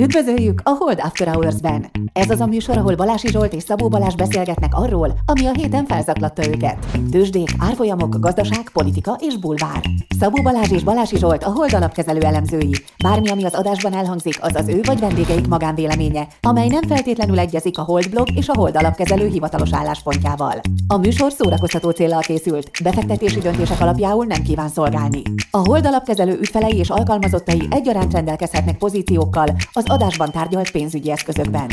Üdvözöljük a Hold After Hours-ben! Ez az a műsor, ahol Balási Zsolt és Szabó Balázs beszélgetnek arról, ami a héten felzaklatta őket. Tőzsdék, árfolyamok, gazdaság, politika és bulvár. Szabó Balázs és Balási Zsolt a Hold alapkezelő elemzői. Bármi, ami az adásban elhangzik, az az ő vagy vendégeik magánvéleménye, amely nem feltétlenül egyezik a Hold blog és a Hold alapkezelő hivatalos álláspontjával. A műsor szórakoztató célral készült, befektetési döntések alapjául nem kíván szolgálni. A Hold alapkezelő ügyfelei és alkalmazottai egyaránt rendelkezhetnek pozíciókkal az adásban tárgyalt pénzügyi eszközökben.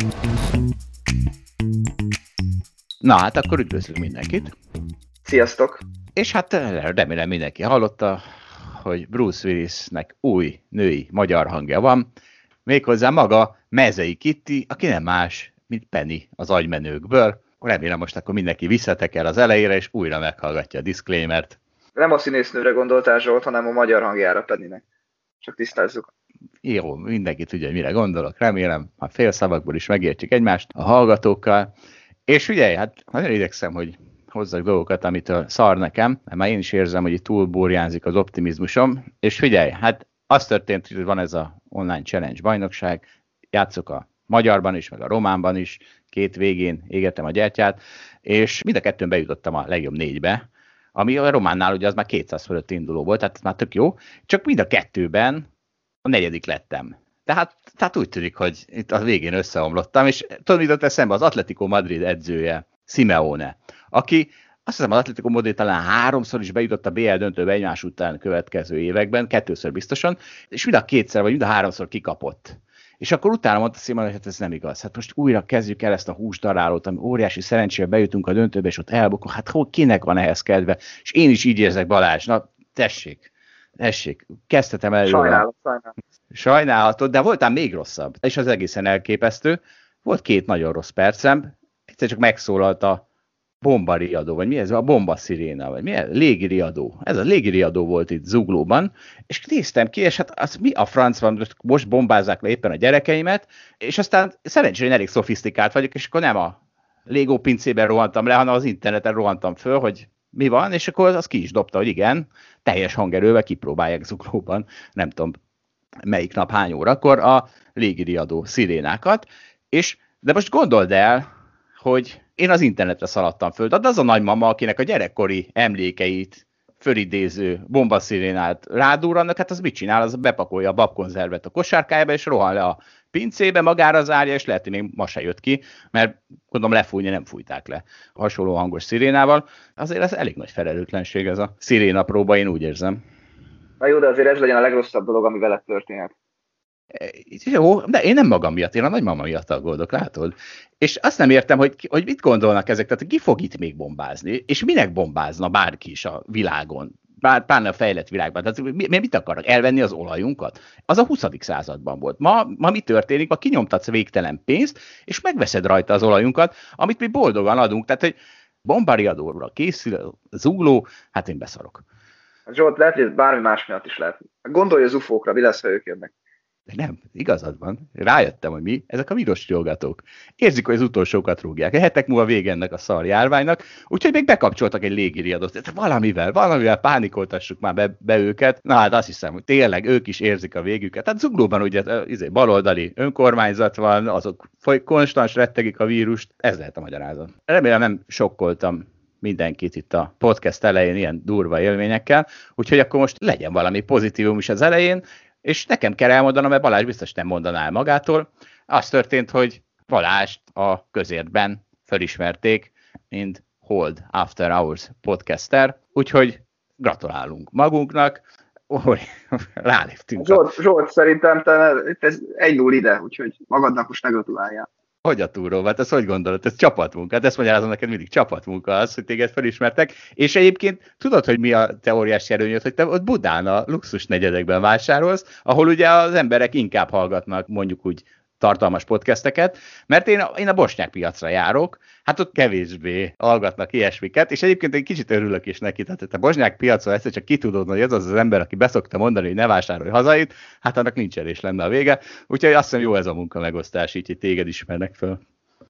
Na hát akkor üdvözlünk mindenkit. Sziasztok! És hát remélem mindenki hallotta, hogy Bruce Willisnek új női magyar hangja van, méghozzá maga Mezei Kitty, aki nem más, mint Penny az agymenőkből. Remélem most akkor mindenki visszateker az elejére, és újra meghallgatja a disclaimert. Nem a színésznőre gondoltál Zsolt, hanem a magyar hangjára Pennynek. Csak tisztázzuk. Jó, mindenki tudja, hogy mire gondolok, remélem, ha fél szavakból is megértjük egymást a hallgatókkal. És ugye, hát nagyon idegszem, hogy hozzak dolgokat, amitől szar nekem, mert már én is érzem, hogy itt túl burjánzik az optimizmusom. És figyelj, hát az történt, hogy van ez a online challenge bajnokság, játszok a magyarban is, meg a románban is, két végén égettem a gyertyát, és mind a kettőn bejutottam a legjobb négybe, ami a románnál ugye az már 200 fölött induló volt, tehát már tök jó, csak mind a kettőben a negyedik lettem. Tehát, tehát úgy tűnik, hogy itt a végén összeomlottam, és tudod, mit eszembe az Atletico Madrid edzője, Simeone, aki azt hiszem az Atletico Madrid talán háromszor is bejutott a BL döntőbe egymás után következő években, kettőször biztosan, és mind a kétszer vagy mind a háromszor kikapott. És akkor utána mondta Simon, hogy hát ez nem igaz. Hát most újra kezdjük el ezt a húsdarálót, ami óriási szerencsével bejutunk a döntőbe, és ott elbukunk. Hát hol, kinek van ehhez kedve? És én is így érzek, Balázs. Na, tessék, tessék, kezdhetem el. Sajnálom, sajnálom. Sajnálhatod, de voltál még rosszabb. És az egészen elképesztő. Volt két nagyon rossz percem, egyszer csak megszólalt a bomba riadó, vagy mi ez? A bomba sziréna, vagy mi ez? Légiriadó. Ez a légiriadó volt itt Zuglóban, és néztem ki, és hát az mi a franc van, most, bombázzák le éppen a gyerekeimet, és aztán szerencsére elég szofisztikált vagyok, és akkor nem a Lego pincében rohantam le, hanem az interneten rohantam föl, hogy mi van, és akkor az ki is dobta, hogy igen, teljes hangerővel kipróbálják Zuglóban, nem tudom melyik nap hány órakor a légiriadó szirénákat, és de most gondold el, hogy én az internetre szaladtam föl. De az a nagymama, akinek a gyerekkori emlékeit fölidéző bombaszirénát rádúrannak, hát az mit csinál? Az bepakolja a babkonzervet a kosárkájába, és rohan le a pincébe, magára zárja, és lehet, hogy még ma se jött ki, mert gondolom lefújni nem fújták le hasonló hangos szirénával. Azért ez elég nagy felelőtlenség ez a sziréna próba, én úgy érzem. Na jó, de azért ez legyen a legrosszabb dolog, ami veled történhet. Jó, de én nem magam miatt, én a nagymama miatt aggódok, látod? És azt nem értem, hogy, hogy mit gondolnak ezek, tehát ki fog itt még bombázni, és minek bombázna bárki is a világon, bár, pláne a fejlett világban. Tehát mi, mi mit akarnak? Elvenni az olajunkat? Az a 20. században volt. Ma, ma mi történik? Ma kinyomtatsz végtelen pénzt, és megveszed rajta az olajunkat, amit mi boldogan adunk. Tehát, hogy bombariadóra készül, zugló, hát én beszarok. Zsolt, lehet, hogy ez bármi más miatt is lehet. Gondolj az ufókra, mi lesz, ha ők jönnek. De nem, igazad van. Rájöttem, hogy mi, ezek a viros jogatók. Érzik, hogy az utolsókat rúgják. A hetek múlva vége ennek a szar járványnak, úgyhogy még bekapcsoltak egy légiriadót. Valamivel, valamivel pánikoltassuk már be, be, őket. Na hát azt hiszem, hogy tényleg ők is érzik a végüket. Tehát Zuglóban ugye izé, baloldali önkormányzat van, azok konstans rettegik a vírust. Ez lehet a magyarázat. Remélem nem sokkoltam mindenkit itt a podcast elején ilyen durva élményekkel, úgyhogy akkor most legyen valami pozitívum is az elején, és nekem kell elmondanom, mert Balázs biztos nem mondaná el magától. Az történt, hogy Balást a közértben felismerték, mint Hold After Hours podcaster, úgyhogy gratulálunk magunknak, Oly, ráléptünk. Zsolt, Zsolt szerintem te ez egy null ide, úgyhogy magadnak most ne gratuláljál. Hogy a túró? Hát ezt hogy gondolod? Ez csapatmunka. Hát ezt magyarázom neked mindig csapatmunka az, hogy téged felismertek. És egyébként tudod, hogy mi a teóriás erőnyöd, hogy te ott Budán a luxus negyedekben vásárolsz, ahol ugye az emberek inkább hallgatnak mondjuk úgy tartalmas podcasteket, mert én, én a bosnyák piacra járok, hát ott kevésbé hallgatnak ilyesmiket, és egyébként egy kicsit örülök is neki, tehát a bosnyák piacon egyszer csak ki tudod, hogy az az, az ember, aki beszokta mondani, hogy ne vásárolj hazait, hát annak nincs erős lenne a vége, úgyhogy azt hiszem jó ez a munka megosztás, így téged ismernek föl.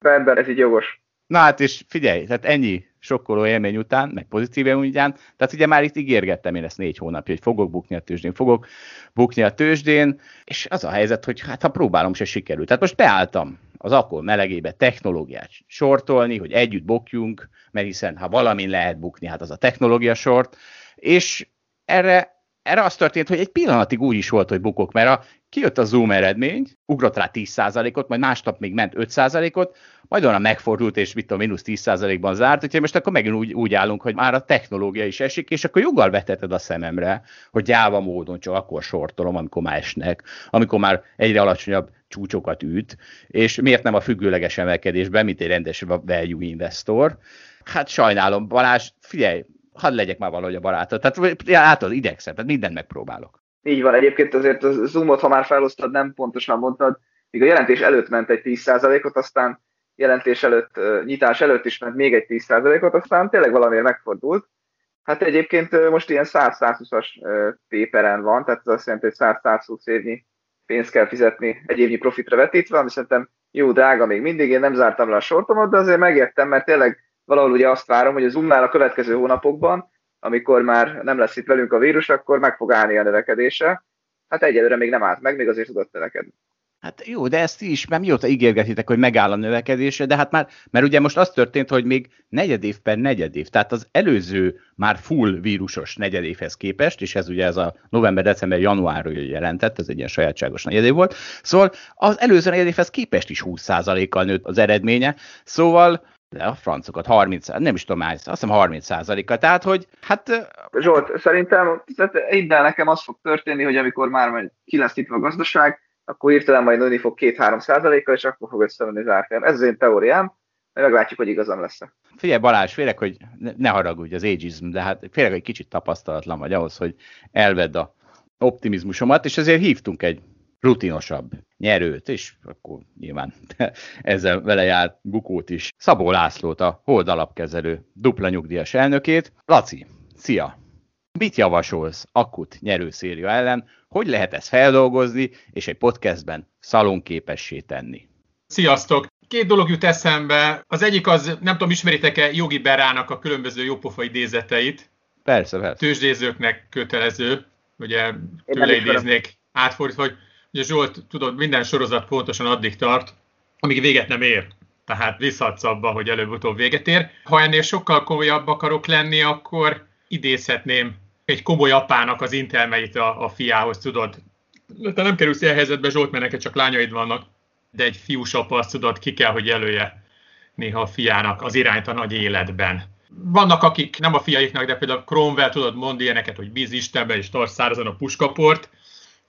Ember, ez így jogos. Na hát, és figyelj, tehát ennyi sokkoló élmény után, meg pozitív élmény után, tehát ugye már itt ígérgettem én ezt négy hónapja, hogy fogok bukni a tőzsdén, fogok bukni a tőzsdén, és az a helyzet, hogy hát ha próbálom, se sikerült. Tehát most beálltam az akkor melegébe technológiát sortolni, hogy együtt bukjunk, mert hiszen ha valamin lehet bukni, hát az a technológia sort, és erre erre az történt, hogy egy pillanatig úgy is volt, hogy bukok, mert a, kijött a Zoom eredmény, ugrott rá 10%-ot, majd másnap még ment 5%-ot, majd onnan megfordult, és mit a mínusz 10%-ban zárt, úgyhogy most akkor megint úgy, úgy állunk, hogy már a technológia is esik, és akkor joggal veteted a szememre, hogy gyáva módon csak akkor sortolom, amikor már esnek, amikor már egyre alacsonyabb csúcsokat üt, és miért nem a függőleges emelkedésben, mint egy rendes value investor. Hát sajnálom, Balázs, figyelj, hadd legyek már valahogy a barátot. Tehát által idegszem, tehát mindent megpróbálok. Így van, egyébként azért a Zoomot, ha már felosztad, nem pontosan mondtad, míg a jelentés előtt ment egy 10%-ot, aztán jelentés előtt, nyitás előtt is ment még egy 10%-ot, aztán tényleg valamiért megfordult. Hát egyébként most ilyen 100-120-as péperen van, tehát ez azt jelenti, hogy 100-120 évnyi pénzt kell fizetni egy évnyi profitra vetítve, ami szerintem jó drága még mindig, én nem zártam le a sortomat, de azért megértem, mert tényleg valahol ugye azt várom, hogy a Zoomnál a következő hónapokban, amikor már nem lesz itt velünk a vírus, akkor meg fog állni a növekedése. Hát egyelőre még nem állt meg, még azért tudott növekedni. Hát jó, de ezt is, mert mióta ígérgetitek, hogy megáll a növekedése, de hát már, mert ugye most az történt, hogy még negyedév per negyedév, tehát az előző már full vírusos negyedévhez képest, és ez ugye ez a november, december, január jelentett, ez egy ilyen sajátságos negyedév volt, szóval az előző negyedévhez képest is 20%-kal nőtt az eredménye, szóval de a francokat 30, nem is tudom, azt hiszem 30 százaléka. Tehát, hogy hát... Zsolt, szerintem innen nekem az fog történni, hogy amikor már majd ki lesz itt a gazdaság, akkor hirtelen majd nőni fog 2-3 százaléka, és akkor fog összevenni az árfolyam. Ez az én teóriám, majd meglátjuk, hogy igazam lesz. Figyelj Balázs, félek, hogy ne, ne haragudj az ageism, de hát félek, hogy kicsit tapasztalatlan vagy ahhoz, hogy elvedd a optimizmusomat, és ezért hívtunk egy rutinosabb nyerőt, és akkor nyilván ezzel vele járt Bukót is. Szabó Lászlót, a Hold alapkezelő dupla nyugdíjas elnökét. Laci, szia! Mit javasolsz akut nyerőszéria ellen? Hogy lehet ezt feldolgozni, és egy podcastben szalonképessé tenni? Sziasztok! Két dolog jut eszembe. Az egyik az, nem tudom, ismeritek-e Jogi Berának a különböző jópofa idézeteit? Persze, persze. Tőzsdézőknek kötelező, ugye tőle idéznék átfordítva, hogy Ugye Zsolt, tudod, minden sorozat pontosan addig tart, amíg véget nem ér. Tehát visszadsz abba, hogy előbb-utóbb véget ér. Ha ennél sokkal komolyabb akarok lenni, akkor idézhetném egy komoly apának az intelmeit a, a fiához, tudod. Te nem kerülsz ilyen helyzetbe, Zsolt, mert neked csak lányaid vannak, de egy fiús apa azt tudod, ki kell, hogy jelölje néha a fiának az irányt a nagy életben. Vannak, akik nem a fiaiknak, de például Cromwell tudod mondani ilyeneket, hogy bíz Istenbe és tarts a puskaport,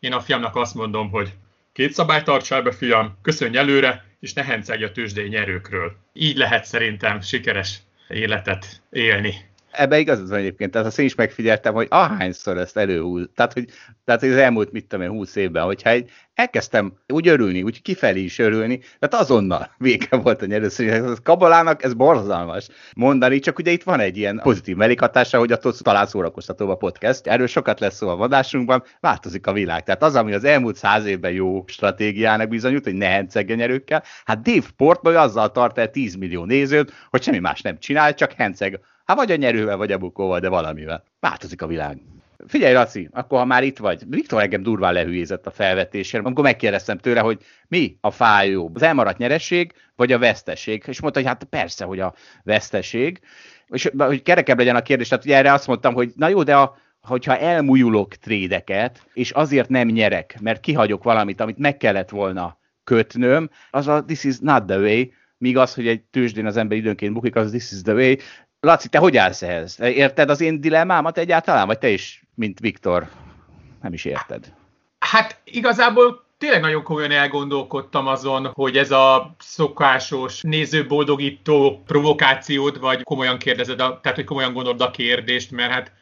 én a fiamnak azt mondom, hogy két szabályt tartsál be, fiam, köszönj előre, és ne hencelj a tőzsdei nyerőkről. Így lehet szerintem sikeres életet élni ebbe igazad van egyébként, tehát azt én is megfigyeltem, hogy ahányszor ezt előhúz, tehát hogy, tehát hogy az elmúlt, mit tudom én, húsz évben, hogyha egy, elkezdtem úgy örülni, úgy kifelé is örülni, tehát azonnal vége volt a nyerőször. Ez kabalának ez borzalmas mondani, csak ugye itt van egy ilyen pozitív mellékhatása, hogy attól talán szórakoztatóbb a podcast. Erről sokat lesz szó a vadásunkban, változik a világ. Tehát az, ami az elmúlt száz évben jó stratégiának bizonyult, hogy ne henceggen nyerőkkel, hát Dave Portnoy azzal tart el 10 millió nézőt, hogy semmi más nem csinál, csak henceg Hát vagy a nyerővel, vagy a bukóval, de valamivel. Változik a világ. Figyelj, Laci, akkor ha már itt vagy, Viktor engem durván lehülyézett a felvetésért, amikor megkérdeztem tőle, hogy mi a fájó, az elmaradt nyereség, vagy a veszteség, és mondta, hogy hát persze, hogy a veszteség, és hogy kerekebb legyen a kérdés, tehát ugye erre azt mondtam, hogy na jó, de a, hogyha elmújulok trédeket, és azért nem nyerek, mert kihagyok valamit, amit meg kellett volna kötnöm, az a this is not the way, míg az, hogy egy tőzsdén az ember időnként bukik, az this is the way, Laci, te hogy állsz ehhez? Érted az én dilemmámat egyáltalán, vagy te is, mint Viktor, nem is érted? Hát igazából tényleg nagyon komolyan elgondolkodtam azon, hogy ez a szokásos nézőboldogító provokációt, vagy komolyan kérdezed, a, tehát hogy komolyan gondolod a kérdést, mert hát,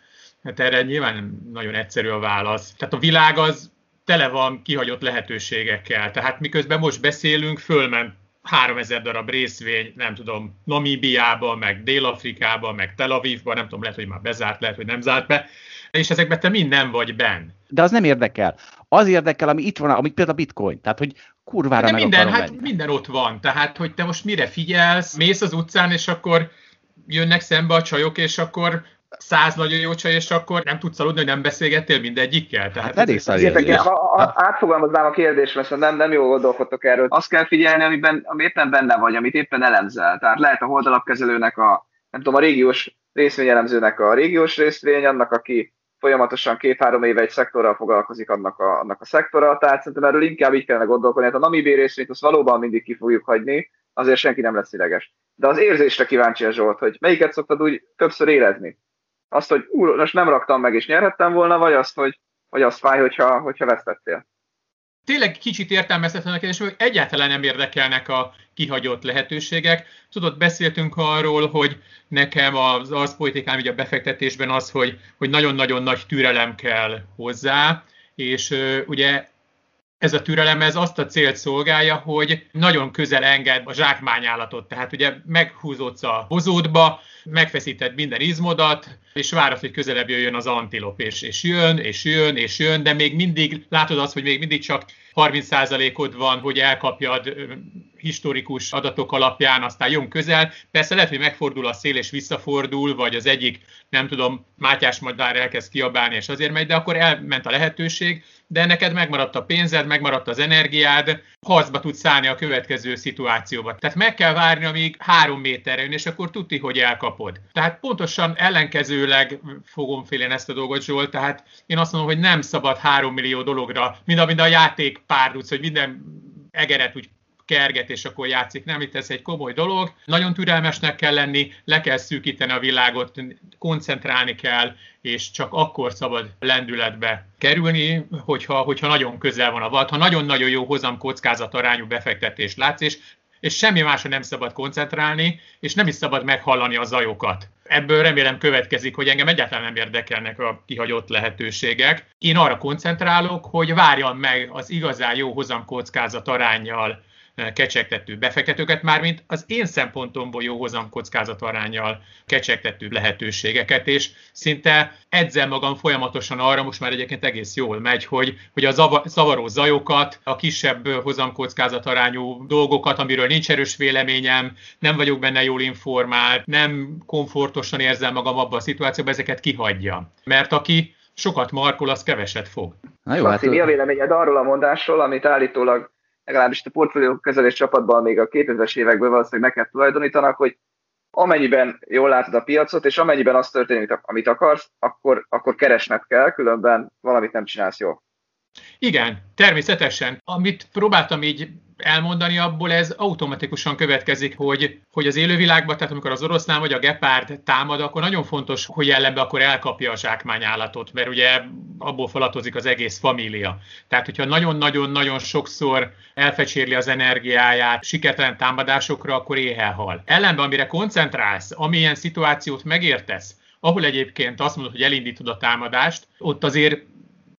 hát erre nyilván nagyon egyszerű a válasz. Tehát a világ az tele van kihagyott lehetőségekkel. Tehát miközben most beszélünk, fölment 3000 darab részvény, nem tudom, Namíbiában, meg Dél-Afrikában, meg Tel Avivban, nem tudom, lehet, hogy már bezárt, lehet, hogy nem zárt be. és ezekben te mind nem vagy benn. De az nem érdekel. Az érdekel, ami itt van, ami például a bitcoin. Tehát, hogy kurvára De meg minden, hát venni. minden ott van. Tehát, hogy te most mire figyelsz, mész az utcán, és akkor jönnek szembe a csajok, és akkor száz nagyon jó csaj, és akkor nem tudsz aludni, hogy nem beszélgettél mindegyikkel. Tehát hát ez, ez, ez, ha, átfogalmaznám a kérdést, mert nem, nem jól gondolkodtok erről. Azt kell figyelni, amiben, ami éppen benne vagy, amit éppen elemzel. Tehát lehet a holdalapkezelőnek a, nem tudom, a régiós részvényelemzőnek a régiós részvény, annak, aki folyamatosan két-három éve egy szektorral foglalkozik annak a, annak a szektora, tehát szerintem erről inkább így kellene gondolkodni. Hát a Namibé részvényt azt valóban mindig ki fogjuk hagyni, azért senki nem lesz ideges. De az érzésre kíváncsi a Zsolt, hogy melyiket szoktad úgy többször érezni? Azt, hogy úr, most nem raktam meg és nyerhettem volna, vagy azt, hogy, hogy azt fáj, hogyha, hogyha vesztettél? tényleg kicsit értelmezhetetlen a kérdés, hogy egyáltalán nem érdekelnek a kihagyott lehetőségek. Tudod, beszéltünk arról, hogy nekem az arszpolitikám ugye a befektetésben az, hogy, hogy nagyon-nagyon nagy türelem kell hozzá, és ugye ez a türelem ez azt a célt szolgálja, hogy nagyon közel enged a zsákmányállatot. Tehát ugye meghúzódsz a hozódba, megfeszíted minden izmodat, és várod, hogy közelebb jöjjön az antilop, és, és jön, és jön, és jön, de még mindig látod azt, hogy még mindig csak 30%-od van, hogy elkapjad historikus adatok alapján, aztán jön közel. Persze lehet, hogy megfordul a szél és visszafordul, vagy az egyik, nem tudom, Mátyás madár elkezd kiabálni, és azért megy, de akkor elment a lehetőség, de neked megmaradt a pénzed, megmaradt az energiád, harcba tudsz szállni a következő szituációba. Tehát meg kell várni, amíg három méterre jön, és akkor tudti, hogy elkapod. Tehát pontosan ellenkezőleg fogom félén ezt a dolgot, Zsolt, tehát én azt mondom, hogy nem szabad három millió dologra, mind a, mind a játék párduc, hogy minden egeret úgy kerget, és akkor játszik. Nem, itt ez egy komoly dolog. Nagyon türelmesnek kell lenni, le kell szűkíteni a világot, koncentrálni kell, és csak akkor szabad lendületbe kerülni, hogyha, hogyha nagyon közel van a vad. Ha nagyon-nagyon jó hozam kockázat arányú befektetés látsz, és és semmi másra nem szabad koncentrálni, és nem is szabad meghallani a zajokat. Ebből remélem következik, hogy engem egyáltalán nem érdekelnek a kihagyott lehetőségek. Én arra koncentrálok, hogy várjam meg az igazán jó hozamkockázat arányjal kecsegtető befektetőket, mármint az én szempontomból jó hozam kockázat arányjal kecsegtető lehetőségeket, és szinte edzem magam folyamatosan arra, most már egyébként egész jól megy, hogy, hogy a zavaró zajokat, a kisebb hozamkockázat arányú dolgokat, amiről nincs erős véleményem, nem vagyok benne jól informált, nem komfortosan érzem magam abban a szituációban, ezeket kihagyja. Mert aki sokat markol, az keveset fog. Na jó, hát... Mi a véleményed arról a mondásról, amit állítólag legalábbis a portfólió kezelés csapatban még a 2000-es évekből valószínűleg neked tulajdonítanak, hogy amennyiben jól látod a piacot, és amennyiben az történik, amit akarsz, akkor, akkor keresned kell, különben valamit nem csinálsz jól. Igen, természetesen. Amit próbáltam így elmondani, abból ez automatikusan következik, hogy, hogy az élővilágban, tehát amikor az oroszlán vagy a gepárd támad, akkor nagyon fontos, hogy ellenbe akkor elkapja a zsákmányállatot, mert ugye abból falatozik az egész família. Tehát, hogyha nagyon-nagyon-nagyon sokszor elfecsérli az energiáját sikertelen támadásokra, akkor éhel hal. Ellenben, amire koncentrálsz, amilyen szituációt megértesz, ahol egyébként azt mondod, hogy elindítod a támadást, ott azért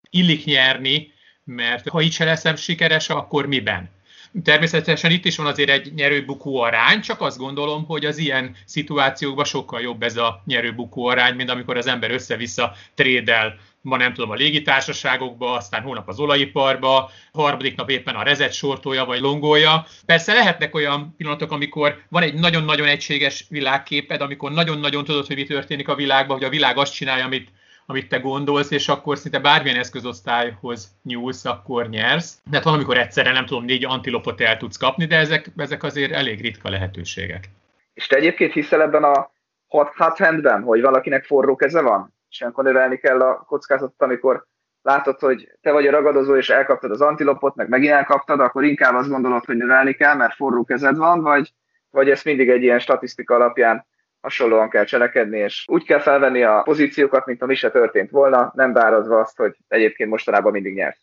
illik nyerni, mert ha így se leszem sikeres, akkor miben? Természetesen itt is van azért egy nyerő-bukó arány, csak azt gondolom, hogy az ilyen szituációkban sokkal jobb ez a nyerő-bukó arány, mint amikor az ember össze-vissza trédel ma nem tudom, a légitársaságokba, aztán hónap az olajiparba, harmadik nap éppen a rezet sortója vagy longolja. Persze lehetnek olyan pillanatok, amikor van egy nagyon-nagyon egységes világképed, amikor nagyon-nagyon tudod, hogy mi történik a világban, hogy a világ azt csinálja, amit amit te gondolsz, és akkor szinte bármilyen eszközosztályhoz nyúlsz, akkor nyersz. De hát valamikor egyszerre nem tudom, négy antilopot el tudsz kapni, de ezek, ezek azért elég ritka lehetőségek. És te egyébként hiszel ebben a hot, hot handben, hogy valakinek forró keze van? És akkor növelni kell a kockázatot, amikor látod, hogy te vagy a ragadozó, és elkaptad az antilopot, meg megint elkaptad, akkor inkább azt gondolod, hogy növelni kell, mert forró kezed van, vagy, vagy ez mindig egy ilyen statisztika alapján hasonlóan kell cselekedni, és úgy kell felvenni a pozíciókat, mint ami se történt volna, nem bárazva azt, hogy egyébként mostanában mindig nyersz.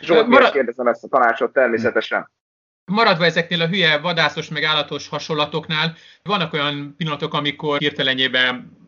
Zsolt, Marad... kérdezem ezt a tanácsot természetesen. Maradva ezeknél a hülye vadászos meg állatos hasonlatoknál, vannak olyan pillanatok, amikor hirtelenjében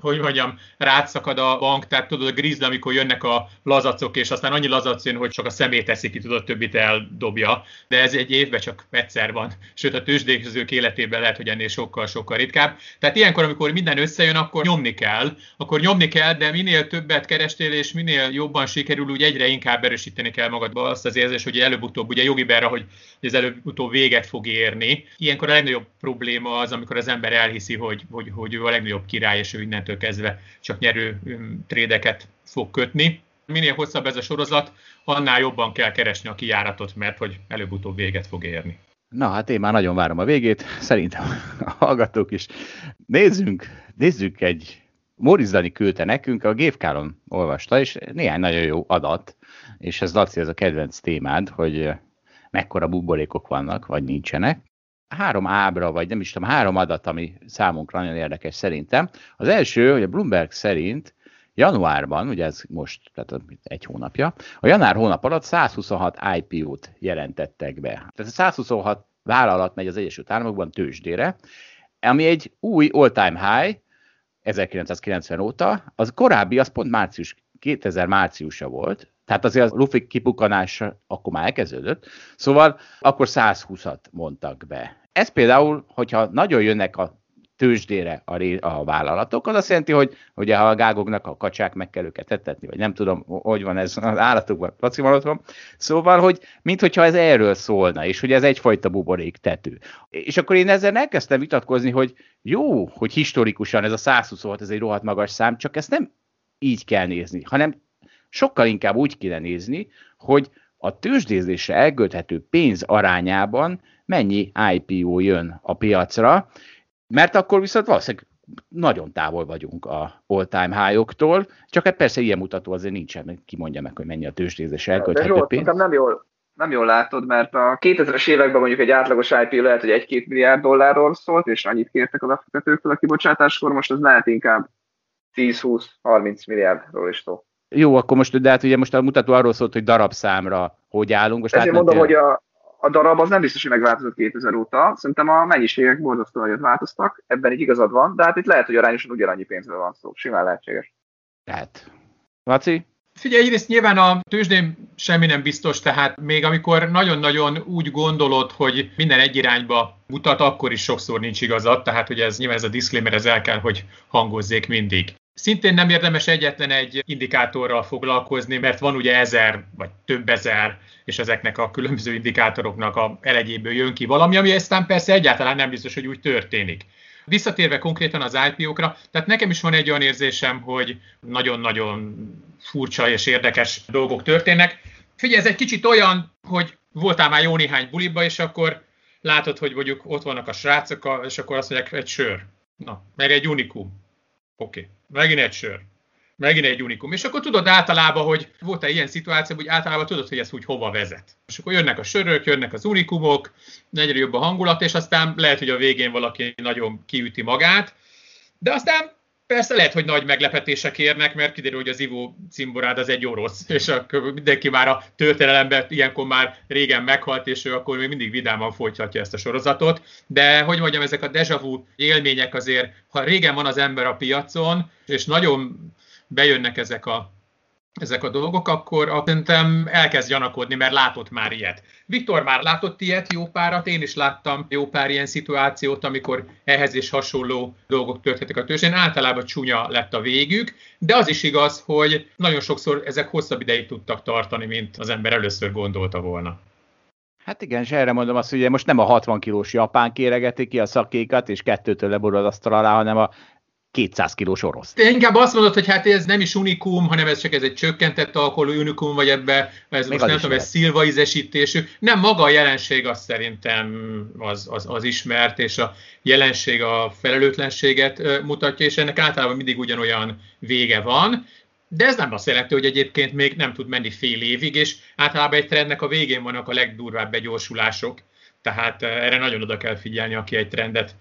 hogy mondjam, rátszakad a bank, tehát tudod, a grizzly, amikor jönnek a lazacok, és aztán annyi lazac jön, hogy csak a szemét teszik ki, tudod, többit eldobja, de ez egy évben csak egyszer van, sőt a tőzsdékezők életében lehet, hogy ennél sokkal-sokkal ritkább. Tehát ilyenkor, amikor minden összejön, akkor nyomni kell, akkor nyomni kell, de minél többet kerestél, és minél jobban sikerül, úgy egyre inkább erősíteni kell magadba azt az érzés, hogy előbb-utóbb, ugye jogi berra, hogy ez előbb-utóbb véget fog érni. Ilyenkor a legnagyobb probléma az, amikor az ember elhiszi, hogy, hogy, hogy ő a legnagyobb király, és ő innentől kezdve csak nyerő trédeket fog kötni. Minél hosszabb ez a sorozat, annál jobban kell keresni a kijáratot, mert hogy előbb-utóbb véget fog érni. Na hát én már nagyon várom a végét, szerintem a hallgatók is. Nézzünk, nézzük egy, Moriz Dani küldte nekünk, a Gévkálon olvasta, és néhány nagyon jó adat, és ez Laci, ez a kedvenc témád, hogy mekkora buborékok vannak, vagy nincsenek három ábra, vagy nem is tudom, három adat, ami számunkra nagyon érdekes szerintem. Az első, hogy a Bloomberg szerint januárban, ugye ez most, tehát egy hónapja, a január hónap alatt 126 IPO-t jelentettek be. Tehát 126 vállalat megy az Egyesült Államokban tőzsdére, ami egy új all-time high, 1990 óta, az korábbi, az pont március, 2000 márciusa volt, tehát azért a lufi kipukkanása akkor már elkezdődött, szóval akkor 120-at mondtak be. Ez például, hogyha nagyon jönnek a tőzsdére a, ré, a vállalatok, az azt jelenti, hogy ugye ha a gágoknak a kacsák meg kell őket etetni, vagy nem tudom, hogy van ez az állatokban, lacimalatban. Szóval, hogy minthogyha ez erről szólna, és hogy ez egyfajta buborék tető. És akkor én ezzel elkezdtem vitatkozni, hogy jó, hogy historikusan ez a 120 volt, ez egy rohadt magas szám, csak ezt nem így kell nézni, hanem sokkal inkább úgy kéne nézni, hogy a tőzsdézésre elkölthető pénz arányában mennyi IPO jön a piacra, mert akkor viszont valószínűleg nagyon távol vagyunk a all-time high-októl, csak hát persze ilyen mutató azért nincsen, ki mondja meg, hogy mennyi a tőzsdézés elkölthető pénz. nem jól, nem jól látod, mert a 2000-es években mondjuk egy átlagos IPO lehet, hogy 1-2 milliárd dollárról szólt, és annyit kértek a befektetőktől a kibocsátáskor, most az lehet inkább 10-20-30 milliárdról is szó. Jó, akkor most, de hát ugye most a mutató arról szólt, hogy darabszámra hogy állunk. Most Ezért mondom, hogy a, a darab az nem biztos, hogy megváltozott 2000 óta. Szerintem a mennyiségek borzasztóan nagyot változtak, ebben így igazad van, de hát itt lehet, hogy arányosan ugyanannyi pénzről van szó. Simán lehetséges. Tehát. Laci? Figyelj, egyrészt nyilván a tőzsdén semmi nem biztos, tehát még amikor nagyon-nagyon úgy gondolod, hogy minden egy irányba mutat, akkor is sokszor nincs igazad, tehát hogy ez nyilván ez a disclaimer, ez el kell, hogy hangozzék mindig. Szintén nem érdemes egyetlen egy indikátorral foglalkozni, mert van ugye ezer vagy több ezer, és ezeknek a különböző indikátoroknak a elegyéből jön ki valami, ami aztán persze egyáltalán nem biztos, hogy úgy történik. Visszatérve konkrétan az IPO-kra, tehát nekem is van egy olyan érzésem, hogy nagyon-nagyon furcsa és érdekes dolgok történnek. Figyelj, ez egy kicsit olyan, hogy voltál már jó néhány buliba, és akkor látod, hogy mondjuk ott vannak a srácok, és akkor azt mondják, egy sör. Na, meg egy unikum. Oké, okay. Megint egy sör. Megint egy unikum. És akkor tudod általában, hogy volt-e ilyen szituáció, hogy általában tudod, hogy ez úgy hova vezet. És akkor jönnek a sörök, jönnek az unikumok, egyre jobb a hangulat, és aztán lehet, hogy a végén valaki nagyon kiüti magát, de aztán Persze lehet, hogy nagy meglepetések érnek, mert kiderül, hogy az Ivo cimborád az egy orosz, és akkor mindenki már a történelemben ilyenkor már régen meghalt, és ő akkor még mindig vidáman folytatja ezt a sorozatot. De hogy mondjam, ezek a deja vu élmények azért, ha régen van az ember a piacon, és nagyon bejönnek ezek a ezek a dolgok, akkor szerintem elkezd gyanakodni, mert látott már ilyet. Viktor már látott ilyet jó párat, én is láttam jó pár ilyen szituációt, amikor ehhez is hasonló dolgok történtek a tőzsdén. Általában csúnya lett a végük, de az is igaz, hogy nagyon sokszor ezek hosszabb ideig tudtak tartani, mint az ember először gondolta volna. Hát igen, és erre mondom azt, hogy most nem a 60 kilós japán kéregeti ki a szakékat, és kettőtől leborul az asztal alá, hanem a 200 kilós orosz. Te inkább azt mondod, hogy hát ez nem is unikum, hanem ez csak ez egy csökkentett alkoholú unikum, vagy ebbe ez Még most nem tudom, ez szilvaizesítésű. Nem, maga a jelenség azt szerintem az, az, az ismert, és a jelenség a felelőtlenséget mutatja, és ennek általában mindig ugyanolyan vége van. De ez nem azt jelenti, hogy egyébként még nem tud menni fél évig, és általában egy trendnek a végén vannak a legdurvább begyorsulások. Tehát erre nagyon oda kell figyelni, aki egy trendet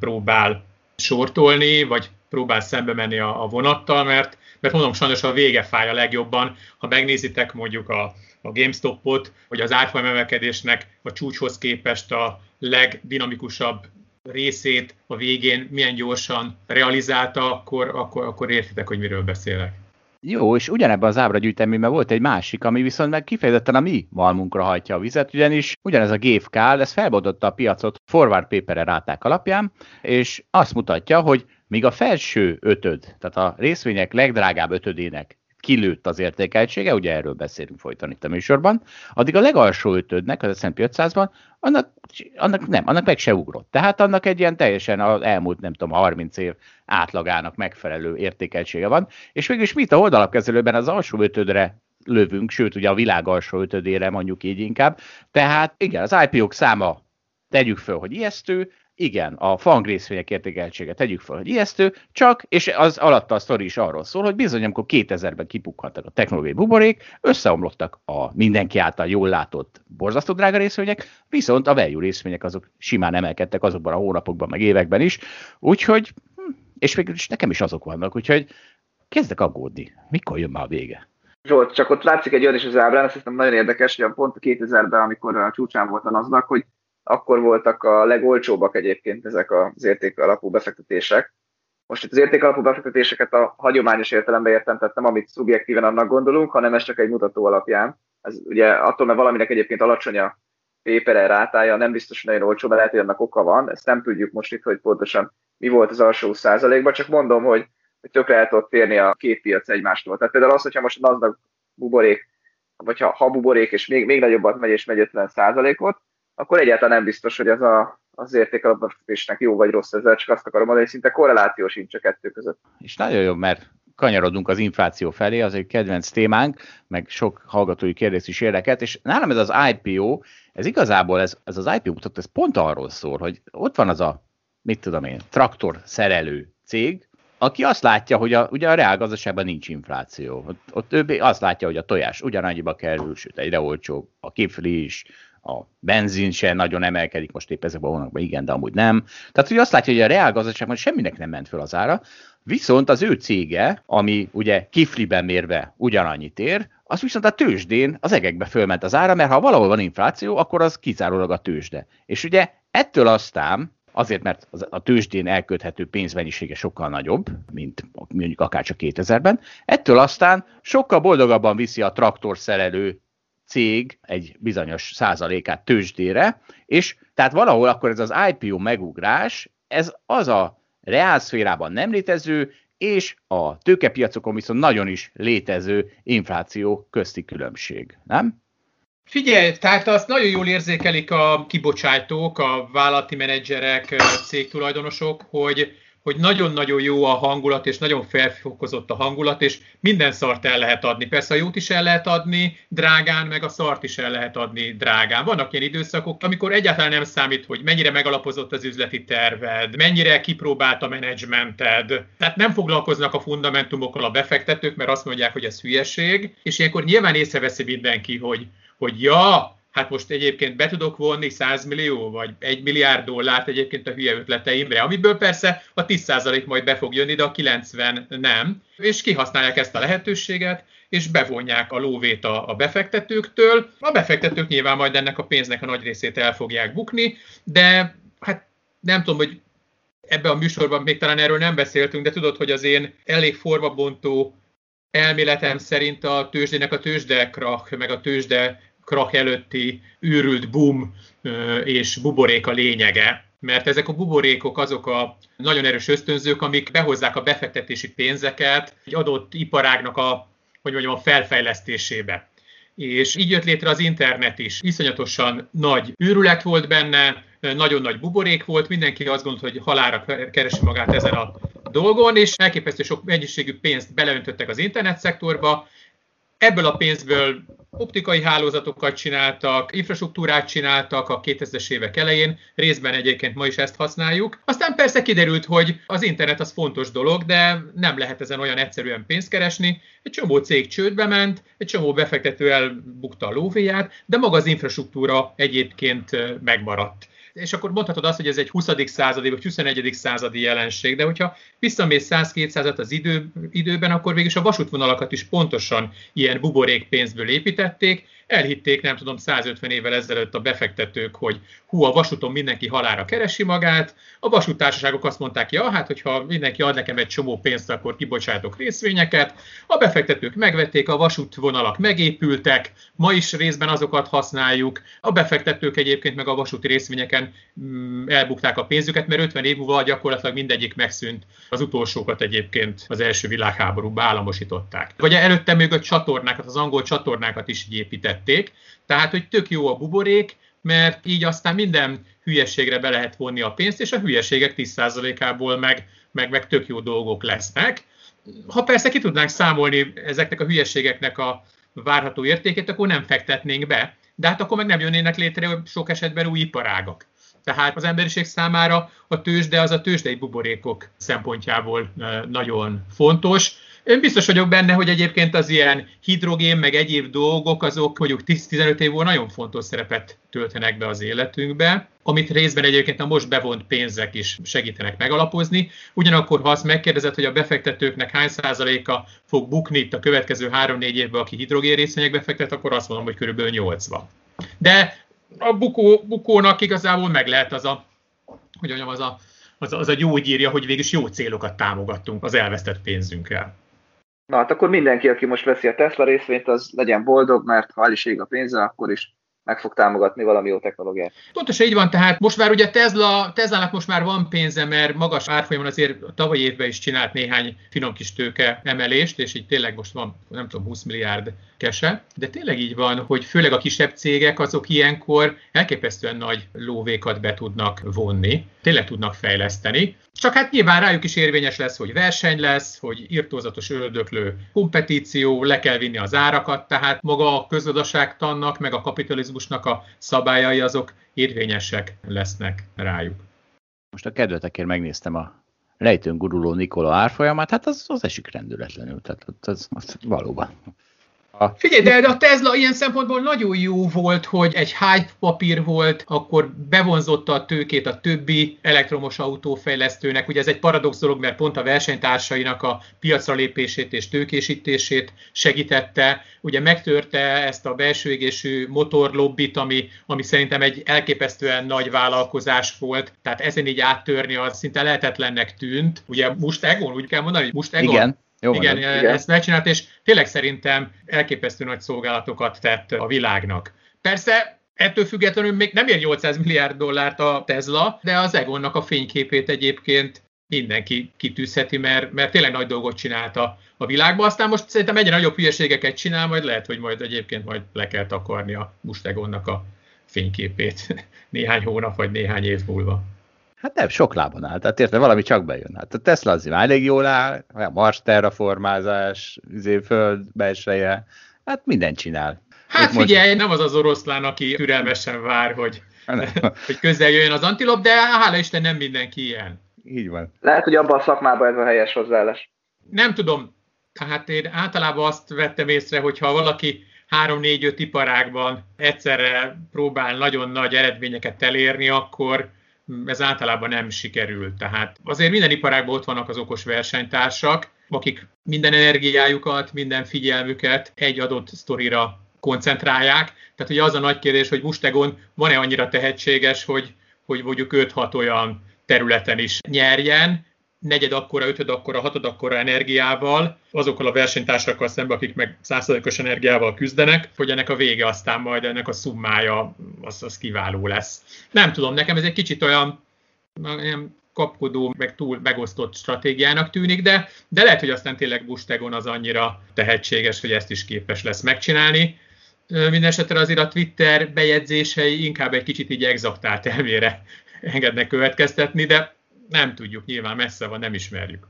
próbál sortolni, vagy próbál szembe menni a, a vonattal, mert, mert mondom, sajnos a vége fáj a legjobban. Ha megnézitek mondjuk a, a GameStop-ot, hogy az árfolyam emelkedésnek a csúcshoz képest a legdinamikusabb részét a végén milyen gyorsan realizálta, akkor, akkor, akkor értitek, hogy miről beszélek. Jó, és ugyanebben az ábragyűjteményben volt egy másik, ami viszont meg kifejezetten a mi malmunkra hajtja a vizet, ugyanis ugyanez a GFK, ez felbontotta a piacot forward paper ráták alapján, és azt mutatja, hogy míg a felső ötöd, tehát a részvények legdrágább ötödének kilőtt az értékeltsége, ugye erről beszélünk folyton itt a műsorban, addig a legalsó ötödnek, az S&P 500-ban, annak, annak nem, annak meg se ugrott. Tehát annak egy ilyen teljesen az elmúlt, nem tudom, 30 év átlagának megfelelő értékeltsége van, és mégis mit a oldalapkezelőben az alsó ötödre lövünk, sőt ugye a világ alsó ötödére mondjuk így inkább. Tehát igen, az IPO-k száma tegyük föl, hogy ijesztő, igen, a fang részvények értékeltsége tegyük fel, hogy ijesztő, csak, és az alatta a sztori is arról szól, hogy bizony, amikor 2000-ben kipukkadtak a technológiai buborék, összeomlottak a mindenki által jól látott borzasztó drága részvények, viszont a value részvények azok simán emelkedtek azokban a hónapokban, meg években is, úgyhogy, hm, és végül is nekem is azok vannak, úgyhogy kezdek aggódni. Mikor jön már a vége? Zsolt, csak ott látszik egy olyan is az ábrán, azt hiszem nagyon érdekes, hogy pont a 2000-ben, amikor a csúcsán volt a NASDAQ, hogy akkor voltak a legolcsóbbak egyébként ezek az érték alapú befektetések. Most itt az érték alapú befektetéseket a hagyományos értelemben értem, tehát nem amit szubjektíven annak gondolunk, hanem ez csak egy mutató alapján. Ez ugye attól, mert valaminek egyébként alacsony a pépere rátája, nem biztos, hogy nagyon olcsó, mert lehet, hogy annak oka van. Ezt nem tudjuk most itt, hogy pontosan mi volt az alsó százalékban, csak mondom, hogy, hogy tökre el tudott térni a két piac egymástól. Tehát például az, hogyha most a NASDAQ buborék, vagy ha, ha buborék, és még, még nagyobbat megy, és megy 50 százalékot, akkor egyáltalán nem biztos, hogy az a, az érték alapvetésnek jó vagy rossz ezzel, csak azt akarom mondani, hogy szinte korreláció sincs a kettő között. És nagyon jó, mert kanyarodunk az infláció felé, az egy kedvenc témánk, meg sok hallgatói kérdés is érdekelt, és nálam ez az IPO, ez igazából, ez, ez az IPO mutat, ez pont arról szól, hogy ott van az a, mit tudom én, traktor szerelő cég, aki azt látja, hogy a, ugye a reálgazdaságban nincs infláció. Ott, ott ő azt látja, hogy a tojás ugyanannyiba kerül, sőt egyre olcsóbb, a kifli is, a benzin se nagyon emelkedik, most épp ezekben a hónapban igen, de amúgy nem. Tehát hogy azt látja, hogy a reálgazdaságban semminek nem ment föl az ára, viszont az ő cége, ami ugye kifliben mérve ugyanannyit ér, az viszont a tőzsdén az egekbe fölment az ára, mert ha valahol van infláció, akkor az kizárólag a tőzsde. És ugye ettől aztán azért, mert a tőzsdén elköthető pénzmennyisége sokkal nagyobb, mint mondjuk akár csak 2000-ben. Ettől aztán sokkal boldogabban viszi a traktorszerelő cég egy bizonyos százalékát tőzsdére, és tehát valahol akkor ez az IPO megugrás, ez az a reálszférában nem létező, és a tőkepiacokon viszont nagyon is létező infláció közti különbség, nem? Figyelj, tehát azt nagyon jól érzékelik a kibocsátók, a vállalati menedzserek, cégtulajdonosok, hogy hogy nagyon-nagyon jó a hangulat, és nagyon felfokozott a hangulat, és minden szart el lehet adni. Persze a jót is el lehet adni drágán, meg a szart is el lehet adni drágán. Vannak ilyen időszakok, amikor egyáltalán nem számít, hogy mennyire megalapozott az üzleti terved, mennyire kipróbált a menedzsmented. Tehát nem foglalkoznak a fundamentumokkal a befektetők, mert azt mondják, hogy ez hülyeség, és ilyenkor nyilván észreveszi mindenki, hogy, hogy ja, hát most egyébként be tudok vonni 100 millió vagy 1 milliárd dollárt egyébként a hülye ötleteimre, amiből persze a 10% majd be fog jönni, de a 90 nem, és kihasználják ezt a lehetőséget, és bevonják a lóvét a, befektetőktől. A befektetők nyilván majd ennek a pénznek a nagy részét el fogják bukni, de hát nem tudom, hogy ebben a műsorban még talán erről nem beszéltünk, de tudod, hogy az én elég formabontó elméletem szerint a tőzsdének a tőzsde krach, meg a tőzsde krach előtti űrült boom és buborék a lényege, mert ezek a buborékok azok a nagyon erős ösztönzők, amik behozzák a befektetési pénzeket egy adott iparágnak a, hogy mondjam, a felfejlesztésébe. És így jött létre az internet is. Iszonyatosan nagy űrület volt benne, nagyon nagy buborék volt, mindenki azt gondolta, hogy halára keresi magát ezen a dolgon, és elképesztő sok mennyiségű pénzt beleöntöttek az internet szektorba, Ebből a pénzből optikai hálózatokat csináltak, infrastruktúrát csináltak a 2000-es évek elején, részben egyébként ma is ezt használjuk. Aztán persze kiderült, hogy az internet az fontos dolog, de nem lehet ezen olyan egyszerűen pénzt keresni. Egy csomó cég csődbe ment, egy csomó befektető elbukta a lóvéját, de maga az infrastruktúra egyébként megmaradt és akkor mondhatod azt, hogy ez egy 20. századi vagy 21. századi jelenség, de hogyha visszamész 100-200-at az idő, időben, akkor végül a vasútvonalakat is pontosan ilyen buborék pénzből építették, elhitték, nem tudom, 150 évvel ezelőtt a befektetők, hogy hú, a vasúton mindenki halára keresi magát, a vasútársaságok azt mondták, ja, hát hogyha mindenki ad nekem egy csomó pénzt, akkor kibocsátok részvényeket, a befektetők megvették, a vasútvonalak megépültek, ma is részben azokat használjuk, a befektetők egyébként meg a vasúti részvényeken mm, elbukták a pénzüket, mert 50 év múlva gyakorlatilag mindegyik megszűnt. Az utolsókat egyébként az első világháborúban államosították. Vagy előtte még a csatornákat, az angol csatornákat is így építették. Tehát, hogy tök jó a buborék, mert így aztán minden hülyeségre be lehet vonni a pénzt, és a hülyeségek 10%-ából meg, meg, meg tök jó dolgok lesznek. Ha persze ki tudnánk számolni ezeknek a hülyeségeknek a várható értékét, akkor nem fektetnénk be, de hát akkor meg nem jönnének létre sok esetben új iparágak. Tehát az emberiség számára a tőzsde az a tőzsdei buborékok szempontjából nagyon fontos. Én biztos vagyok benne, hogy egyébként az ilyen hidrogén, meg egyéb dolgok, azok mondjuk 10-15 év múlva nagyon fontos szerepet töltenek be az életünkbe, amit részben egyébként a most bevont pénzek is segítenek megalapozni. Ugyanakkor, ha azt megkérdezed, hogy a befektetőknek hány százaléka fog bukni itt a következő 3-4 évben, aki hidrogén részvényekbe fektet, akkor azt mondom, hogy körülbelül 80. De a bukó, bukónak igazából meg lehet az a, hogy mondjam, az a, az, a, az a gyógyírja, hogy végül jó célokat támogattunk az elvesztett pénzünkkel. Na hát akkor mindenki, aki most veszi a Tesla részvényt, az legyen boldog, mert ha is ég a pénze, akkor is meg fog támogatni valami jó technológiát. Pontosan így van, tehát most már ugye Tesla, Tesla-nak most már van pénze, mert magas árfolyamon azért a tavalyi évben is csinált néhány finom kis tőke emelést, és így tényleg most van, nem tudom, 20 milliárd kese, de tényleg így van, hogy főleg a kisebb cégek azok ilyenkor elképesztően nagy lóvékat be tudnak vonni, tényleg tudnak fejleszteni. Csak hát nyilván rájuk is érvényes lesz, hogy verseny lesz, hogy irtózatos öldöklő kompetíció, le kell vinni az árakat, tehát maga a közgazdaságtannak, meg a kapitalizmusnak a szabályai azok érvényesek lesznek rájuk. Most a kedvetekért megnéztem a lejtőn guruló Nikola árfolyamát, hát az, az esik rendületlenül, tehát az, az valóban a... Figyelj, de a Tesla ilyen szempontból nagyon jó volt, hogy egy hype papír volt, akkor bevonzotta a tőkét a többi elektromos autófejlesztőnek. Ugye ez egy paradox dolog, mert pont a versenytársainak a piacra lépését és tőkésítését segítette. Ugye megtörte ezt a belső égésű motorlobbit, ami, ami szerintem egy elképesztően nagy vállalkozás volt. Tehát ezen így áttörni az szinte lehetetlennek tűnt. Ugye Mustegon, úgy kell mondani, hogy Mustegon. Igen. Jó, igen, igen, ezt megcsinált, és tényleg szerintem elképesztő nagy szolgálatokat tett a világnak. Persze Ettől függetlenül még nem ér 800 milliárd dollárt a Tesla, de az Egonnak a fényképét egyébként mindenki kitűzheti, mert, mert tényleg nagy dolgot csinálta a világban. Aztán most szerintem egyre nagyobb hülyeségeket csinál, majd lehet, hogy majd egyébként majd le kell takarni a Mustegonnak a fényképét néhány hónap vagy néhány év múlva. Hát nem, sok lábon áll. Tehát érted, valami csak bejön. Hát a Tesla az elég jól áll, a Mars terraformázás, izé, föld belseje, hát mindent csinál. Hát Itt figyelj, most... nem az az oroszlán, aki türelmesen vár, hogy, hogy közel jöjjön az antilop, de hála Isten nem mindenki ilyen. Így van. Lehet, hogy abban a szakmában ez a helyes hozzáállás. Nem tudom. Tehát én általában azt vettem észre, hogy ha valaki 3-4-5 iparágban egyszerre próbál nagyon nagy eredményeket elérni, akkor ez általában nem sikerül. Tehát azért minden iparágban ott vannak az okos versenytársak, akik minden energiájukat, minden figyelmüket egy adott sztorira koncentrálják. Tehát ugye az a nagy kérdés, hogy Mustegon van-e annyira tehetséges, hogy, hogy mondjuk 5-6 olyan területen is nyerjen, negyed akkora, ötöd akkora, hatod akkora energiával, azokkal a versenytársakkal szemben, akik meg százszerzalékos energiával küzdenek, hogy ennek a vége aztán majd ennek a szummája az, az kiváló lesz. Nem tudom, nekem ez egy kicsit olyan, olyan kapkodó, meg túl megosztott stratégiának tűnik, de, de lehet, hogy aztán tényleg Bustegon az annyira tehetséges, hogy ezt is képes lesz megcsinálni. Mindenesetre azért a Twitter bejegyzései inkább egy kicsit így exaktált elmére engednek következtetni, de nem tudjuk, nyilván messze van, nem ismerjük.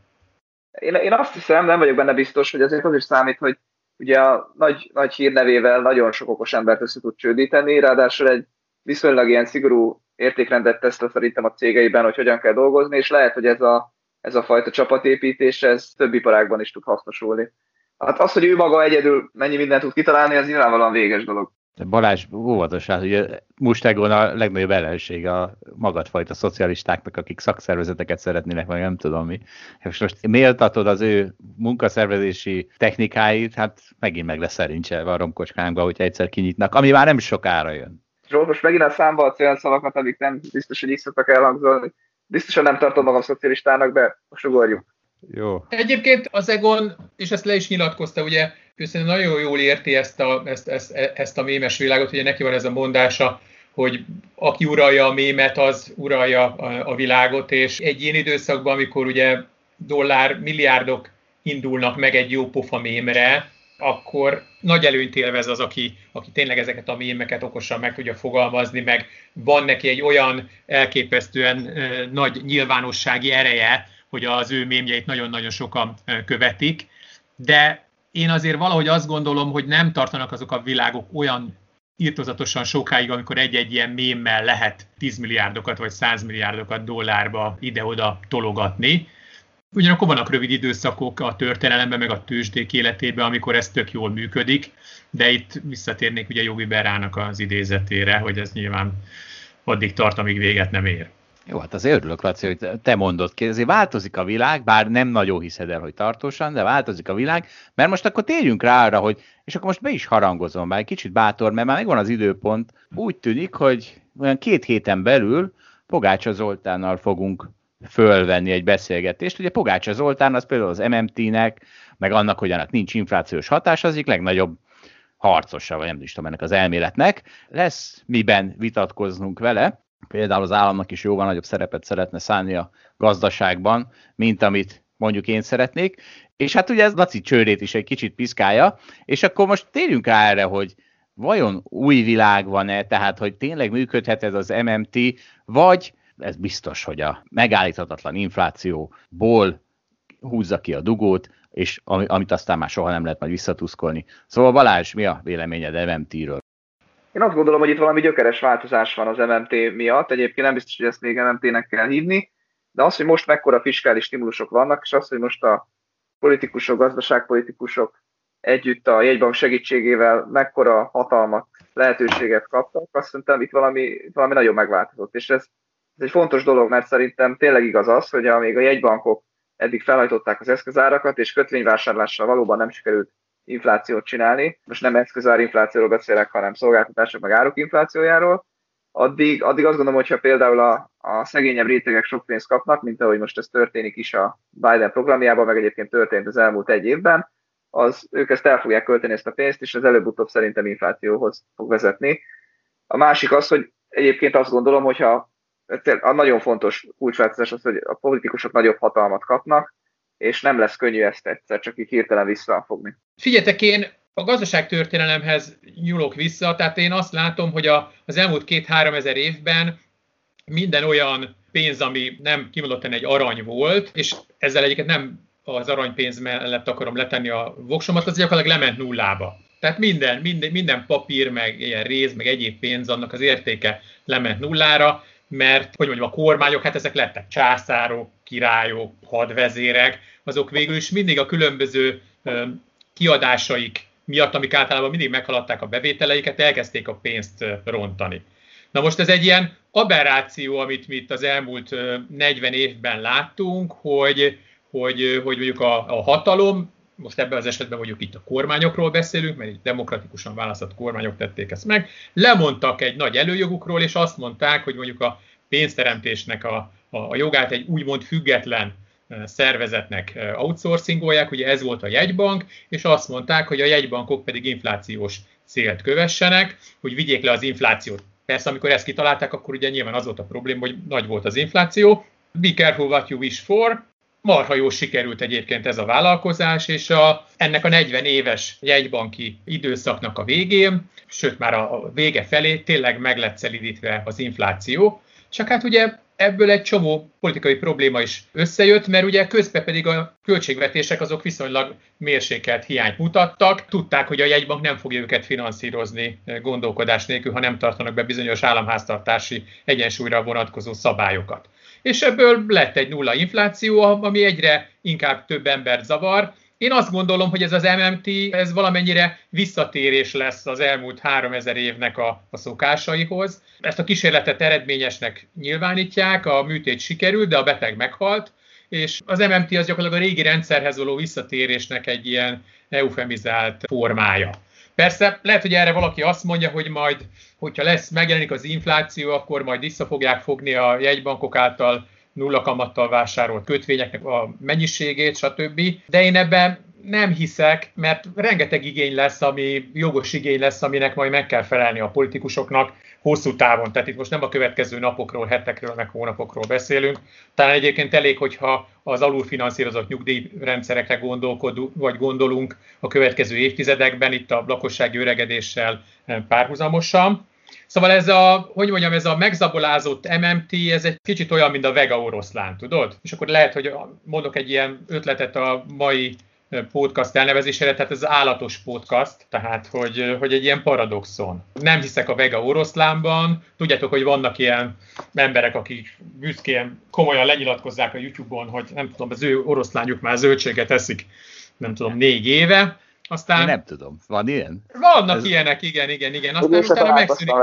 Én, én azt hiszem, nem vagyok benne biztos, hogy azért az is számít, hogy ugye a nagy, nagy hírnevével nagyon sok okos embert össze tud csődíteni, ráadásul egy viszonylag ilyen szigorú értékrendet tesz szerintem a cégeiben, hogy hogyan kell dolgozni, és lehet, hogy ez a, ez a fajta csapatépítés, ez több iparágban is tud hasznosulni. Hát az, hogy ő maga egyedül mennyi mindent tud kitalálni, az nyilvánvalóan véges dolog. Balázs, óvatosan, hogy Mustegon a legnagyobb ellenség a magadfajta szocialistáknak, akik szakszervezeteket szeretnének, vagy nem tudom mi. És most méltatod az ő munkaszervezési technikáit, hát megint meg lesz szerincsel a romkocskánkba, hogyha egyszer kinyitnak, ami már nem sokára jön. Zsolt, most megint a számba a olyan szavakat, amik nem biztos, hogy így szoktak elhangzani. Biztosan nem tartom magam szocialistának, de most ugorjuk. Jó. Egyébként az Egon, és ezt le is nyilatkozta, ugye szerintem nagyon jól érti ezt a, ezt, ezt, ezt a mémes világot, ugye neki van ez a mondása, hogy aki uralja a mémet, az uralja a, a világot, és egy ilyen időszakban, amikor ugye dollár milliárdok indulnak meg egy jó pofa mémre, akkor nagy előnyt élvez az, aki, aki tényleg ezeket a mémeket okosan meg tudja fogalmazni, meg van neki egy olyan elképesztően nagy nyilvánossági ereje, hogy az ő mémjeit nagyon-nagyon sokan követik, de én azért valahogy azt gondolom, hogy nem tartanak azok a világok olyan írtozatosan sokáig, amikor egy-egy ilyen mémmel lehet 10 milliárdokat vagy 100 milliárdokat dollárba ide-oda tologatni. Ugyanakkor vannak rövid időszakok a történelemben, meg a tőzsdék életében, amikor ez tök jól működik, de itt visszatérnék ugye Jogi Berának az idézetére, hogy ez nyilván addig tart, amíg véget nem ér. Jó, hát azért örülök, Laci, hogy te mondod ki. Azért változik a világ, bár nem nagyon hiszed el, hogy tartósan, de változik a világ, mert most akkor térjünk rá arra, hogy, és akkor most be is harangozom, egy kicsit bátor, mert már megvan az időpont. Úgy tűnik, hogy olyan két héten belül Pogácsa Zoltánnal fogunk fölvenni egy beszélgetést. Ugye Pogácsa Zoltán az például az MMT-nek, meg annak, hogy annak nincs inflációs hatás, az egyik legnagyobb harcosa, vagy nem is tudom ennek az elméletnek. Lesz miben vitatkoznunk vele, például az államnak is jóval nagyobb szerepet szeretne szállni a gazdaságban, mint amit mondjuk én szeretnék. És hát ugye ez Laci csőrét is egy kicsit piszkálja, és akkor most térjünk rá erre, hogy vajon új világ van-e, tehát hogy tényleg működhet ez az MMT, vagy ez biztos, hogy a megállíthatatlan inflációból húzza ki a dugót, és amit aztán már soha nem lehet majd visszatuszkolni. Szóval Balázs, mi a véleményed MMT-ről? Én azt gondolom, hogy itt valami gyökeres változás van az MMT miatt. Egyébként nem biztos, hogy ezt még MMT-nek kell hívni, de az, hogy most mekkora fiskális stimulusok vannak, és az, hogy most a politikusok, gazdaságpolitikusok együtt a jegybank segítségével mekkora hatalmat, lehetőséget kaptak, azt szerintem itt valami, valami nagyon megváltozott. És ez, ez egy fontos dolog, mert szerintem tényleg igaz az, hogy amíg a jegybankok eddig felhajtották az eszközárakat, és kötvényvásárlással valóban nem sikerült inflációt csinálni, most nem eszközár inflációról beszélek, hanem szolgáltatások meg áruk inflációjáról, addig, addig azt gondolom, hogyha például a, a szegényebb rétegek sok pénzt kapnak, mint ahogy most ez történik is a Biden programjában, meg egyébként történt az elmúlt egy évben, az ők ezt el fogják költeni ezt a pénzt, és az előbb-utóbb szerintem inflációhoz fog vezetni. A másik az, hogy egyébként azt gondolom, hogyha a nagyon fontos kulcsváltozás az, hogy a politikusok nagyobb hatalmat kapnak, és nem lesz könnyű ezt egyszer csak így hirtelen visszafogni. Figyeljetek, én a gazdaságtörténelemhez nyúlok vissza, tehát én azt látom, hogy a, az elmúlt két-három ezer évben minden olyan pénz, ami nem kimondottan egy arany volt, és ezzel egyiket nem az aranypénz mellett akarom letenni a voksomat, az gyakorlatilag lement nullába. Tehát minden, minden, minden papír, meg ilyen réz, meg egyéb pénz, annak az értéke lement nullára, mert, hogy mondjam, a kormányok, hát ezek lettek császárok, királyok, hadvezérek, azok végül is mindig a különböző kiadásaik miatt, amik általában mindig meghaladták a bevételeiket, elkezdték a pénzt rontani. Na most ez egy ilyen aberráció, amit mi itt az elmúlt 40 évben láttunk, hogy, hogy, hogy mondjuk a, a hatalom, most ebben az esetben mondjuk itt a kormányokról beszélünk, mert itt demokratikusan választott kormányok tették ezt meg, lemondtak egy nagy előjogukról, és azt mondták, hogy mondjuk a pénzteremtésnek a, a, jogát egy úgymond független szervezetnek outsourcingolják, ugye ez volt a jegybank, és azt mondták, hogy a jegybankok pedig inflációs célt kövessenek, hogy vigyék le az inflációt. Persze, amikor ezt kitalálták, akkor ugye nyilván az volt a probléma, hogy nagy volt az infláció. Be careful what you wish for. Marha jól sikerült egyébként ez a vállalkozás, és a, ennek a 40 éves jegybanki időszaknak a végén, sőt már a vége felé tényleg meg lett szelidítve az infláció, csak hát ugye ebből egy csomó politikai probléma is összejött, mert ugye közben pedig a költségvetések azok viszonylag mérsékelt hiányt mutattak. Tudták, hogy a jegybank nem fogja őket finanszírozni gondolkodás nélkül, ha nem tartanak be bizonyos államháztartási egyensúlyra vonatkozó szabályokat. És ebből lett egy nulla infláció, ami egyre inkább több embert zavar, Én azt gondolom, hogy ez az MMT, ez valamennyire visszatérés lesz az elmúlt 3000 évnek a, a szokásaihoz. Ezt a kísérletet eredményesnek nyilvánítják, a műtét sikerült, de a beteg meghalt, és az MMT az gyakorlatilag a régi rendszerhez való visszatérésnek egy ilyen eufemizált formája. Persze lehet, hogy erre valaki azt mondja, hogy majd, hogyha lesz, megjelenik az infláció, akkor majd vissza fogják fogni a jegybankok által nulla kamattal vásárolt kötvényeknek a mennyiségét, stb. De én ebben nem hiszek, mert rengeteg igény lesz, ami jogos igény lesz, aminek majd meg kell felelni a politikusoknak hosszú távon. Tehát itt most nem a következő napokról, hetekről, meg hónapokról beszélünk. Talán egyébként elég, hogyha az alulfinanszírozott nyugdíjrendszerekre gondolkodunk, vagy gondolunk a következő évtizedekben, itt a lakossági öregedéssel párhuzamosan. Szóval ez a, hogy mondjam, ez a megzabolázott MMT, ez egy kicsit olyan, mint a vega oroszlán, tudod? És akkor lehet, hogy mondok egy ilyen ötletet a mai podcast elnevezésére, tehát ez állatos podcast, tehát hogy, hogy egy ilyen paradoxon. Nem hiszek a vega oroszlánban, tudjátok, hogy vannak ilyen emberek, akik büszkén komolyan lenyilatkozzák a YouTube-on, hogy nem tudom, az ő oroszlányuk már zöldséget eszik, nem tudom, négy éve, aztán... Én nem tudom, van ilyen? Vannak Ez... ilyenek, igen, igen, igen. Aztán utána megszűnik.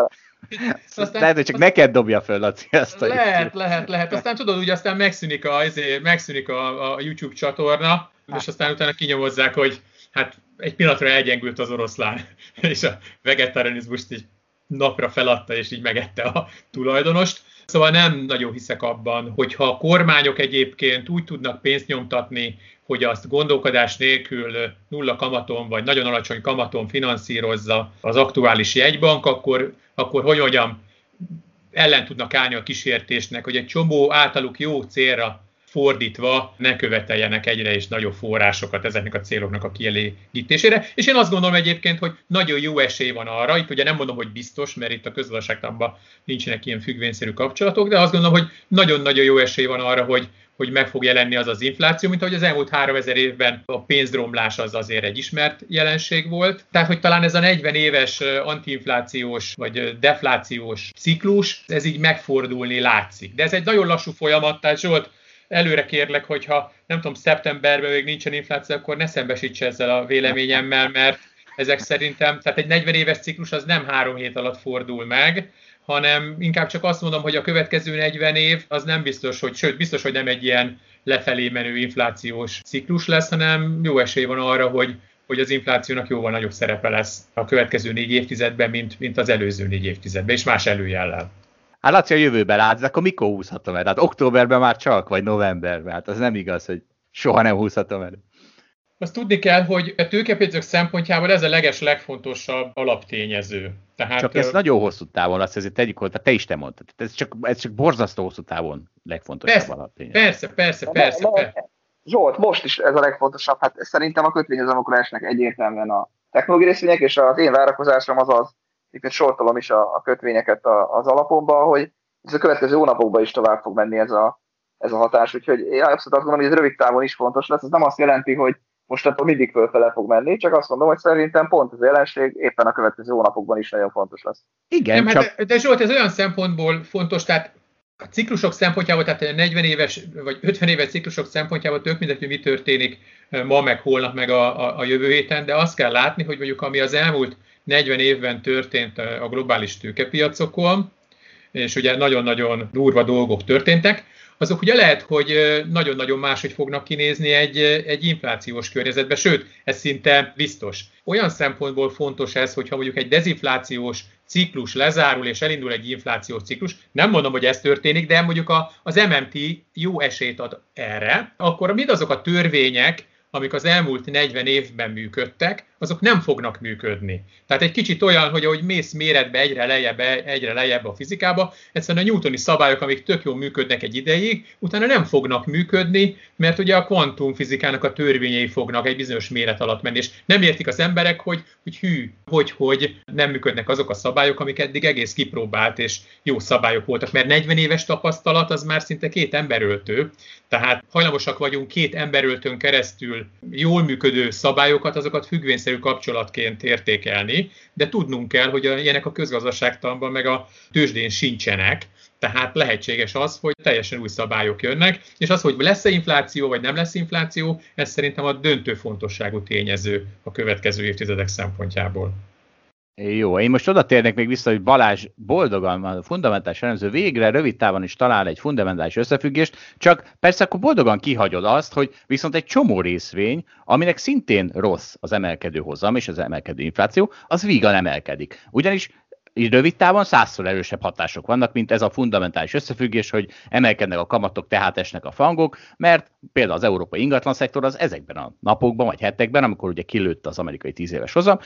Aztán, lehet, hogy csak neked dobja föl, Laci, azt a Lehet, YouTube. lehet, lehet. Aztán tudod, hogy aztán megszűnik a, ezért, megszűnik a, a YouTube csatorna, és aztán utána kinyomozzák, hogy hát egy pillanatra elgyengült az oroszlán, és a vegetarianizmust így napra feladta, és így megette a tulajdonost. Szóval nem nagyon hiszek abban, hogyha a kormányok egyébként úgy tudnak pénzt nyomtatni, hogy azt gondolkodás nélkül nulla kamaton vagy nagyon alacsony kamaton finanszírozza az aktuális jegybank, akkor, akkor hogy mondjam, ellen tudnak állni a kísértésnek, hogy egy csomó általuk jó célra fordítva ne követeljenek egyre is nagyobb forrásokat ezeknek a céloknak a kielégítésére. És én azt gondolom egyébként, hogy nagyon jó esély van arra, itt ugye nem mondom, hogy biztos, mert itt a közgazdaságtanban nincsenek ilyen függvényszerű kapcsolatok, de azt gondolom, hogy nagyon-nagyon jó esély van arra, hogy, hogy meg fog jelenni az az infláció, mint ahogy az elmúlt 3000 évben a pénzromlás az azért egy ismert jelenség volt. Tehát, hogy talán ez a 40 éves antiinflációs vagy deflációs ciklus, ez így megfordulni látszik. De ez egy nagyon lassú folyamat, tehát Zsolt, előre kérlek, hogyha nem tudom, szeptemberben még nincsen infláció, akkor ne szembesíts ezzel a véleményemmel, mert ezek szerintem, tehát egy 40 éves ciklus az nem három hét alatt fordul meg, hanem inkább csak azt mondom, hogy a következő 40 év az nem biztos, hogy, sőt, biztos, hogy nem egy ilyen lefelé menő inflációs ciklus lesz, hanem jó esély van arra, hogy, hogy az inflációnak jóval nagyobb szerepe lesz a következő négy évtizedben, mint, mint az előző négy évtizedben, és más előjellel. Hát Laci a jövőben látsz, akkor mikor húzhatom el? Hát októberben már csak, vagy novemberben. Hát az nem igaz, hogy soha nem húzhatom el. Azt tudni kell, hogy a tőkepénzők szempontjából ez a leges legfontosabb alaptényező. Tehát, csak ez ö... nagyon hosszú távon lesz, ezért tegyük hozzá, te is te mondtad. Ez csak, ez csak borzasztó hosszú távon legfontosabb persze, alaptényező. Persze, persze, persze. Ma, persze. Zsolt, most is ez a legfontosabb. Hát szerintem a kötvényezamokulásnak egyértelműen a technológiai részvények, és az én várakozásom az az, egyébként sortolom is a, a kötvényeket a, az alapomba, hogy ez a következő hónapokban is tovább fog menni ez a, ez a hatás. Úgyhogy én abszolút azt gondolom, hogy ez rövid távon is fontos lesz. Ez nem azt jelenti, hogy most attól mindig fölfele fog menni, csak azt mondom, hogy szerintem pont ez a jelenség éppen a következő hónapokban is nagyon fontos lesz. Igen, Nem, csak... hát, de Zsolt, ez olyan szempontból fontos, tehát a ciklusok szempontjából, tehát a 40 éves vagy 50 éves ciklusok szempontjából tök mindegy, hogy mi történik ma, meg holnap, meg a, a, a jövő héten, de azt kell látni, hogy mondjuk ami az elmúlt 40 évben történt a globális tőkepiacokon, és ugye nagyon-nagyon durva dolgok történtek, azok ugye lehet, hogy nagyon-nagyon máshogy fognak kinézni egy, egy inflációs környezetben, sőt, ez szinte biztos. Olyan szempontból fontos ez, hogyha mondjuk egy dezinflációs ciklus lezárul és elindul egy inflációs ciklus, nem mondom, hogy ez történik, de mondjuk a, az MMT jó esélyt ad erre, akkor mindazok a törvények, amik az elmúlt 40 évben működtek, azok nem fognak működni. Tehát egy kicsit olyan, hogy ahogy mész méretbe egyre lejjebb, egyre lejjebb a fizikába, egyszerűen a newtoni szabályok, amik tök jól működnek egy ideig, utána nem fognak működni, mert ugye a kvantumfizikának a törvényei fognak egy bizonyos méret alatt menni, és nem értik az emberek, hogy, hogy hű, hogy, hogy nem működnek azok a szabályok, amik eddig egész kipróbált és jó szabályok voltak, mert 40 éves tapasztalat az már szinte két emberöltő, tehát hajlamosak vagyunk két emberöltön keresztül jól működő szabályokat, azokat függvényszerű kapcsolatként értékelni, de tudnunk kell, hogy ilyenek a közgazdaságtanban meg a tőzsdén sincsenek, Tehát lehetséges az, hogy teljesen új szabályok jönnek, és az, hogy lesz-e infláció, vagy nem lesz infláció, ez szerintem a döntő fontosságú tényező a következő évtizedek szempontjából. Jó, én most oda térnek még vissza, hogy Balázs boldogan, a fundamentális elemző végre rövid távon is talál egy fundamentális összefüggést, csak persze akkor boldogan kihagyod azt, hogy viszont egy csomó részvény, aminek szintén rossz az emelkedő hozam és az emelkedő infláció, az vígan emelkedik. Ugyanis így rövid távon százszor erősebb hatások vannak, mint ez a fundamentális összefüggés, hogy emelkednek a kamatok, tehát esnek a fangok, mert például az európai ingatlan szektor az ezekben a napokban vagy hetekben, amikor ugye kilőtt az amerikai tíz éves hozam,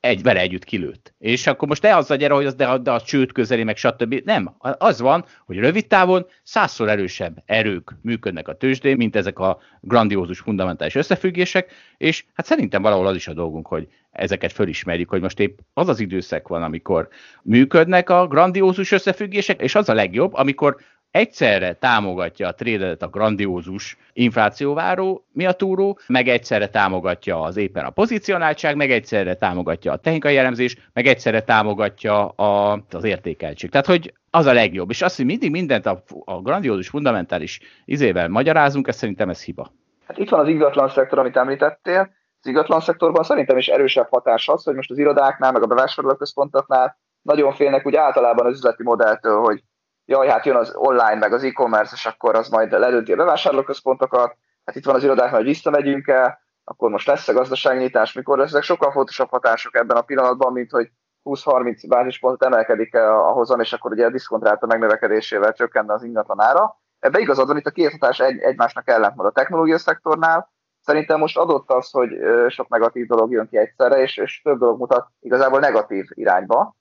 egy, vele együtt kilőtt. És akkor most ne azzal gyere, hogy az, de, a, de a csőd közeli, meg stb. Nem, az van, hogy rövid távon százszor erősebb erők működnek a tőzsdén, mint ezek a grandiózus fundamentális összefüggések, és hát szerintem valahol az is a dolgunk, hogy ezeket fölismerjük, hogy most épp az az időszak van, amikor működnek a grandiózus összefüggések, és az a legjobb, amikor egyszerre támogatja a trédedet a grandiózus inflációváró miatúró, meg egyszerre támogatja az éppen a pozicionáltság, meg egyszerre támogatja a technikai jellemzés, meg egyszerre támogatja a, az értékeltség. Tehát, hogy az a legjobb. És azt, hogy mindig mindent a, a grandiózus, fundamentális izével magyarázunk, ez szerintem ez hiba. Hát itt van az ingatlan szektor, amit említettél. Az ingatlan szektorban szerintem is erősebb hatás az, hogy most az irodáknál, meg a bevásárlóközpontoknál nagyon félnek úgy általában az üzleti modelltől, hogy jaj, hát jön az online, meg az e-commerce, és akkor az majd ledönti a bevásárlóközpontokat, hát itt van az irodák, hogy visszamegyünk el, akkor most lesz a gazdaságnyitás, mikor lesz, sokkal fontosabb hatások ebben a pillanatban, mint hogy 20-30 bázispontot emelkedik a hozam, és akkor ugye a diszkontráta megnövekedésével csökkenne az ingatlan ára. Ebbe igazad van, itt a két hatás egy, egymásnak ellentmond a technológia szektornál. Szerintem most adott az, hogy sok negatív dolog jön ki egyszerre, és, és több dolog mutat igazából negatív irányba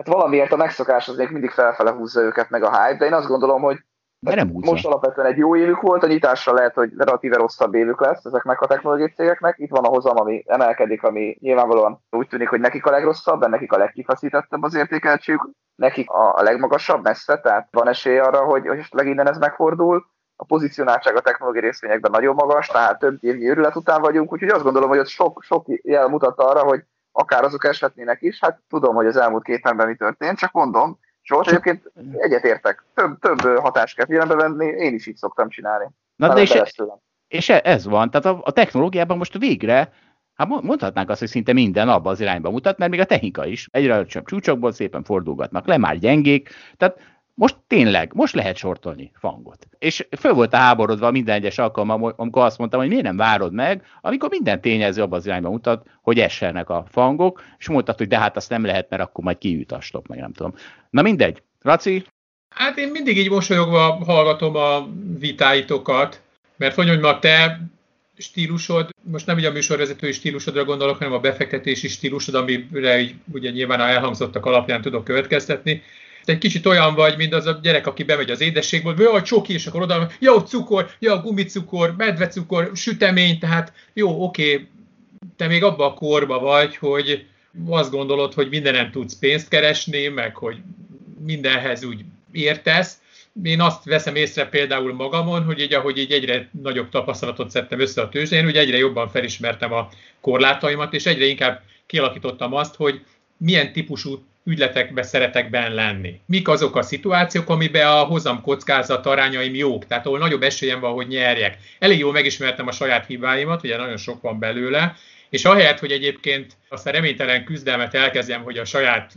hát valamiért a megszokás az még mindig felfele húzza őket meg a hype, de én azt gondolom, hogy nem most alapvetően egy jó évük volt, a nyitásra lehet, hogy relatíve rosszabb évük lesz ezeknek a technológiai cégeknek. Itt van a hozam, ami emelkedik, ami nyilvánvalóan úgy tűnik, hogy nekik a legrosszabb, de nekik a legkifaszítettebb az értékeltségük, nekik a, legmagasabb messze, tehát van esély arra, hogy, hogy legint ez megfordul. A pozicionáltság a technológiai részvényekben nagyon magas, tehát több évnyi őrület után vagyunk, úgyhogy azt gondolom, hogy ott sok, sok jel mutat arra, hogy akár azok esetnének is, hát tudom, hogy az elmúlt két évben mi történt, csak mondom, Zsolt, egyébként egyetértek. Több, több hatást kell figyelembe venni, én is így szoktam csinálni. Na de és, és e- ez van, tehát a, a technológiában most végre, hát mondhatnánk azt, hogy szinte minden abba az irányba mutat, mert még a technika is. Egyre csak csúcsokból szépen fordulgatnak le, már gyengék, tehát most tényleg, most lehet sortolni fangot. És föl volt a háborodva minden egyes alkalommal, amikor azt mondtam, hogy miért nem várod meg, amikor minden tényező abban az irányba mutat, hogy essenek a fangok, és mondtad, hogy de hát azt nem lehet, mert akkor majd kiüt a stop, meg nem tudom. Na mindegy. Raci? Hát én mindig így mosolyogva hallgatom a vitáitokat, mert hogy a te stílusod, most nem ugye a műsorvezetői stílusodra gondolok, hanem a befektetési stílusod, amire így, ugye nyilván a elhangzottak alapján tudok következtetni, te egy kicsit olyan vagy, mint az a gyerek, aki bemegy az édességből, jó, a csoki, és akkor oda, jó, cukor, jó, gumicukor, medvecukor, sütemény, tehát jó, oké, te még abban a korba vagy, hogy azt gondolod, hogy mindenem tudsz pénzt keresni, meg hogy mindenhez úgy értesz. Én azt veszem észre például magamon, hogy így, ahogy így egyre nagyobb tapasztalatot szedtem össze a tőzsdén, úgy egyre jobban felismertem a korlátaimat, és egyre inkább kialakítottam azt, hogy milyen típusú ügyletekbe szeretek benn lenni. Mik azok a szituációk, amiben a hozam kockázat arányaim jók, tehát ahol nagyobb esélyem van, hogy nyerjek. Elég jól megismertem a saját hibáimat, ugye nagyon sok van belőle, és ahelyett, hogy egyébként azt a reménytelen küzdelmet elkezdjem, hogy a saját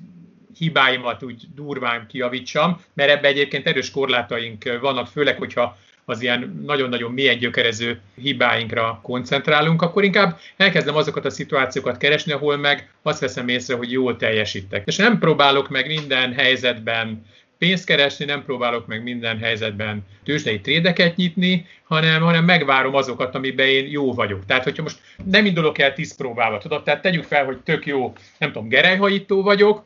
hibáimat úgy durván kiavítsam, mert ebbe egyébként erős korlátaink vannak, főleg, hogyha az ilyen nagyon-nagyon mélyen gyökerező hibáinkra koncentrálunk, akkor inkább elkezdem azokat a szituációkat keresni, ahol meg azt veszem észre, hogy jól teljesítek. És nem próbálok meg minden helyzetben pénzt keresni, nem próbálok meg minden helyzetben tőzsdei trédeket nyitni, hanem, hanem megvárom azokat, amiben én jó vagyok. Tehát, hogyha most nem indulok el tíz próbával, tudod, tehát tegyük fel, hogy tök jó, nem tudom, gerelyhajító vagyok,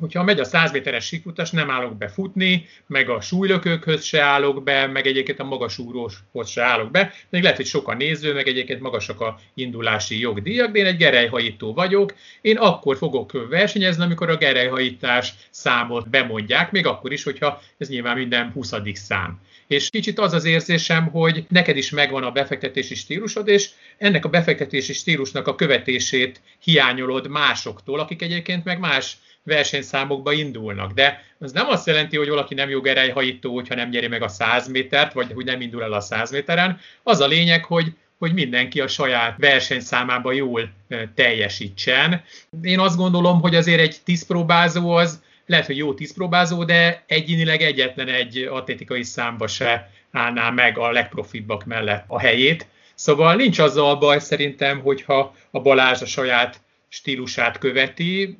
hogyha megy a 100 méteres síkfutás, nem állok be futni, meg a súlylökőkhöz se állok be, meg egyébként a magas úróshoz se állok be. Még lehet, hogy sok a néző, meg egyébként magasak a indulási jogdíjak, de én egy gerelyhajító vagyok. Én akkor fogok versenyezni, amikor a gerelyhajítás számot bemondják, még akkor is, hogyha ez nyilván minden 20. szám. És kicsit az az érzésem, hogy neked is megvan a befektetési stílusod, és ennek a befektetési stílusnak a követését hiányolod másoktól, akik egyébként meg más versenyszámokba indulnak. De az nem azt jelenti, hogy valaki nem jogerejhajító, hogyha nem nyeri meg a 100 métert, vagy hogy nem indul el a 100 méteren. Az a lényeg, hogy hogy mindenki a saját versenyszámában jól teljesítsen. Én azt gondolom, hogy azért egy tízpróbázó az lehet, hogy jó tízpróbázó, de egyénileg egyetlen egy atlétikai számba se állná meg a legprofibbak mellett a helyét. Szóval nincs azzal baj szerintem, hogyha a Balázs a saját stílusát követi,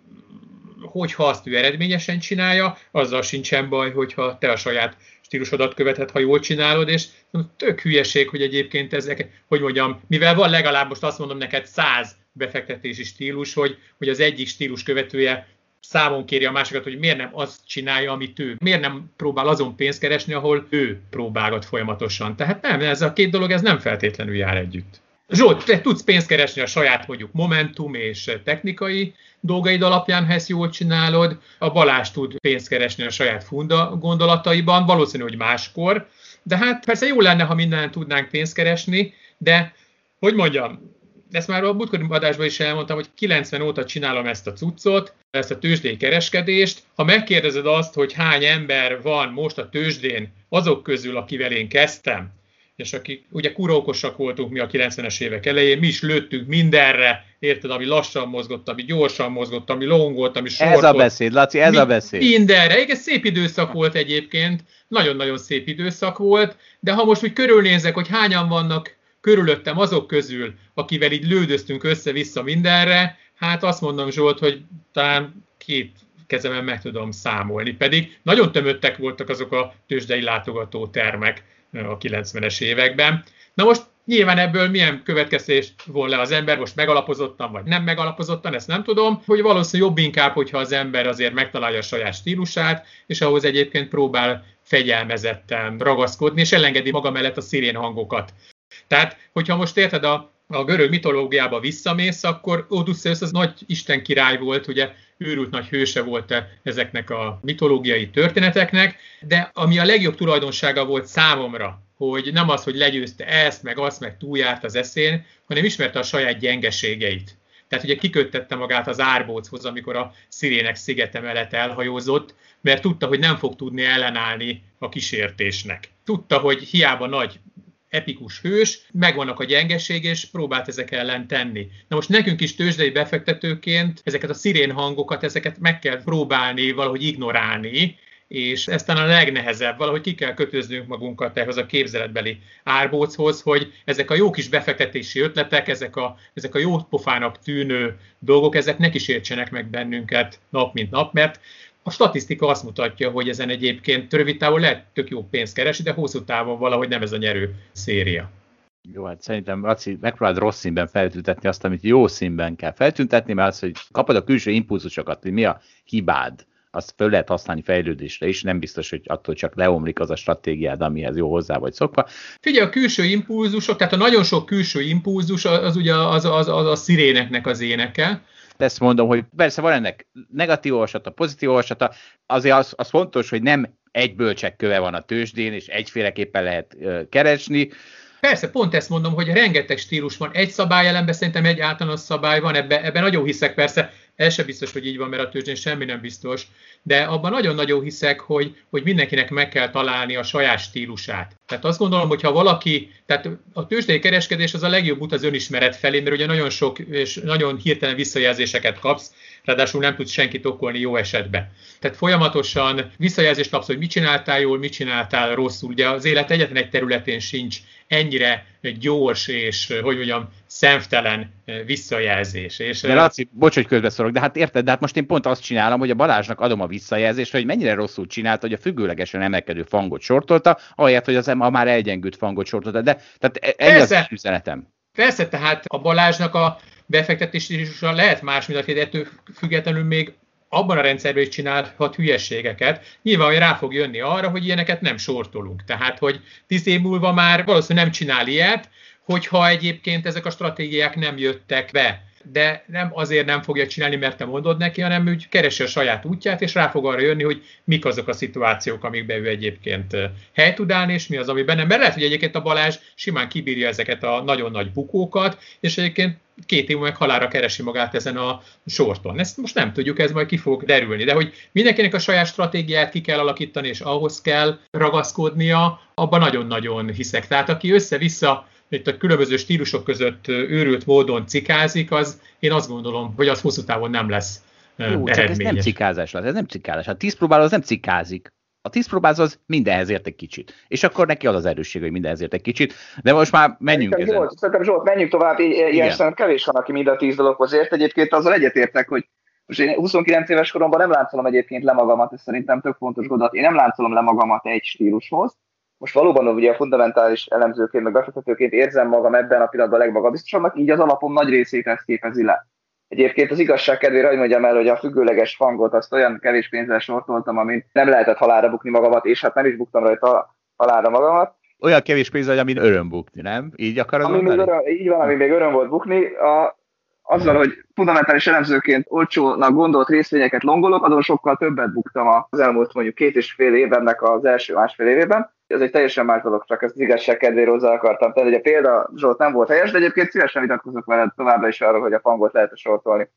hogyha azt ő eredményesen csinálja, azzal sincsen baj, hogyha te a saját stílusodat követed, ha jól csinálod, és tök hülyeség, hogy egyébként ezek, hogy mondjam, mivel van legalább most azt mondom neked száz befektetési stílus, hogy, hogy az egyik stílus követője számon kéri a másikat, hogy miért nem azt csinálja, amit ő. Miért nem próbál azon pénzt keresni, ahol ő próbálgat folyamatosan. Tehát nem, ez a két dolog ez nem feltétlenül jár együtt. Zsolt, te tudsz pénzt keresni a saját mondjuk momentum és technikai dolgaid alapján, ha ezt jól csinálod. A Balázs tud pénzt keresni a saját funda gondolataiban, valószínű, hogy máskor. De hát persze jó lenne, ha minden tudnánk pénzt keresni, de hogy mondjam, ezt már a múltkori adásban is elmondtam, hogy 90 óta csinálom ezt a cuccot, ezt a tőzsdei kereskedést. Ha megkérdezed azt, hogy hány ember van most a tőzsdén azok közül, akivel én kezdtem, és akik ugye kurókosak voltunk mi a 90-es évek elején, mi is lőttünk mindenre, érted, ami lassan mozgott, ami gyorsan mozgott, ami longolt, ami sorkolt. Ez a beszéd, Laci, ez mi, a beszéd. Mindenre, igen, szép időszak volt egyébként, nagyon-nagyon szép időszak volt, de ha most úgy körülnézek, hogy hányan vannak körülöttem azok közül, akivel így lődöztünk össze-vissza mindenre, hát azt mondom Zsolt, hogy talán két kezemen meg tudom számolni. Pedig nagyon tömöttek voltak azok a tőzsdei látogató termek a 90-es években. Na most Nyilván ebből milyen következtés von le az ember, most megalapozottan vagy nem megalapozottan, ezt nem tudom, hogy valószínűleg jobb inkább, hogyha az ember azért megtalálja a saját stílusát, és ahhoz egyébként próbál fegyelmezetten ragaszkodni, és elengedi maga mellett a szirén hangokat. Tehát, hogyha most érted a, a görög mitológiába visszamész, akkor Odysseus az nagy isten király volt, ugye őrült nagy hőse volt ezeknek a mitológiai történeteknek, de ami a legjobb tulajdonsága volt számomra, hogy nem az, hogy legyőzte ezt, meg azt, meg túljárt az eszén, hanem ismerte a saját gyengeségeit. Tehát ugye kiköttette magát az árbóchoz, amikor a szirének szigete mellett elhajózott, mert tudta, hogy nem fog tudni ellenállni a kísértésnek. Tudta, hogy hiába nagy epikus hős, megvannak a gyengeség, és próbált ezek ellen tenni. Na most nekünk is tőzsdei befektetőként ezeket a szirén hangokat, ezeket meg kell próbálni valahogy ignorálni, és ez talán a legnehezebb, valahogy ki kell kötöznünk magunkat ehhez a képzeletbeli árbóchoz, hogy ezek a jó kis befektetési ötletek, ezek a, ezek a jó pofának tűnő dolgok, ezek ne kísértsenek meg bennünket nap mint nap, mert a statisztika azt mutatja, hogy ezen egyébként rövid távon lehet tök jó pénzt keresni, de hosszú távon valahogy nem ez a nyerő széria. Jó, hát szerintem Laci, megpróbáld rossz színben feltüntetni azt, amit jó színben kell feltüntetni, mert az, hogy kapod a külső impulzusokat, hogy mi a hibád, azt föl lehet használni fejlődésre is, nem biztos, hogy attól csak leomlik az a stratégiád, amihez jó hozzá vagy szokva. Figyelj, a külső impulzusok, tehát a nagyon sok külső impulzus, az ugye az, az, az a sziréneknek az éneke, ezt mondom, hogy persze van ennek negatív olvasata, pozitív olvasata, azért az, az fontos, hogy nem egy bölcsekköve van a tőzsdén, és egyféleképpen lehet keresni, Persze, pont ezt mondom, hogy rengeteg stílus van. Egy szabály ellenben szerintem egy általános szabály van, ebben, ebben nagyon hiszek persze, ez sem biztos, hogy így van, mert a tőzsdén semmi nem biztos, de abban nagyon-nagyon hiszek, hogy, hogy mindenkinek meg kell találni a saját stílusát. Tehát azt gondolom, hogy ha valaki, tehát a tőzsdei kereskedés az a legjobb út az önismeret felé, mert ugye nagyon sok és nagyon hirtelen visszajelzéseket kapsz, ráadásul nem tudsz senkit okolni jó esetben. Tehát folyamatosan visszajelzést kapsz, hogy mit csináltál jól, mit csináltál rosszul. Ugye az élet egyetlen egy területén sincs ennyire gyors és, hogy mondjam, szemtelen visszajelzés. És, de Laci, bocs, hogy közbeszorok, de hát érted, de hát most én pont azt csinálom, hogy a Balázsnak adom a visszajelzést, hogy mennyire rosszul csinálta, hogy a függőlegesen emelkedő fangot sortolta, ahelyett, hogy az a már elgyengült fangot sortolta. De tehát e- ennyi Persze. az üzenetem. Persze, tehát a Balázsnak a befektetési lehet más, mint ettől függetlenül még abban a rendszerben is csinálhat hülyeségeket, nyilván hogy rá fog jönni arra, hogy ilyeneket nem sortolunk. Tehát, hogy tíz év múlva már valószínűleg nem csinál ilyet, hogyha egyébként ezek a stratégiák nem jöttek be. De nem azért nem fogja csinálni, mert te mondod neki, hanem úgy keresi a saját útját, és rá fog arra jönni, hogy mik azok a szituációk, amikben ő egyébként hely tud állni, és mi az, amiben nem. Mert lehet, hogy egyébként a Balázs simán kibírja ezeket a nagyon nagy bukókat, és egyébként két év meg halára keresi magát ezen a sorton. Ezt most nem tudjuk, ez majd ki fog derülni, de hogy mindenkinek a saját stratégiát ki kell alakítani, és ahhoz kell ragaszkodnia, abban nagyon-nagyon hiszek. Tehát aki össze-vissza itt a különböző stílusok között őrült módon cikázik, az én azt gondolom, hogy az hosszú távon nem lesz Jó, csak ez nem cikázás lesz, ez nem cikázás. A tíz próbáló az nem cikázik. A tíz próbáló az mindenhez ért egy kicsit. És akkor neki az az erősség, hogy mindenhez ért egy kicsit. De most már menjünk ezen. Zsolt, szerintem Zsolt, menjünk tovább. Ilyen szerintem kevés van, aki mind a tíz dologhoz ért. Egyébként azzal egyetértek, hogy most én 29 éves koromban nem láncolom egyébként le magamat, ez szerintem tök fontos gondot. Én nem láncolom le magamat egy stílushoz, most valóban ugye a fundamentális elemzőként, meg befektetőként érzem magam ebben a pillanatban legmagabiztosabbnak, így az alapom nagy részét ezt képezi le. Egyébként az igazság kedvére, hogy mondjam el, hogy a függőleges fangot azt olyan kevés pénzzel sortoltam, amin nem lehetett halára bukni magamat, és hát nem is buktam rajta halára magamat. Olyan kevés pénz, amin öröm bukni, nem? Így akarod ami még öröm, Így van, ami még öröm volt bukni. A, azzal, hogy fundamentális elemzőként olcsónak gondolt részvényeket longolok, azon sokkal többet buktam az elmúlt mondjuk két és fél évennek az első másfél évében ez egy teljesen más dolog, csak ezt az igazság kedvéért hozzá akartam tenni. a példa Zsolt nem volt helyes, de egyébként szívesen vitatkozok veled továbbra is arról, hogy a fangot lehet sortolni.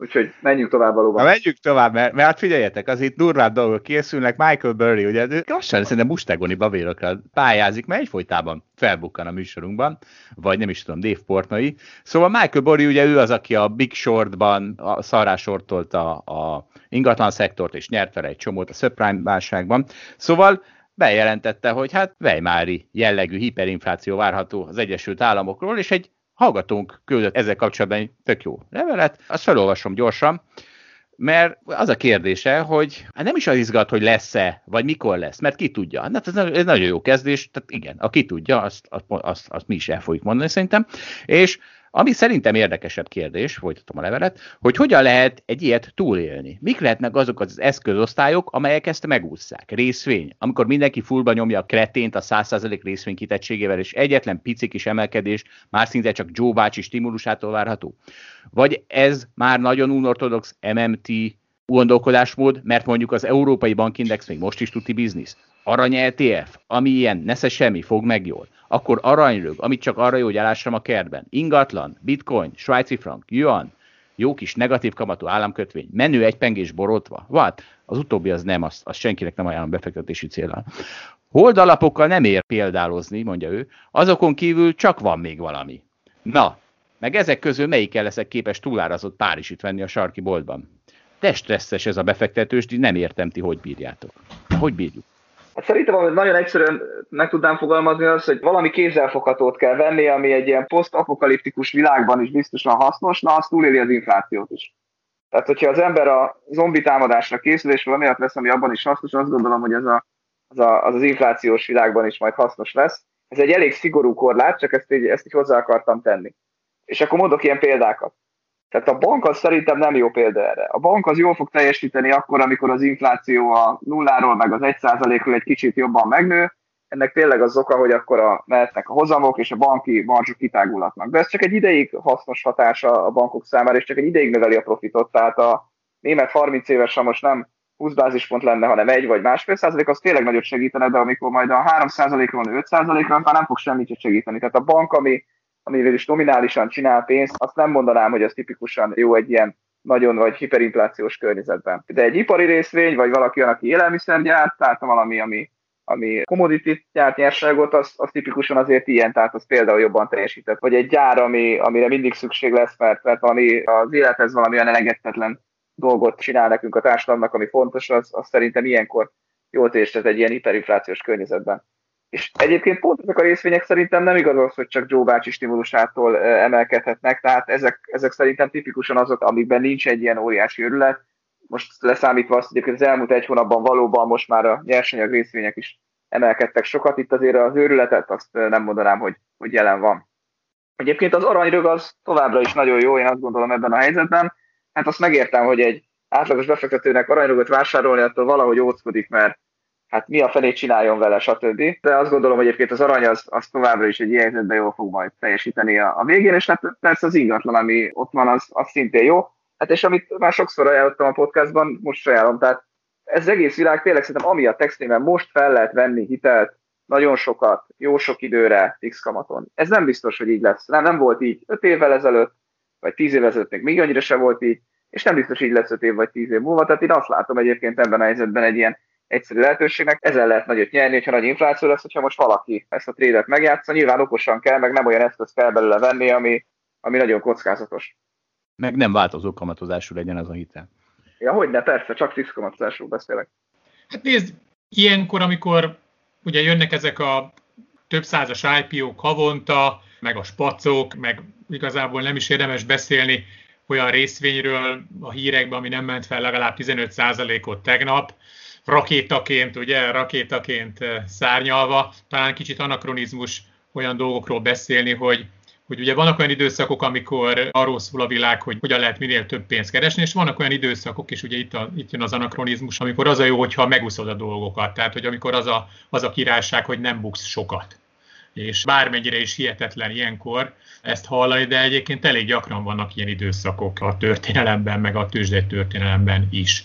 Úgyhogy menjünk tovább valóban. Ha menjünk tovább, mert, mert hát figyeljetek, az itt durvább dolgok készülnek. Michael Burry, ugye lassan szerintem mustágoni babérokra pályázik, mert egyfolytában felbukkan a műsorunkban, vagy nem is tudom, Dave Portnoi. Szóval Michael Burry, ugye ő az, aki a Big Shortban a szarás sortolta a ingatlan szektort, és nyert vele egy csomót a subprime válságban. Szóval bejelentette, hogy hát Weimári jellegű hiperinfláció várható az Egyesült Államokról, és egy hallgatónk küldött ezzel kapcsolatban egy tök jó levelet, azt felolvasom gyorsan, mert az a kérdése, hogy hát nem is az izgat, hogy lesz-e, vagy mikor lesz, mert ki tudja. Hát ez, ez nagyon jó kezdés, tehát igen, aki tudja, azt, azt, azt, azt mi is el fogjuk mondani szerintem. És ami szerintem érdekesebb kérdés, folytatom a levelet, hogy hogyan lehet egy ilyet túlélni. Mik lehetnek azok az eszközosztályok, amelyek ezt megúszszák? Részvény, amikor mindenki fullba nyomja a kretént a 100% részvény kitettségével, és egyetlen pici kis emelkedés már szinte csak Joe bácsi stimulusától várható. Vagy ez már nagyon unortodox MMT gondolkodásmód, mert mondjuk az Európai Bankindex még most is tuti biznisz. Arany ETF, ami ilyen, nesze semmi, fog meg jól. Akkor aranyrög, amit csak arra jó, hogy elássam a kertben. Ingatlan, bitcoin, svájci frank, yuan, jó kis negatív kamatú államkötvény, menő egy pengés borotva. Vad? Az utóbbi az nem, azt, azt senkinek nem ajánlom befektetési célra. Holdalapokkal nem ér példálozni, mondja ő, azokon kívül csak van még valami. Na, meg ezek közül melyikkel leszek képes túlárazott Párizsit venni a sarki boltban? De ez a befektetős, nem értem ti, hogy bírjátok. Hogy bírjuk? Hát szerintem, amit nagyon egyszerűen meg tudnám fogalmazni, az, hogy valami kézzelfoghatót kell venni, ami egy ilyen posztapokaliptikus világban is biztosan hasznos, na az túléli az inflációt is. Tehát, hogyha az ember a zombi támadásra készül, és valami vesz, ami abban is hasznos, azt gondolom, hogy ez a, az, a, az, az inflációs világban is majd hasznos lesz. Ez egy elég szigorú korlát, csak ezt így, ezt így hozzá akartam tenni. És akkor mondok ilyen példákat. Tehát a bank az szerintem nem jó példa erre. A bank az jól fog teljesíteni akkor, amikor az infláció a nulláról meg az 1%-ról egy kicsit jobban megnő. Ennek tényleg az oka, hogy akkor a, mehetnek a hozamok és a banki marzsok kitágulatnak. De ez csak egy ideig hasznos hatása a bankok számára, és csak egy ideig növeli a profitot. Tehát a német 30 éves, ha most nem 20 bázispont lenne, hanem egy vagy másfél százalék, az tényleg nagyot segítene, de amikor majd a 3 százalékról 5 százalékra, már nem fog semmit segíteni. Tehát a bank, ami amivel is nominálisan csinál pénzt, azt nem mondanám, hogy az tipikusan jó egy ilyen nagyon vagy hiperinflációs környezetben. De egy ipari részvény, vagy valaki, aki élelmiszer gyárt, tehát valami, ami, ami commodity gyárt nyerságot, az, az tipikusan azért ilyen, tehát az például jobban teljesített. Vagy egy gyár, ami, amire mindig szükség lesz, mert, mert valami, az élethez valami olyan elengedhetetlen dolgot csinál nekünk a társadalomnak, ami fontos, az, az szerintem ilyenkor jól teljesített egy ilyen hiperinflációs környezetben. És egyébként pont ezek a részvények szerintem nem igaz az, hogy csak Joe bácsi stimulusától emelkedhetnek, tehát ezek, ezek szerintem tipikusan azok, amikben nincs egy ilyen óriási örület. Most leszámítva azt, hogy az elmúlt egy hónapban valóban most már a nyersanyag részvények is emelkedtek sokat, itt azért az őrületet azt nem mondanám, hogy, hogy jelen van. Egyébként az aranyrög az továbbra is nagyon jó, én azt gondolom ebben a helyzetben. Hát azt megértem, hogy egy átlagos befektetőnek aranyrögöt vásárolni, attól valahogy óckodik, mert hát mi a felé csináljon vele, stb. De azt gondolom, hogy egyébként az arany az, az továbbra is egy ilyen helyzetben jól fog majd teljesíteni a, a végén, és hát persze az ingatlan, ami ott van, az, az szintén jó. Hát és amit már sokszor ajánlottam a podcastban, most ajánlom, tehát ez egész világ tényleg szerintem ami a textében most fel lehet venni hitelt nagyon sokat, jó sok időre, fix kamaton. Ez nem biztos, hogy így lesz. Nem, nem volt így 5 évvel ezelőtt, vagy 10 évvel ezelőtt még, még annyira se volt így, és nem biztos így lesz 5 év vagy 10 év múlva. Tehát én azt látom egyébként ebben a helyzetben egy ilyen egyszerű lehetőségnek. Ezzel lehet nagyot nyerni, hogyha nagy infláció lesz, hogyha most valaki ezt a trédet megjátsza. Nyilván okosan kell, meg nem olyan eszköz kell belőle venni, ami, ami nagyon kockázatos. Meg nem változó kamatozású legyen ez a hitel. Ja, hogy ne, persze, csak fix kamatozásról beszélek. Hát nézd, ilyenkor, amikor ugye jönnek ezek a több százas IPO-k havonta, meg a spacok, meg igazából nem is érdemes beszélni olyan részvényről a hírekben, ami nem ment fel legalább 15%-ot tegnap, rakétaként, ugye, rakétaként eh, szárnyalva, talán kicsit anakronizmus olyan dolgokról beszélni, hogy hogy ugye vannak olyan időszakok, amikor arról szól a világ, hogy hogyan lehet minél több pénzt keresni, és vannak olyan időszakok, és ugye itt, a, itt jön az anakronizmus, amikor az a jó, hogyha megúszod a dolgokat, tehát hogy amikor az a, az a királyság, hogy nem buksz sokat. És bármennyire is hihetetlen ilyenkor ezt hallani, de egyébként elég gyakran vannak ilyen időszakok a történelemben, meg a tőzsdei történelemben is.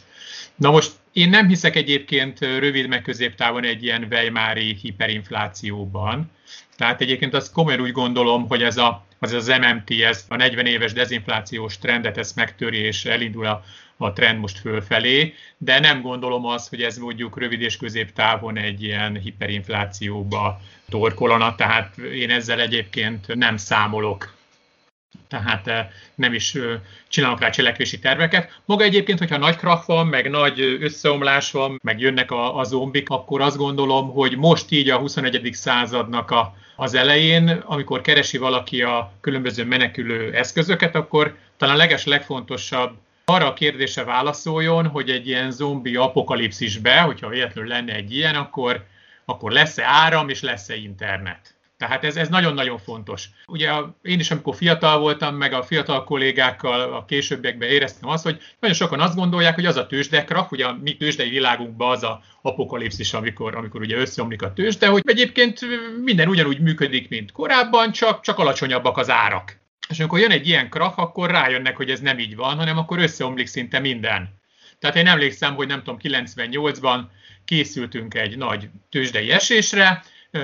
Na most én nem hiszek egyébként rövid meg középtávon egy ilyen Weimári hiperinflációban, tehát egyébként azt komolyan úgy gondolom, hogy ez a, az, az MMT, ez a 40 éves dezinflációs trendet ezt megtöri, és elindul a, a trend most fölfelé, de nem gondolom azt, hogy ez mondjuk rövid és középtávon egy ilyen hiperinflációba torkolana, tehát én ezzel egyébként nem számolok tehát eh, nem is csinálok rá cselekvési terveket. Maga egyébként, hogyha nagy krach van, meg nagy összeomlás van, meg jönnek a, a zombik, akkor azt gondolom, hogy most így a 21. századnak a, az elején, amikor keresi valaki a különböző menekülő eszközöket, akkor talán leges legfontosabb arra a kérdése válaszoljon, hogy egy ilyen zombi apokalipszisbe, hogyha véletlenül lenne egy ilyen, akkor, akkor lesz-e áram és lesz-e internet. Tehát ez, ez nagyon-nagyon fontos. Ugye én is, amikor fiatal voltam, meg a fiatal kollégákkal a későbbiekben éreztem azt, hogy nagyon sokan azt gondolják, hogy az a tőzsdekrak, ugye a mi tőzsdei világunkban az a apokalipszis, amikor, amikor ugye összeomlik a tőzsde, hogy egyébként minden ugyanúgy működik, mint korábban, csak, csak alacsonyabbak az árak. És amikor jön egy ilyen krach, akkor rájönnek, hogy ez nem így van, hanem akkor összeomlik szinte minden. Tehát én emlékszem, hogy nem tudom, 98-ban készültünk egy nagy tőzsdei esésre,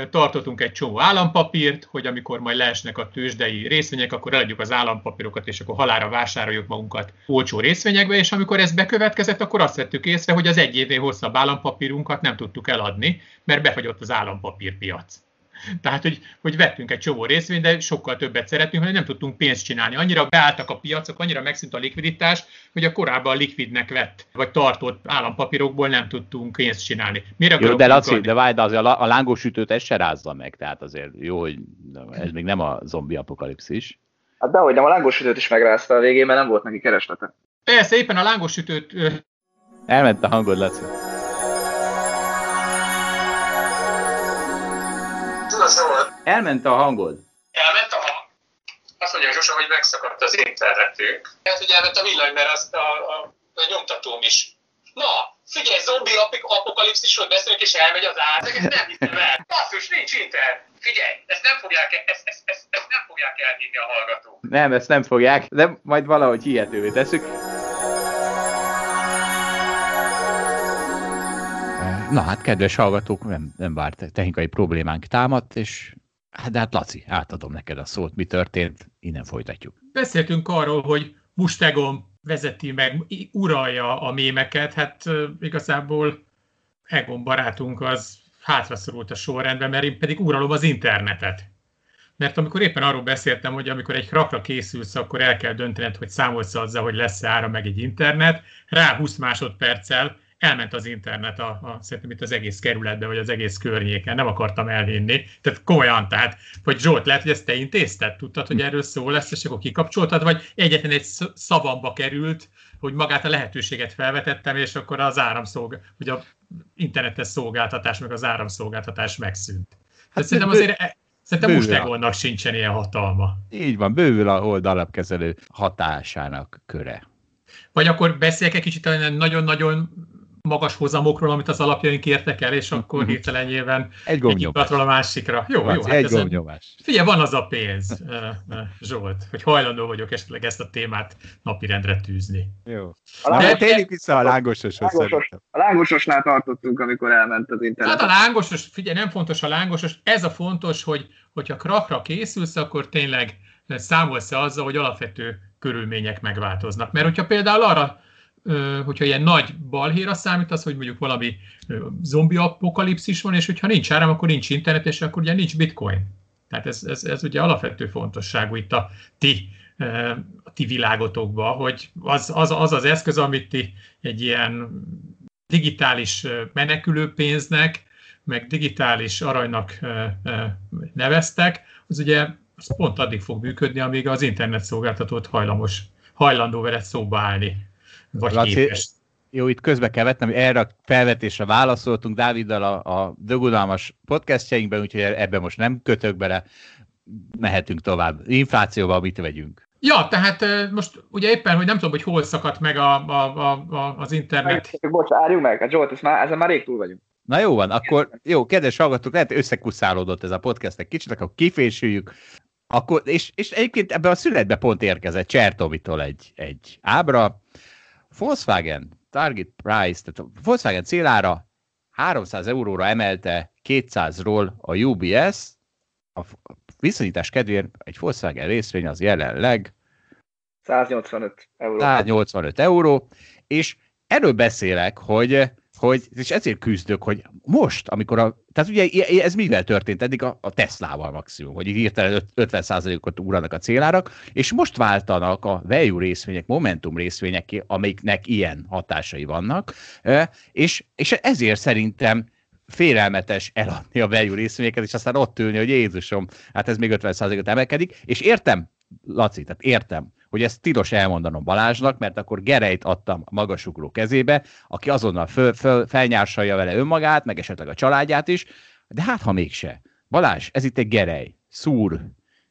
tartottunk egy csomó állampapírt, hogy amikor majd leesnek a tőzsdei részvények, akkor eladjuk az állampapírokat, és akkor halára vásároljuk magunkat olcsó részvényekbe, és amikor ez bekövetkezett, akkor azt vettük észre, hogy az egy évnél hosszabb állampapírunkat nem tudtuk eladni, mert befagyott az állampapírpiac. Tehát, hogy, hogy vettünk egy csomó részvényt, de sokkal többet szeretünk, hogy nem tudtunk pénzt csinálni. Annyira beálltak a piacok, annyira megszűnt a likviditás, hogy a korábban likvidnek vett, vagy tartott állampapírokból nem tudtunk pénzt csinálni. Mire jó, de Laci, de várj, de azért a, a lángosütőt ez se rázza meg, tehát azért jó, hogy ez még nem a zombi apokalipszis. Hát dehogy nem, a lángosütőt is megrázta a végén, mert nem volt neki kereslete. Persze, éppen a lángosütőt... Elment a hangod, Laci. Elment a hangod. Elment a hang? Azt mondja Zsusa, hogy megszakadt az internetünk. Hát, hogy elment a villany, mert azt a, a, a nyomtatóm is. Na, figyelj, zombi apokalipszisről beszélünk, és elmegy az ár, ezt nem hiszem el. Basszus, nincs internet. Figyelj, ezt nem fogják, ezt, ezt, ezt, ezt nem fogják elhinni a hallgatók. Nem, ezt nem fogják, de majd valahogy hihetővé tesszük. Na hát, kedves hallgatók, nem, nem várt technikai problémánk támadt, és hát, de hát Laci, átadom neked a szót, mi történt, innen folytatjuk. Beszéltünk arról, hogy Mustegon vezeti meg, uralja a mémeket, hát igazából Egon barátunk az hátraszorult a sorrendben, mert én pedig uralom az internetet. Mert amikor éppen arról beszéltem, hogy amikor egy krakra készülsz, akkor el kell döntened, hogy számolsz azzal, hogy lesz-e ára meg egy internet, rá 20 másodperccel elment az internet a, a, szerintem itt az egész kerületben, vagy az egész környéken, nem akartam elhinni. Tehát komolyan, tehát, hogy Zsolt, lehet, hogy ezt te intézted, tudtad, hogy erről szó lesz, és akkor kikapcsoltad, vagy egyetlen egy szavamba került, hogy magát a lehetőséget felvetettem, és akkor az áramszolg, hogy a internetes szolgáltatás, meg az áramszolgáltatás megszűnt. Hát szerintem azért e- Szerintem most Egonnak sincsen ilyen hatalma. Így van, bővül a oldalapkezelő hatásának köre. Vagy akkor beszéljek egy kicsit nagyon-nagyon magas hozamokról, amit az alapjaink értek el, és akkor mhm. hirtelenjében egy gomnyomás. a másikra. Jó, Laci, jó. Hát egy gomnyomás. Figyelj, van az a pénz, Zsolt, hogy hajlandó vagyok esetleg ezt a témát napirendre tűzni. Jó. De tényleg vissza a lángososhoz lángos, A lángososnál tartottunk, amikor elment az internet. Hát a lángosos, figyelj, nem fontos a lángosos, ez a fontos, hogy hogyha krakra készülsz, akkor tényleg számolsz-e azzal, hogy alapvető körülmények megváltoznak. Mert hogyha például arra hogyha ilyen nagy balhéra számít, az, hogy mondjuk valami zombi apokalipszis van, és hogyha nincs áram, akkor nincs internet, és akkor ugye nincs bitcoin. Tehát ez, ez, ez ugye alapvető fontosságú itt a ti, a ti világotokban, hogy az, az, az az eszköz, amit ti egy ilyen digitális menekülőpénznek, meg digitális aranynak neveztek, az ugye az pont addig fog működni, amíg az internet szolgáltatót hajlamos, hajlandó veled szóba állni. Vagy Laci, képes. Jó, itt közbe kell vetnem, erre a felvetésre válaszoltunk Dáviddal a, a dögudalmas podcastjeinkben, úgyhogy ebbe most nem kötök bele, mehetünk tovább. Inflációval mit vegyünk? Ja, tehát most ugye éppen, hogy nem tudom, hogy hol szakadt meg a, a, a, a, az internet. Bocs, árjuk meg, hát Zsolt, ez már, ezen már rég túl vagyunk. Na jó van, akkor jó, kedves hallgatók, lehet összekuszálódott ez a podcast egy kicsit, akkor kifésüljük. Akkor, és, és egyébként ebben a születbe pont érkezett Csertovitól egy, egy ábra, Volkswagen target price, tehát a Volkswagen célára 300 euróra emelte 200-ról a UBS, a viszonyítás kedvéért egy Volkswagen részvény az jelenleg 185 euró. 185 euró, és erről beszélek, hogy hogy, és ezért küzdök, hogy most, amikor a, tehát ugye ez mivel történt? Eddig a, a Teslával maximum, hogy hirtelen 50%-ot ugranak a célárak, és most váltanak a value részvények, momentum részvények, amiknek ilyen hatásai vannak, és, és ezért szerintem félelmetes eladni a value részvényeket, és aztán ott ülni, hogy Jézusom, hát ez még 50%-ot emelkedik, és értem, Laci, tehát értem, hogy ezt tilos elmondanom Balázsnak, mert akkor Gereit adtam magasugró kezébe, aki azonnal föl, föl, felnyársalja vele önmagát, meg esetleg a családját is, de hát ha mégse. Balázs, ez itt egy Gerej, szúr,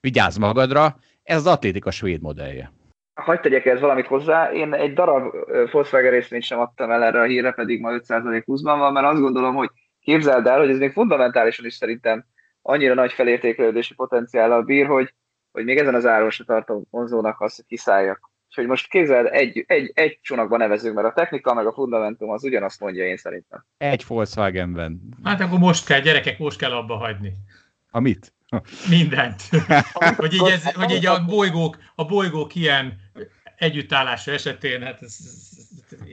vigyázz magadra, ez az atlétika svéd modellje. Hagy tegyek ez valamit hozzá, én egy darab Volkswagen részvényt sem adtam el erre a hírre, pedig ma 5% 20 van, mert azt gondolom, hogy képzeld el, hogy ez még fundamentálisan is szerintem annyira nagy felértékelődési potenciállal bír, hogy hogy még ezen az áron se tartom vonzónak azt, hogy kiszálljak. hogy most képzeld, egy, egy, egy csónakban nevezünk, mert a technika meg a fundamentum az ugyanazt mondja én szerintem. Egy Volkswagenben. Hát akkor most kell, gyerekek, most kell abba hagyni. A mit? Mindent. hogy, így ez, hogy így a bolygók, a bolygók ilyen együttállása esetén, hát ez,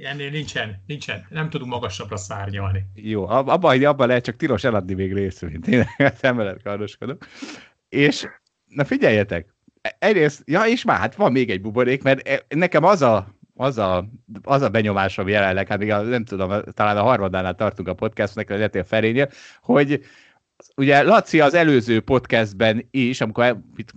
ennél nincsen, nincsen, nem tudunk magasabbra szárnyalni. Jó, abban abba lehet csak tilos eladni még részvényt, én emellett kardoskodok. És na figyeljetek, egyrészt, ja és már hát van még egy buborék, mert e, nekem az a, az a, az a benyomásom jelenleg, hát még a, nem tudom, talán a harmadánál tartunk a podcastnek, lehet a Ferénye, hogy ugye Laci az előző podcastben is, amikor mit,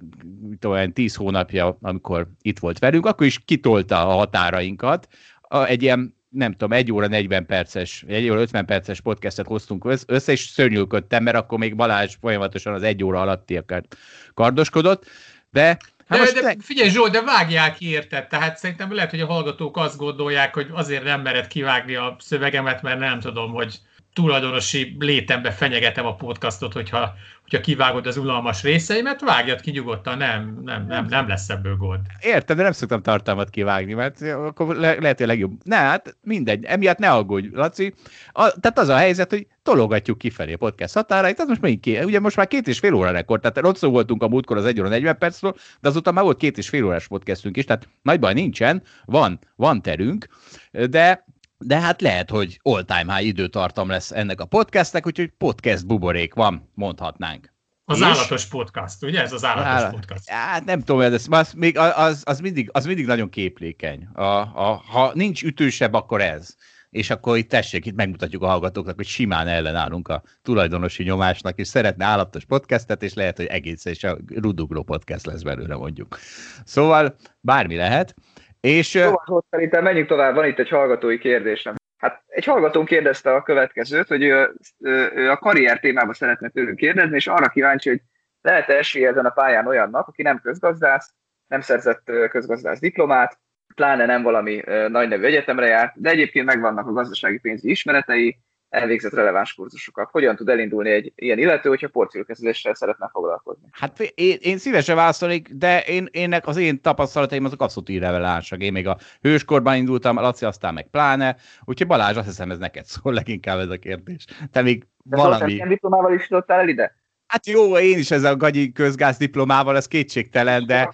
mit olyan tíz hónapja, amikor itt volt velünk, akkor is kitolta a határainkat, a, egy ilyen nem tudom, egy óra 40 perces, egy óra 50 perces podcastet hoztunk össze, és szörnyűködtem, mert akkor még Balázs folyamatosan az egy óra alattiakat kardoskodott, de Hát de, de figyelj Zsolt, de vágják ki érted, tehát szerintem lehet, hogy a hallgatók azt gondolják, hogy azért nem mered kivágni a szövegemet, mert nem tudom, hogy tulajdonosi létembe fenyegetem a podcastot, hogyha, hogyha kivágod az unalmas részeimet, vágjad ki nyugodtan, nem, nem, nem, nem lesz ebből gond. Értem, de nem szoktam tartalmat kivágni, mert akkor le, lehet, hogy legjobb. Ne, hát mindegy, emiatt ne aggódj, Laci. A, tehát az a helyzet, hogy tologatjuk kifelé a podcast határait, az most még két, ugye most már két és fél óra rekord, tehát ott voltunk a múltkor az egy óra 40 percről, de azóta már volt két és fél órás podcastünk is, tehát nagy baj nincsen, van, van terünk, de de hát lehet, hogy all-time high időtartam lesz ennek a podcastnek, úgyhogy podcast buborék van, mondhatnánk. Az és? állatos podcast, ugye? Ez az állatos Áll... podcast. Hát nem tudom, ez, az, még, az, az, mindig, az mindig nagyon képlékeny. A, a, ha nincs ütősebb, akkor ez. És akkor itt tessék, itt megmutatjuk a hallgatóknak, hogy simán ellenállunk a tulajdonosi nyomásnak, és szeretne állatos podcastet, és lehet, hogy egész és a rudugró podcast lesz belőle mondjuk. Szóval bármi lehet. És, Szóval szerintem menjünk tovább, van itt egy hallgatói kérdésem. Hát egy hallgatón kérdezte a következőt, hogy ő, ő, a karrier témába szeretne tőlünk kérdezni, és arra kíváncsi, hogy lehet-e esélye ezen a pályán olyannak, aki nem közgazdász, nem szerzett közgazdász diplomát, pláne nem valami nagy nevű egyetemre járt, de egyébként megvannak a gazdasági pénzügyi ismeretei, elvégzett releváns kurzusokat. Hogyan tud elindulni egy ilyen illető, hogyha portfóliókezeléssel szeretne foglalkozni? Hát én, én szívesen válaszolnék, de én, énnek az én tapasztalataim azok abszolút irrelevánsak. Én még a hőskorban indultam, Laci aztán meg pláne, úgyhogy Balázs azt hiszem ez neked szól leginkább ez a kérdés. Te még de valami... De diplomával is jutottál el ide? Hát jó, én is ezzel a gagyi közgáz diplomával, ez kétségtelen, de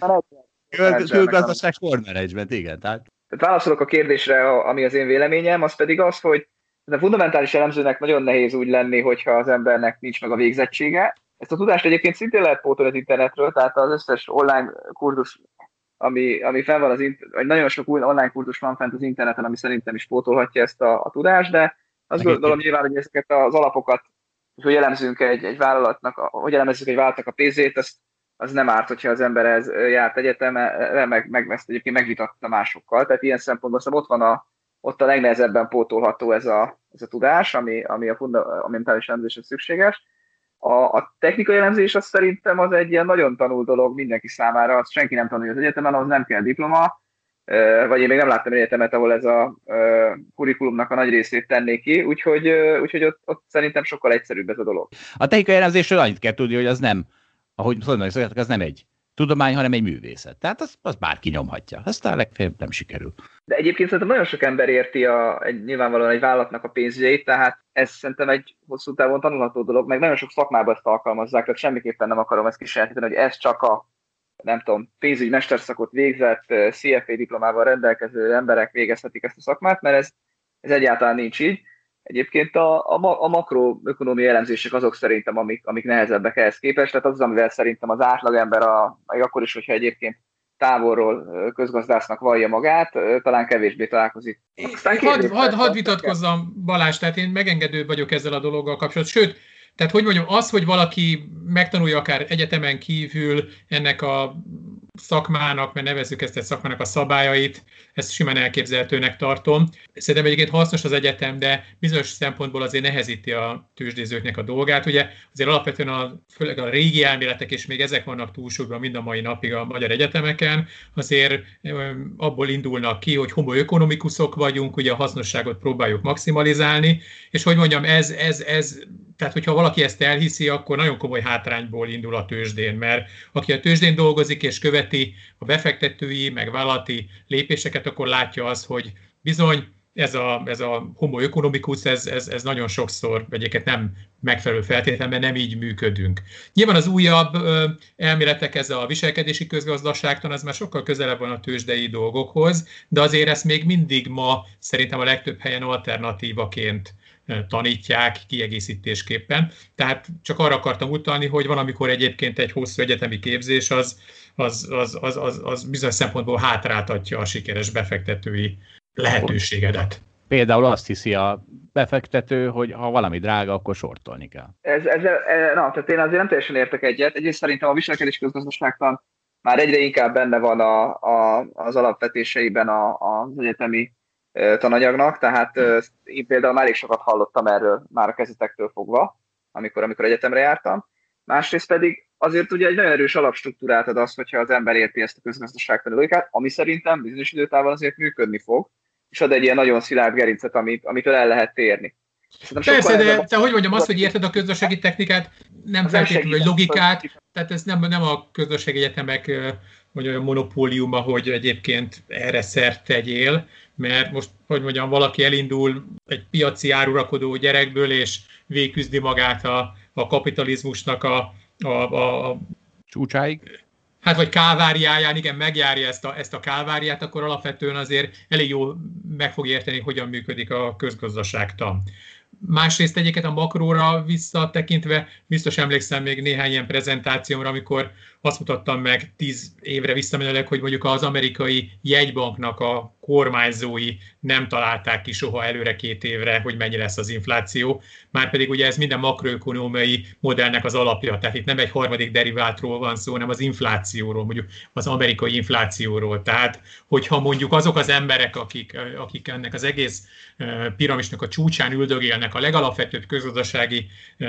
külgazdaság sport management, igen. Tehát... tehát válaszolok a kérdésre, ami az én véleményem, az pedig az, hogy a fundamentális elemzőnek nagyon nehéz úgy lenni, hogyha az embernek nincs meg a végzettsége. Ezt a tudást egyébként szintén lehet pótolni az internetről, tehát az összes online kurzus, ami, ami fenn van az vagy nagyon sok új online kurzus van fent az interneten, ami szerintem is pótolhatja ezt a, a tudást, de azt gondolom nyilván, hogy ezeket az alapokat, hogy elemzünk egy, egy vállalatnak, hogy elemezzük egy vállalatnak a pénzét, az, az nem árt, hogyha az ember ez járt egyetemre, meg, meg ezt egyébként megvitatta másokkal. Tehát ilyen szempontból szóval ott van a, ott a legnehezebben pótolható ez a, ez a tudás, ami, ami a, funda, a mentális elemzéshez szükséges. A, a technikai elemzés az szerintem az egy ilyen nagyon tanult dolog mindenki számára, azt senki nem tanulja az egyetemen, ahhoz nem kell diploma, vagy én még nem láttam egyetemet, ahol ez a kurikulumnak a nagy részét tennék ki, úgyhogy, úgyhogy ott, ott szerintem sokkal egyszerűbb ez a dolog. A technikai elemzésről annyit kell tudni, hogy az nem, ahogy szoktak, az nem egy tudomány, hanem egy művészet. Tehát az, az bárki nyomhatja. Aztán legfeljebb nem sikerül. De egyébként szerintem nagyon sok ember érti a, egy, nyilvánvalóan egy vállalatnak a pénzügyeit, tehát ez szerintem egy hosszú távon tanulható dolog, meg nagyon sok szakmában ezt alkalmazzák, tehát semmiképpen nem akarom ezt kisajátítani, hogy ez csak a nem tudom, pénzügyi mesterszakot végzett, CFA diplomával rendelkező emberek végezhetik ezt a szakmát, mert ez, ez egyáltalán nincs így. Egyébként a, a, a makroökonomiai elemzések azok szerintem, amik, amik nehezebbek ehhez képest, tehát az, amivel szerintem az átlagember, a, meg akkor is, hogyha egyébként távolról közgazdásznak vallja magát, talán kevésbé találkozik. Aztán hadd had, had vitatkozzam, Balázs, tehát én megengedő vagyok ezzel a dologgal kapcsolatban, sőt, tehát hogy mondjam, az, hogy valaki megtanulja akár egyetemen kívül ennek a szakmának, mert nevezzük ezt egy szakmának a szabályait, ezt simán elképzelhetőnek tartom. Szerintem egyébként hasznos az egyetem, de bizonyos szempontból azért nehezíti a tőzsdézőknek a dolgát. Ugye azért alapvetően a, főleg a régi elméletek, és még ezek vannak túlsúlyban mind a mai napig a magyar egyetemeken, azért abból indulnak ki, hogy homoökonomikusok vagyunk, ugye a hasznosságot próbáljuk maximalizálni, és hogy mondjam, ez, ez, ez tehát hogyha valaki ezt elhiszi, akkor nagyon komoly hátrányból indul a tőzsdén, mert aki a tőzsdén dolgozik és követi a befektetői, meg vállalati lépéseket, akkor látja az, hogy bizony ez a, ez a homo economicus, ez, ez, ez nagyon sokszor egyébként nem megfelelő feltétlenben nem így működünk. Nyilván az újabb elméletek, ez a viselkedési közgazdaságtan, ez már sokkal közelebb van a tőzsdei dolgokhoz, de azért ezt még mindig ma szerintem a legtöbb helyen alternatívaként tanítják kiegészítésképpen. Tehát csak arra akartam utalni, hogy van, amikor egyébként egy hosszú egyetemi képzés az, az, az, az, az, az bizonyos szempontból hátráltatja a sikeres befektetői lehetőségedet. Például azt hiszi a befektető, hogy ha valami drága, akkor sortolni kell. Ez, ez, ez, na, tehát én azért nem teljesen értek egyet. Egyrészt szerintem a viselkedés közgazdaságtan már egyre inkább benne van a, a, az alapvetéseiben a, az egyetemi tananyagnak, tehát én például már elég sokat hallottam erről már a kezdetektől fogva, amikor, amikor egyetemre jártam. Másrészt pedig azért ugye egy nagyon erős alapstruktúrát ad az, hogyha az ember érti ezt a közgazdaságtani logikát, ami szerintem bizonyos időtávon azért működni fog, és ad egy ilyen nagyon szilárd gerincet, amit, amitől el lehet térni. Szerintem Persze, de te hogy mondjam, azt, hogy érted a közösségi technikát, nem feltétlenül logikát, tehát ez nem, nem a közösségi egyetemek vagy olyan monopóliuma, hogy egyébként erre szert tegyél, mert most, hogy mondjam, valaki elindul egy piaci árurakodó gyerekből, és végküzdi magát a, a kapitalizmusnak a, a, a, a csúcsáig. Hát vagy káváriáján, igen, megjárja ezt a, ezt a káváriát, akkor alapvetően azért elég jól meg fog érteni, hogyan működik a közgazdaságtan. Másrészt egyébként a makróra visszatekintve, biztos emlékszem még néhány ilyen prezentációmra, amikor azt mutattam meg tíz évre visszamenőleg, hogy mondjuk az amerikai jegybanknak a kormányzói nem találták ki soha előre két évre, hogy mennyi lesz az infláció, márpedig ugye ez minden makroökonómiai modellnek az alapja, tehát itt nem egy harmadik derivátról van szó, hanem az inflációról, mondjuk az amerikai inflációról. Tehát, hogyha mondjuk azok az emberek, akik, akik ennek az egész piramisnak a csúcsán üldögélnek, a legalapvetőbb közgazdasági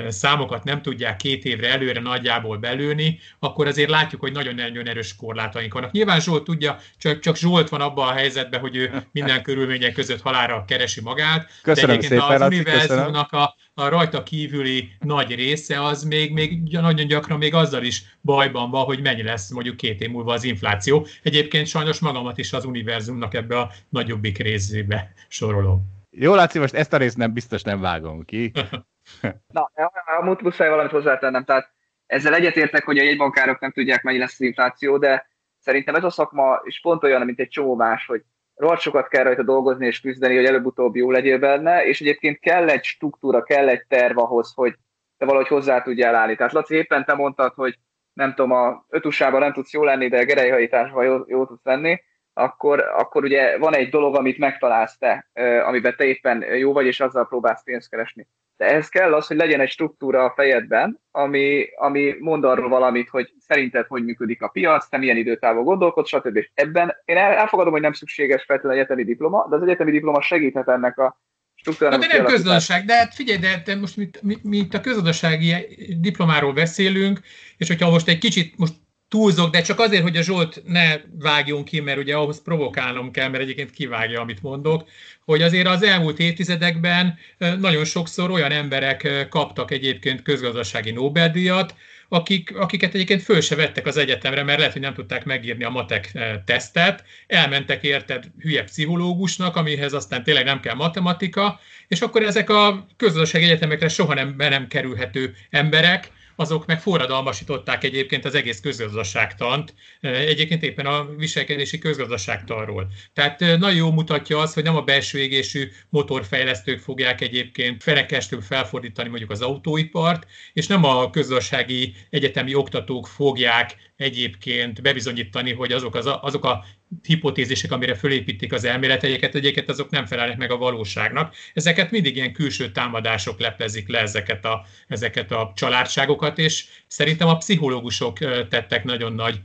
számokat nem tudják két évre előre nagyjából belőni, akkor azért látjuk, hogy nagyon-nagyon erős korlátaink vannak. Nyilván Zsolt tudja, csak, csak Zsolt van abban a helyzetben, hogy ő minden körülmények között halára keresi magát. Köszönöm de egyébként szépen, az univerzumnak a, a rajta kívüli nagy része az még, még nagyon gyakran még azzal is bajban van, hogy mennyi lesz mondjuk két év múlva az infláció. Egyébként sajnos magamat is az univerzumnak ebbe a nagyobbik részébe sorolom. Jó, Laci, most ezt a részt nem biztos nem vágom ki. Na, amúgy muszáj valamit hozzátennem, tehát ezzel egyetértek, hogy a jegybankárok nem tudják, mennyi lesz az infláció, de szerintem ez a szakma is pont olyan, mint egy csomó más, hogy rohadt sokat kell rajta dolgozni és küzdeni, hogy előbb-utóbb jó legyél benne, és egyébként kell egy struktúra, kell egy terv ahhoz, hogy te valahogy hozzá tudjál állni. Tehát Laci, éppen te mondtad, hogy nem tudom, a ötusában nem tudsz jó lenni, de gerejhajításban jó, jó tudsz lenni, akkor, akkor ugye van egy dolog, amit megtalálsz te, amiben te éppen jó vagy, és azzal próbálsz pénzt keresni. De ehhez kell az, hogy legyen egy struktúra a fejedben, ami, ami mond arról valamit, hogy szerinted hogy működik a piac, te milyen időtávon gondolkodsz, stb. És ebben én elfogadom, hogy nem szükséges feltétlenül egyetemi diploma, de az egyetemi diploma segíthet ennek a struktúrának. Na, de nem közgazdaság, de hát figyelj, de te most mi, mi, mi itt a közgazdasági diplomáról beszélünk, és hogyha most egy kicsit most túlzok, de csak azért, hogy a Zsolt ne vágjon ki, mert ugye ahhoz provokálnom kell, mert egyébként kivágja, amit mondok, hogy azért az elmúlt évtizedekben nagyon sokszor olyan emberek kaptak egyébként közgazdasági Nobel-díjat, akik, akiket egyébként föl se vettek az egyetemre, mert lehet, hogy nem tudták megírni a matek tesztet, elmentek érted hülye pszichológusnak, amihez aztán tényleg nem kell matematika, és akkor ezek a közgazdasági egyetemekre soha nem, nem kerülhető emberek, azok meg forradalmasították egyébként az egész közgazdaságtant, egyébként éppen a viselkedési közgazdaságtanról. Tehát nagyon jó mutatja az, hogy nem a belső égésű motorfejlesztők fogják egyébként fenekestől felfordítani mondjuk az autóipart, és nem a közgazdasági egyetemi oktatók fogják egyébként bebizonyítani, hogy azok, az, azok a hipotézisek, amire fölépítik az elméleteiket, egyébként azok nem felelnek meg a valóságnak. Ezeket mindig ilyen külső támadások leplezik le ezeket a, ezeket a családságokat, és szerintem a pszichológusok tettek nagyon nagy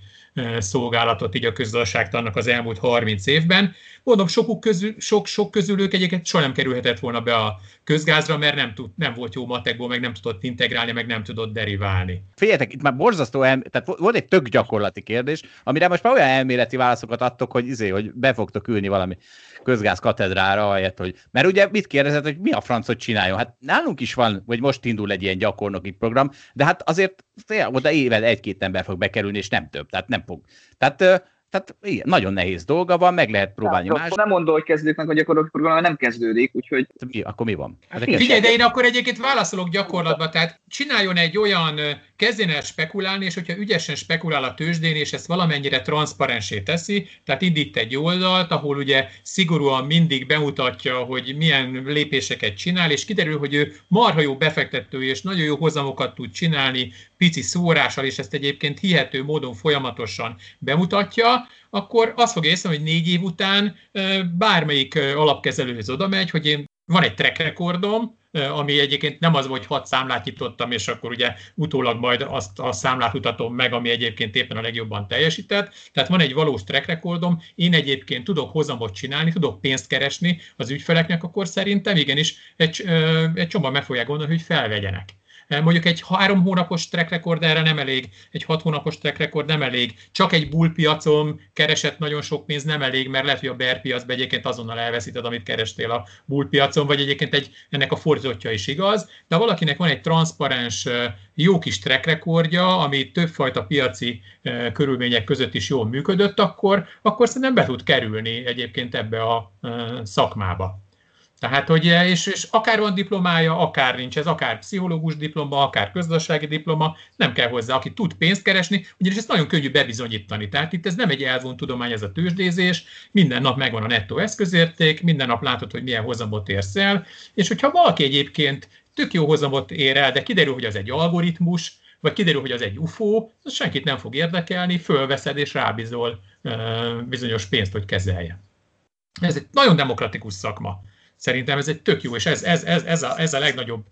szolgálatot így a közgazdaságtannak az elmúlt 30 évben. Mondom, sokuk közül, sok, sok közülük egyébként soha nem kerülhetett volna be a közgázra, mert nem, tud, nem volt jó matekból, meg nem tudott integrálni, meg nem tudott deriválni. Figyeljetek, itt már borzasztó, el, tehát volt egy tök gyakorlati kérdés, amire most már olyan elméleti válaszokat adtok, hogy izé, hogy be fogtok ülni valami közgáz katedrára, ahelyett, hogy... Mert ugye mit kérdezett, hogy mi a francot csináljon? Hát nálunk is van, vagy most indul egy ilyen gyakornoki program, de hát azért oda éven egy-két ember fog bekerülni, és nem több, tehát nem fog. Tehát tehát igen, nagyon nehéz dolga van, meg lehet próbálni ja, más. Nem mondom, hogy kezdődik meg a gyakorlati program, nem kezdődik, úgyhogy... Mi, akkor mi van? Hát figyelj, de én akkor egyébként válaszolok gyakorlatban, tehát csináljon egy olyan, kezdjen el spekulálni, és hogyha ügyesen spekulál a tőzsdén, és ezt valamennyire transzparensé teszi, tehát indít egy oldalt, ahol ugye szigorúan mindig bemutatja, hogy milyen lépéseket csinál, és kiderül, hogy ő marha jó befektető, és nagyon jó hozamokat tud csinálni, pici szórással, és ezt egyébként hihető módon folyamatosan bemutatja, akkor azt fog észre, hogy négy év után bármelyik alapkezelőhöz oda megy, hogy én van egy track rekordom, ami egyébként nem az, hogy hat számlát nyitottam, és akkor ugye utólag majd azt a számlát mutatom meg, ami egyébként éppen a legjobban teljesített. Tehát van egy valós track rekordom, én egyébként tudok hozamot csinálni, tudok pénzt keresni az ügyfeleknek, akkor szerintem igenis egy, egy csomag meg fogják gondolni, hogy felvegyenek. Mondjuk egy három hónapos track record erre nem elég, egy hat hónapos track record nem elég, csak egy bull piacon keresett nagyon sok pénz nem elég, mert lehet, hogy a bear piacban egyébként azonnal elveszíted, amit kerestél a bull piacon, vagy egyébként egy, ennek a fordítottja is igaz, de valakinek van egy transzparens, jó kis track rekordja, ami többfajta piaci körülmények között is jól működött, akkor, akkor szerintem be tud kerülni egyébként ebbe a szakmába. Tehát, hogy és, és akár van diplomája, akár nincs ez, akár pszichológus diploma, akár közgazdasági diploma, nem kell hozzá, aki tud pénzt keresni, ugyanis ezt nagyon könnyű bebizonyítani. Tehát itt ez nem egy elvont tudomány, ez a tőzsdézés, minden nap megvan a nettó eszközérték, minden nap látod, hogy milyen hozamot érsz el, és hogyha valaki egyébként tök jó hozamot ér el, de kiderül, hogy az egy algoritmus, vagy kiderül, hogy az egy UFO, az senkit nem fog érdekelni, fölveszed és rábizol bizonyos pénzt, hogy kezelje. Ez egy nagyon demokratikus szakma. Szerintem ez egy tök jó, és ez, ez, ez, ez, a, ez a legnagyobb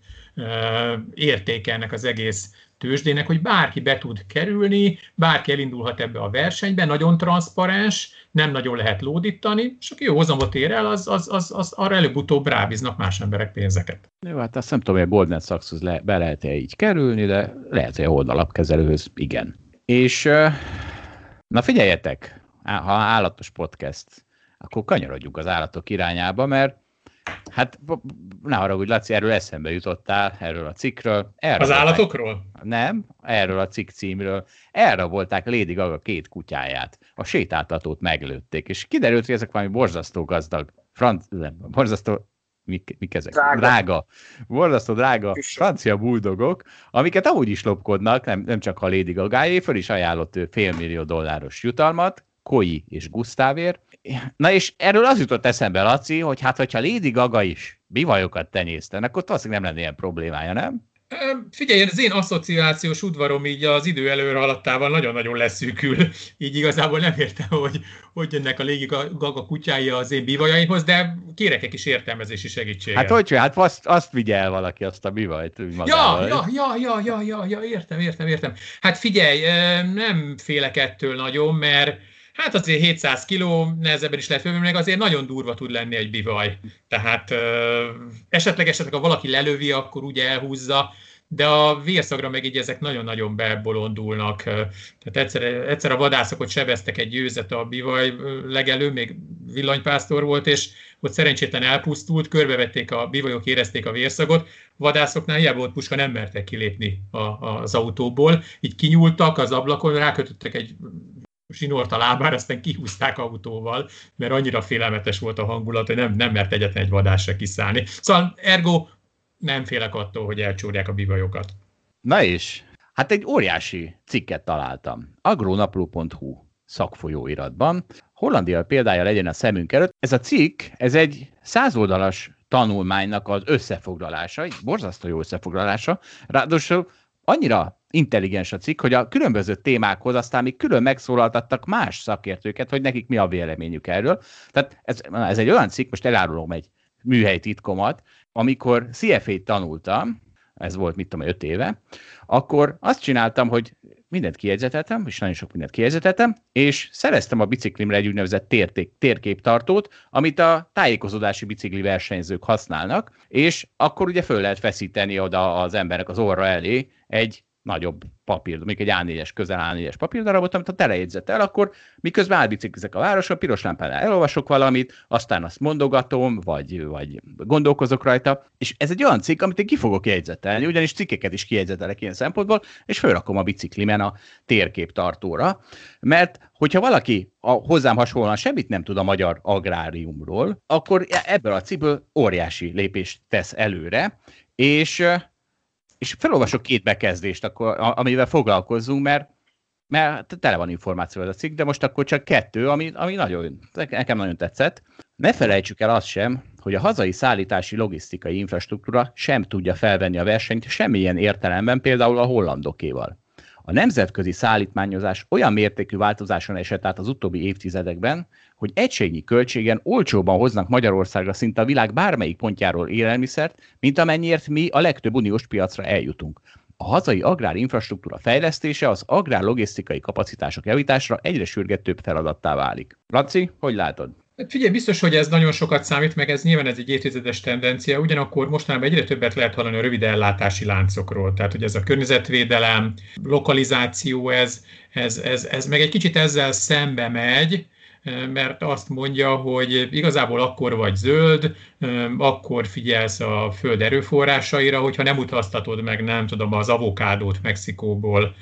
értéke ennek az egész tőzsdének, hogy bárki be tud kerülni, bárki elindulhat ebbe a versenybe, nagyon transzparens, nem nagyon lehet lódítani, és aki jó hozamot ér el, az, az, az, az arra előbb-utóbb rábíznak más emberek pénzeket. Jó, hát azt nem tudom, hogy a Goldman Sachshoz le, be lehet-e így kerülni, de lehet, hogy a oldalapkezelőhöz igen. És na figyeljetek, ha állatos podcast, akkor kanyarodjunk az állatok irányába, mert Hát ne haragudj, Laci, erről eszembe jutottál, erről a cikkről. Erről az állatokról? Nem, erről a cikk címről. Erre volták Lady Gaga két kutyáját. A sétáltatót meglőtték, és kiderült, hogy ezek valami borzasztó gazdag, franc, nem, borzasztó, mik, mik ezek? Drága. drága. Borzasztó drága francia buldogok, amiket amúgy is lopkodnak, nem, nem csak a Lady Gagáé, föl is ajánlott félmillió dolláros jutalmat, Koi és Gusztávér. Na és erről az jutott eszembe, Laci, hogy hát, hogyha Lady Gaga is bivajokat tenyészten, akkor valószínűleg nem lenne ilyen problémája, nem? Figyelj, az én asszociációs udvarom így az idő előre haladtával nagyon-nagyon leszűkül. Így igazából nem értem, hogy hogy jönnek a légi gaga kutyái az én bivajaimhoz, de kérek egy kis értelmezési segítséget. Hát hogy, hát azt, azt vigye el valaki azt a bivajt magával. Ja, ja, ja, ja, ja, ja, értem, értem, értem. Hát figyelj, nem félek ettől nagyon, mert Hát azért 700 kiló, nehezebben is lehet fölvenni, meg azért nagyon durva tud lenni egy bivaj. Tehát ö, esetleg, esetleg, ha valaki lelövi, akkor ugye elhúzza, de a vérszagra meg így ezek nagyon-nagyon bebolondulnak. Tehát egyszer, egyszer a vadászok ott sebeztek egy győzet a bivaj legelő, még villanypásztor volt, és ott szerencsétlen elpusztult, körbevették a bivajok, érezték a vérszagot, vadászoknál hiába volt puska, nem mertek kilépni a, az autóból, így kinyúltak az ablakon, rákötöttek egy zsinort a lábára, aztán kihúzták autóval, mert annyira félelmetes volt a hangulat, hogy nem, nem mert egyetlen egy vadásra kiszállni. Szóval ergo nem félek attól, hogy elcsórják a bivajokat. Na és, hát egy óriási cikket találtam. agronapló.hu szakfolyóiratban. Hollandia példája legyen a szemünk előtt. Ez a cikk, ez egy százoldalas tanulmánynak az összefoglalása, egy borzasztó jó összefoglalása. Ráadásul annyira intelligens a cikk, hogy a különböző témákhoz aztán még külön megszólaltattak más szakértőket, hogy nekik mi a véleményük erről. Tehát ez, ez egy olyan cikk, most elárulom egy műhely titkomat, amikor CFA-t tanultam, ez volt, mit tudom, öt éve, akkor azt csináltam, hogy mindent kiegyzeteltem, és nagyon sok mindent kiegyzeteltem, és szereztem a biciklimre egy úgynevezett térték, térképtartót, amit a tájékozódási bicikli versenyzők használnak, és akkor ugye föl lehet feszíteni oda az emberek az orra elé egy nagyobb papír, még egy A4-es, közel A4-es papírdarabot, amit ha telejegyzetel, akkor miközben átbiciklizek a városra, piros lámpánál elolvasok valamit, aztán azt mondogatom, vagy, vagy gondolkozok rajta, és ez egy olyan cikk, amit én ki fogok jegyzetelni, ugyanis cikkeket is kijegyzetelek ilyen szempontból, és felrakom a biciklimen a térképtartóra, mert hogyha valaki a, hozzám hasonlóan semmit nem tud a magyar agráriumról, akkor ebből a cikkből óriási lépést tesz előre, és és felolvasok két bekezdést, akkor, amivel foglalkozzunk, mert, mert tele van információ ez a cikk, de most akkor csak kettő, ami, ami nagyon, nekem nagyon tetszett. Ne felejtsük el azt sem, hogy a hazai szállítási logisztikai infrastruktúra sem tudja felvenni a versenyt semmilyen értelemben, például a hollandokéval. A nemzetközi szállítmányozás olyan mértékű változáson esett át az utóbbi évtizedekben, hogy egységnyi költségen olcsóban hoznak Magyarországra szinte a világ bármelyik pontjáról élelmiszert, mint amennyiért mi a legtöbb uniós piacra eljutunk. A hazai agrárinfrastruktúra fejlesztése az agrárlogisztikai kapacitások javításra egyre sürgetőbb feladattá válik. Laci, hogy látod? Hát figyelj, biztos, hogy ez nagyon sokat számít, meg ez nyilván ez egy évtizedes tendencia, ugyanakkor mostanában egyre többet lehet hallani a rövid ellátási láncokról. Tehát, hogy ez a környezetvédelem, lokalizáció, ez, ez, ez, ez meg egy kicsit ezzel szembe megy, mert azt mondja, hogy igazából akkor vagy zöld, akkor figyelsz a föld erőforrásaira, hogyha nem utaztatod meg, nem tudom, az avokádót Mexikóból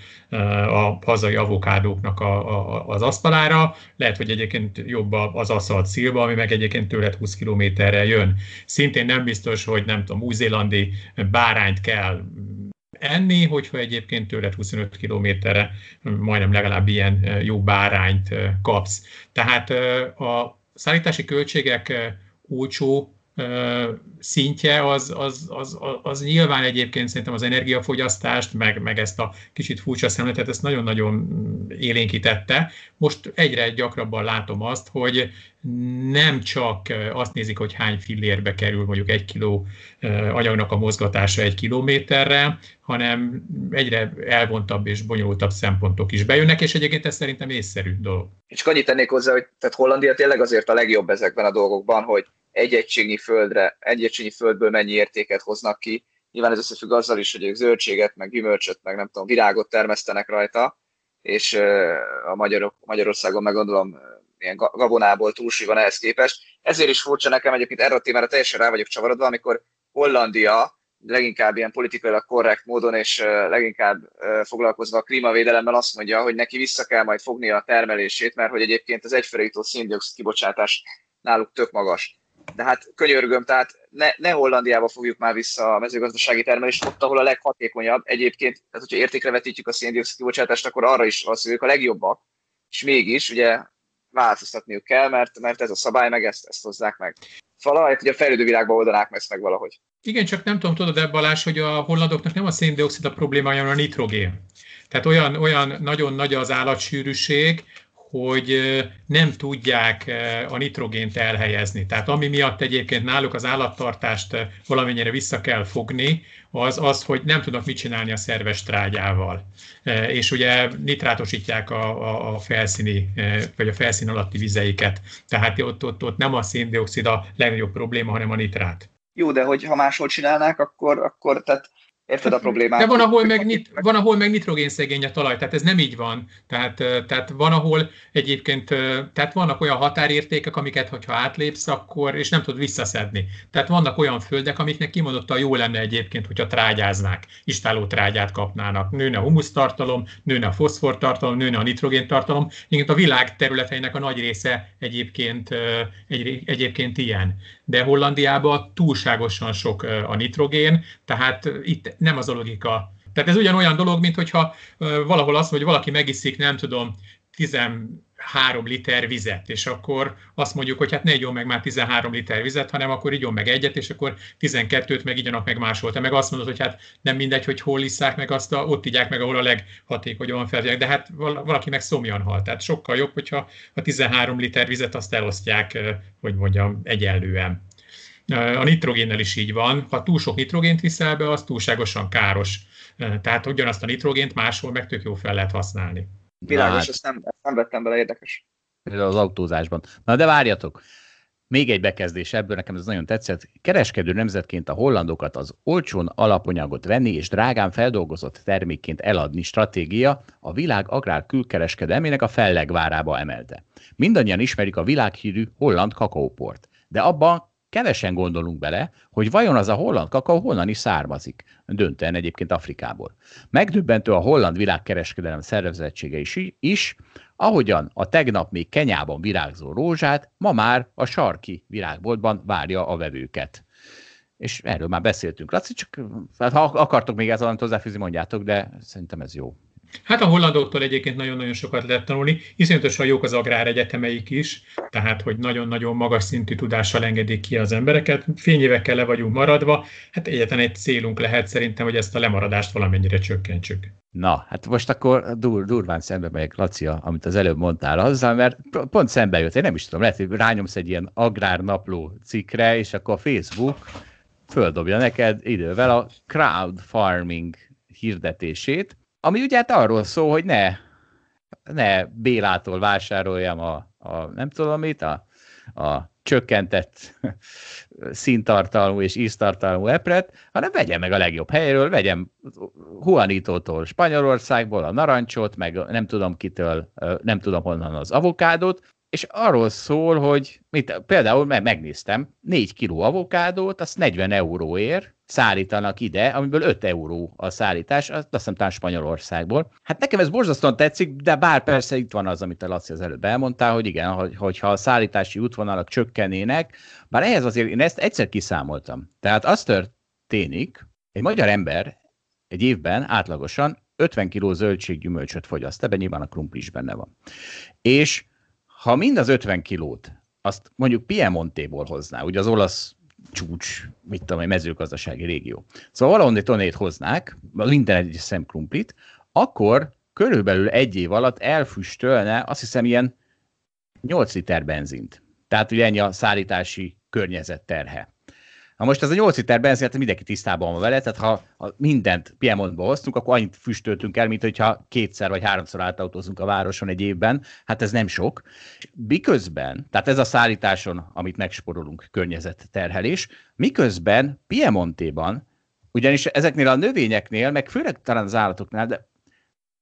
a hazai avokádóknak a, a, az asztalára, lehet, hogy egyébként jobb az aszalt szilva, ami meg egyébként tőled 20 kilométerre jön. Szintén nem biztos, hogy nem tudom, új-zélandi bárányt kell enni, hogyha egyébként tőled 25 kilométerre majdnem legalább ilyen jó bárányt kapsz. Tehát a szállítási költségek olcsó szintje az, az, az, az nyilván egyébként szerintem az energiafogyasztást, meg, meg ezt a kicsit furcsa szemletet, ezt nagyon-nagyon élénkítette. Most egyre gyakrabban látom azt, hogy nem csak azt nézik, hogy hány fillérbe kerül mondjuk egy kiló anyagnak a mozgatása egy kilométerre, hanem egyre elvontabb és bonyolultabb szempontok is bejönnek, és egyébként ez szerintem észszerű dolog. És annyit tennék hozzá, hogy tehát Hollandia tényleg azért a legjobb ezekben a dolgokban, hogy egy egységnyi földre, egy egységnyi földből mennyi értéket hoznak ki. Nyilván ez összefügg azzal is, hogy ők zöldséget, meg gyümölcsöt, meg nem tudom, virágot termesztenek rajta, és a Magyarok, Magyarországon meg gondolom ilyen gabonából túlsúly van ehhez képest. Ezért is furcsa nekem egyébként erre a témára teljesen rá vagyok csavarodva, amikor Hollandia leginkább ilyen politikailag korrekt módon és leginkább foglalkozva a klímavédelemmel azt mondja, hogy neki vissza kell majd fognia a termelését, mert hogy egyébként az egyfőre jutó széndiokszid kibocsátás náluk tök magas de hát könyörgöm, tehát ne, ne Hollandiába fogjuk már vissza a mezőgazdasági termelést, ott, ahol a leghatékonyabb. Egyébként, tehát hogyha értékre vetítjük a széndiokszid kibocsátást, akkor arra is az, hogy ők a legjobbak, és mégis ugye változtatniuk kell, mert, mert ez a szabály, meg ezt, ezt hozzák meg. Valahogy, hogy a fejlődő világban oldanák ezt meg valahogy. Igen, csak nem tudom, tudod ebben Balázs, hogy a hollandoknak nem a széndiokszid a problémája, hanem a nitrogén. Tehát olyan, olyan nagyon nagy az állatsűrűség, hogy nem tudják a nitrogént elhelyezni. Tehát ami miatt egyébként náluk az állattartást valamennyire vissza kell fogni, az az, hogy nem tudnak mit csinálni a szerves trágyával. És ugye nitrátosítják a, a, a felszíni, vagy a felszín alatti vizeiket. Tehát ott, ott, ott nem a széndiokszid a legnagyobb probléma, hanem a nitrát. Jó, de hogy ha máshol csinálnák, akkor, akkor tehát Érted a problémát? De van, ahol meg, nit, van, ahol meg nitrogén szegény a talaj, tehát ez nem így van. Tehát, tehát van, ahol egyébként, tehát vannak olyan határértékek, amiket, hogyha átlépsz, akkor, és nem tudod visszaszedni. Tehát vannak olyan földek, amiknek kimondottan jó lenne egyébként, hogyha trágyáznák, istáló trágyát kapnának. Nőne a humusztartalom, nőne a foszfortartalom, nőne a nitrogéntartalom. Igen, a világ területeinek a nagy része egyébként, egy, egyébként ilyen. De Hollandiában túlságosan sok a nitrogén, tehát itt nem az a logika. Tehát ez ugyanolyan dolog, mint hogyha valahol azt, hogy valaki megiszik, nem tudom, 13 liter vizet, és akkor azt mondjuk, hogy hát ne igyon meg már 13 liter vizet, hanem akkor igyon meg egyet, és akkor 12-t meg igyanak meg máshol. Te meg azt mondod, hogy hát nem mindegy, hogy hol isszák meg azt, a, ott igyák meg, ahol a leghatékonyabban felviják, de hát valaki meg szomjan hal. Tehát sokkal jobb, hogyha a 13 liter vizet azt elosztják, hogy mondjam, egyenlően. A nitrogénnel is így van. Ha túl sok nitrogént viszel be, az túlságosan káros. Tehát ugyanazt a nitrogént máshol meg tök jó fel lehet használni. Világos, hát. ezt, nem, ezt nem vettem bele, érdekes. Az autózásban. Na de várjatok, még egy bekezdés ebből, nekem ez nagyon tetszett. Kereskedő nemzetként a hollandokat az olcsón alapanyagot venni és drágán feldolgozott termékként eladni stratégia a világ agrár külkereskedelmének a fellegvárába emelte. Mindannyian ismerik a világhírű holland kakaóport, de abban kevesen gondolunk bele, hogy vajon az a holland kakaó honnan is származik, döntően egyébként Afrikából. Megdöbbentő a holland világkereskedelem szervezettsége is, is, ahogyan a tegnap még Kenyában virágzó rózsát, ma már a sarki virágboltban várja a vevőket. És erről már beszéltünk. Laci, csak hát ha akartok még ezzel hozzáfűzni, mondjátok, de szerintem ez jó. Hát a hollandoktól egyébként nagyon-nagyon sokat lehet tanulni, iszonyatosan jók az egyetemeik is, tehát hogy nagyon-nagyon magas szintű tudással engedik ki az embereket, fényévekkel le vagyunk maradva, hát egyetlen egy célunk lehet szerintem, hogy ezt a lemaradást valamennyire csökkentsük. Na, hát most akkor dur, durván szembe megyek, Lacia, amit az előbb mondtál azzal, mert pont szembe jött, én nem is tudom, lehet, hogy rányomsz egy ilyen agrárnapló cikkre, és akkor a Facebook földobja neked idővel a crowd farming hirdetését, ami ugye hát arról szól, hogy ne, ne Bélától vásároljam a, a nem tudom mit, a, a csökkentett színtartalmú és íztartalmú epret, hanem vegyem meg a legjobb helyről, vegyem Juanitótól Spanyolországból a narancsot, meg nem tudom kitől, nem tudom honnan az avokádot, és arról szól, hogy mit, például megnéztem, 4 kiló avokádót, azt 40 euróért szállítanak ide, amiből 5 euró a szállítás, azt hiszem talán Spanyolországból. Hát nekem ez borzasztóan tetszik, de bár persze itt van az, amit a Laci az előbb elmondtál, hogy igen, hogy, hogyha a szállítási útvonalak csökkennének, bár ehhez azért én ezt egyszer kiszámoltam. Tehát az történik, egy magyar ember egy évben átlagosan 50 kg zöldséggyümölcsöt fogyaszt, ebben nyilván a krumpli is benne van. És ha mind az 50 kilót azt mondjuk Piemontéból hozná, ugye az olasz csúcs, mit tudom, egy mezőgazdasági régió. Szóval valahonnan tonnét hoznák, minden egy szem krumplit, akkor körülbelül egy év alatt elfüstölne azt hiszem ilyen 8 liter benzint. Tehát ugye ennyi a szállítási környezet terhe. Na most ez a 8 liter benzin, hát mindenki tisztában van vele, tehát ha, ha mindent Piemontba hoztunk, akkor annyit füstöltünk el, mint hogyha kétszer vagy háromszor átautózunk a városon egy évben, hát ez nem sok. Miközben, tehát ez a szállításon, amit megsporolunk, környezetterhelés, miközben Piemontéban, ugyanis ezeknél a növényeknél, meg főleg talán az állatoknál, de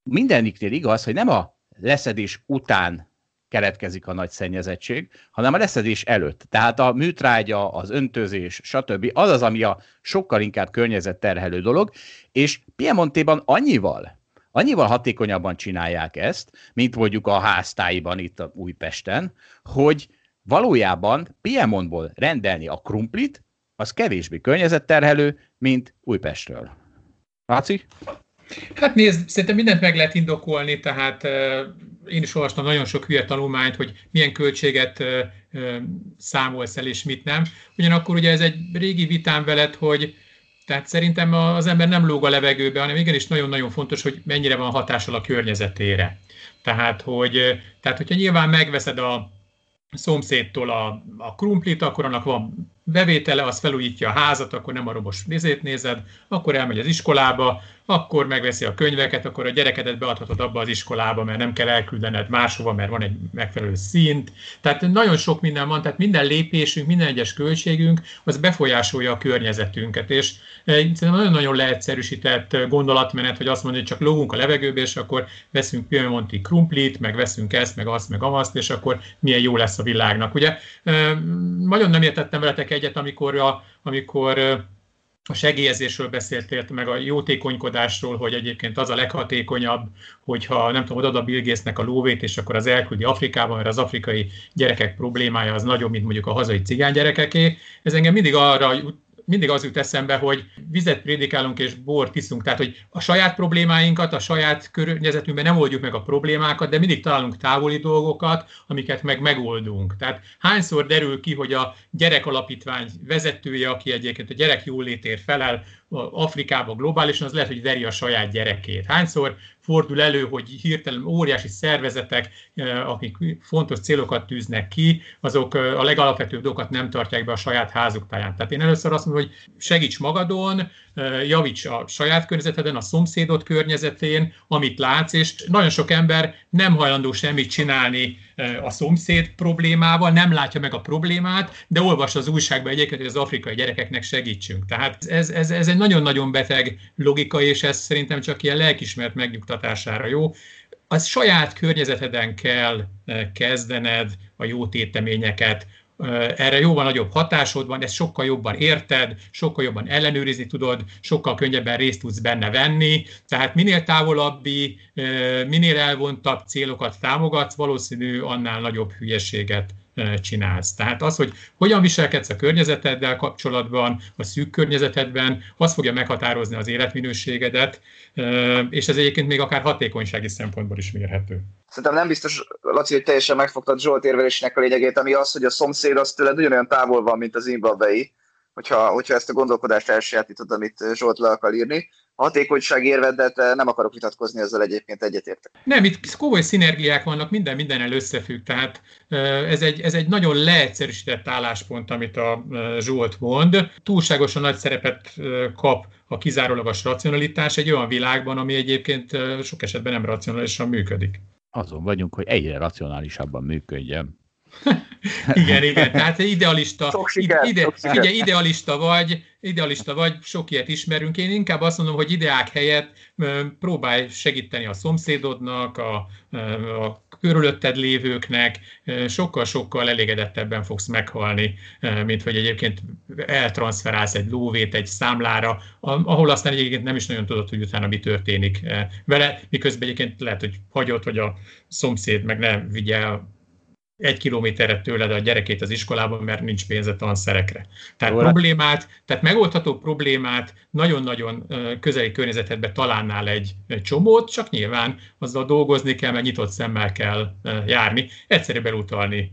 mindeniknél igaz, hogy nem a leszedés után keletkezik a nagy szennyezettség, hanem a leszedés előtt. Tehát a műtrágya, az öntözés, stb. az az, ami a sokkal inkább környezetterhelő dolog, és Piemontéban annyival, annyival hatékonyabban csinálják ezt, mint mondjuk a háztáiban itt a Újpesten, hogy valójában Piemontból rendelni a krumplit, az kevésbé környezetterhelő, mint Újpestről. Látszik? Hát nézd, szerintem mindent meg lehet indokolni, tehát én is olvastam nagyon sok hülye tanulmányt, hogy milyen költséget számolsz el, és mit nem. Ugyanakkor ugye ez egy régi vitám veled, hogy tehát szerintem az ember nem lóg a levegőbe, hanem igenis nagyon-nagyon fontos, hogy mennyire van hatással a környezetére. Tehát, hogy, tehát hogyha nyilván megveszed a szomszédtól a, a krumplit, akkor annak van bevétele, az felújítja a házat, akkor nem a robos vizét nézed, akkor elmegy az iskolába, akkor megveszi a könyveket, akkor a gyerekedet beadhatod abba az iskolába, mert nem kell elküldened máshova, mert van egy megfelelő szint. Tehát nagyon sok minden van, tehát minden lépésünk, minden egyes költségünk, az befolyásolja a környezetünket. És e, szerintem nagyon-nagyon leegyszerűsített gondolatmenet, hogy azt mondja, hogy csak lógunk a levegőbe, és akkor veszünk Piemonti krumplit, meg veszünk ezt, meg azt, meg azt, és akkor milyen jó lesz a világnak. Ugye e, nagyon nem értettem veletek egyet, amikor, a, amikor a segélyezésről beszéltél, meg a jótékonykodásról, hogy egyébként az a leghatékonyabb, hogyha nem tudom, oda Bill Gatesnek a lóvét, és akkor az elküldi Afrikába, mert az afrikai gyerekek problémája az nagyobb, mint mondjuk a hazai cigány gyerekeké. Ez engem mindig arra mindig az jut eszembe, hogy vizet prédikálunk és bort iszunk, tehát hogy a saját problémáinkat, a saját környezetünkben nem oldjuk meg a problémákat, de mindig találunk távoli dolgokat, amiket meg megoldunk. Tehát hányszor derül ki, hogy a gyerekalapítvány vezetője, aki egyébként a gyerek jólétért felel, Afrikába globálisan, az lehet, hogy veri a saját gyerekét. Hányszor fordul elő, hogy hirtelen óriási szervezetek, eh, akik fontos célokat tűznek ki, azok eh, a legalapvetőbb dolgokat nem tartják be a saját házuk táján. Tehát én először azt mondom, hogy segíts magadon, eh, javíts a saját környezeteden, a szomszédod környezetén, amit látsz, és nagyon sok ember nem hajlandó semmit csinálni a szomszéd problémával, nem látja meg a problémát, de olvas az újságban egyébként, hogy az afrikai gyerekeknek segítsünk. Tehát ez, ez, ez egy nagyon-nagyon beteg logika, és ez szerintem csak ilyen lelkismert megnyugtatására jó. Az saját környezeteden kell kezdened a jó téteményeket, erre jóval nagyobb hatásod van, ezt sokkal jobban érted, sokkal jobban ellenőrizni tudod, sokkal könnyebben részt tudsz benne venni, tehát minél távolabbi, minél elvontabb célokat támogatsz, valószínű annál nagyobb hülyeséget csinálsz. Tehát az, hogy hogyan viselkedsz a környezeteddel kapcsolatban, a szűk környezetedben, az fogja meghatározni az életminőségedet, és ez egyébként még akár hatékonysági szempontból is mérhető. Szerintem nem biztos, Laci, hogy teljesen megfogtad Zsolt érvelésének a lényegét, ami az, hogy a szomszéd az tőled ugyanolyan távol van, mint az zimbabwei, hogyha, hogyha ezt a gondolkodást elsajátítod, amit Zsolt le akar írni hatékonyság érvedet nem akarok vitatkozni, ezzel egyébként egyetértek. Nem, itt komoly szinergiák vannak, minden mindennel összefügg, tehát ez egy, ez egy nagyon leegyszerűsített álláspont, amit a Zsolt mond. Túlságosan nagy szerepet kap a kizárólagos racionalitás egy olyan világban, ami egyébként sok esetben nem racionálisan működik. Azon vagyunk, hogy egyre racionálisabban működjön. igen, igen, tehát idealista, sok siker, ide, sok siker. Ugye, idealista vagy, idealista vagy, sok ilyet ismerünk. Én inkább azt mondom, hogy ideák helyett próbálj segíteni a szomszédodnak, a, a körülötted lévőknek, sokkal-sokkal elégedettebben fogsz meghalni, mint hogy egyébként eltranszferálsz egy lóvét egy számlára, ahol aztán egyébként nem is nagyon tudod, hogy utána mi történik vele, miközben egyébként lehet, hogy hagyod, hogy a szomszéd meg ne vigye egy kilométerre tőled a gyerekét az iskolában, mert nincs pénze tanszerekre. Tehát Jó, problémát, tehát megoldható problémát nagyon-nagyon közeli környezetedben találnál egy, csomót, csak nyilván azzal dolgozni kell, mert nyitott szemmel kell járni. Egyszerűen belutalni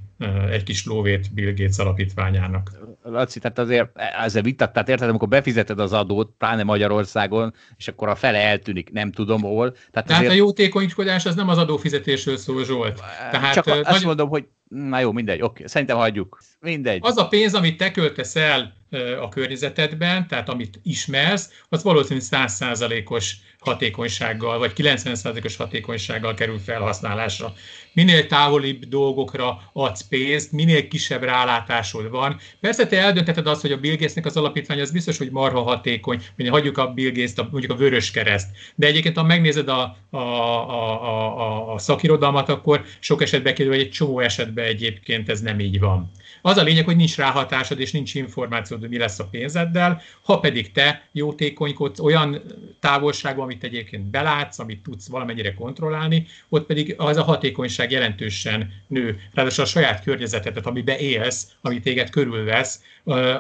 egy kis lóvét Bill Gates alapítványának. Laci, tehát azért ezzel vitat, tehát érted, amikor befizeted az adót, pláne Magyarországon, és akkor a fele eltűnik, nem tudom hol. Tehát, tehát azért... a jótékonykodás az nem az adófizetésről szól, Zsolt. Tehát, Csak azt nagy... mondom, hogy na jó, mindegy, oké, szerintem hagyjuk. Mindegy. Az a pénz, amit te költesz el a környezetedben, tehát amit ismersz, az valószínűleg 100%-os hatékonysággal, vagy 90%-os hatékonysággal kerül felhasználásra. Minél távolibb dolgokra adsz pénzt, minél kisebb rálátásod van. Persze te eldöntheted azt, hogy a Bill Gatesnek az alapítvány az biztos, hogy marha hatékony, hogy hagyjuk a Bill Gates-t, mondjuk a Vörös Kereszt. De egyébként, ha megnézed a, a, a, a, a szakirodalmat, akkor sok esetben kiderül, hogy egy csomó esetben egyébként ez nem így van. Az a lényeg, hogy nincs ráhatásod és nincs információd, hogy mi lesz a pénzeddel, ha pedig te jótékonykodsz olyan távolságban, amit egyébként belátsz, amit tudsz valamennyire kontrollálni, ott pedig az a hatékonyság jelentősen nő. Ráadásul a saját környezetedet, amiben élsz, ami téged körülvesz,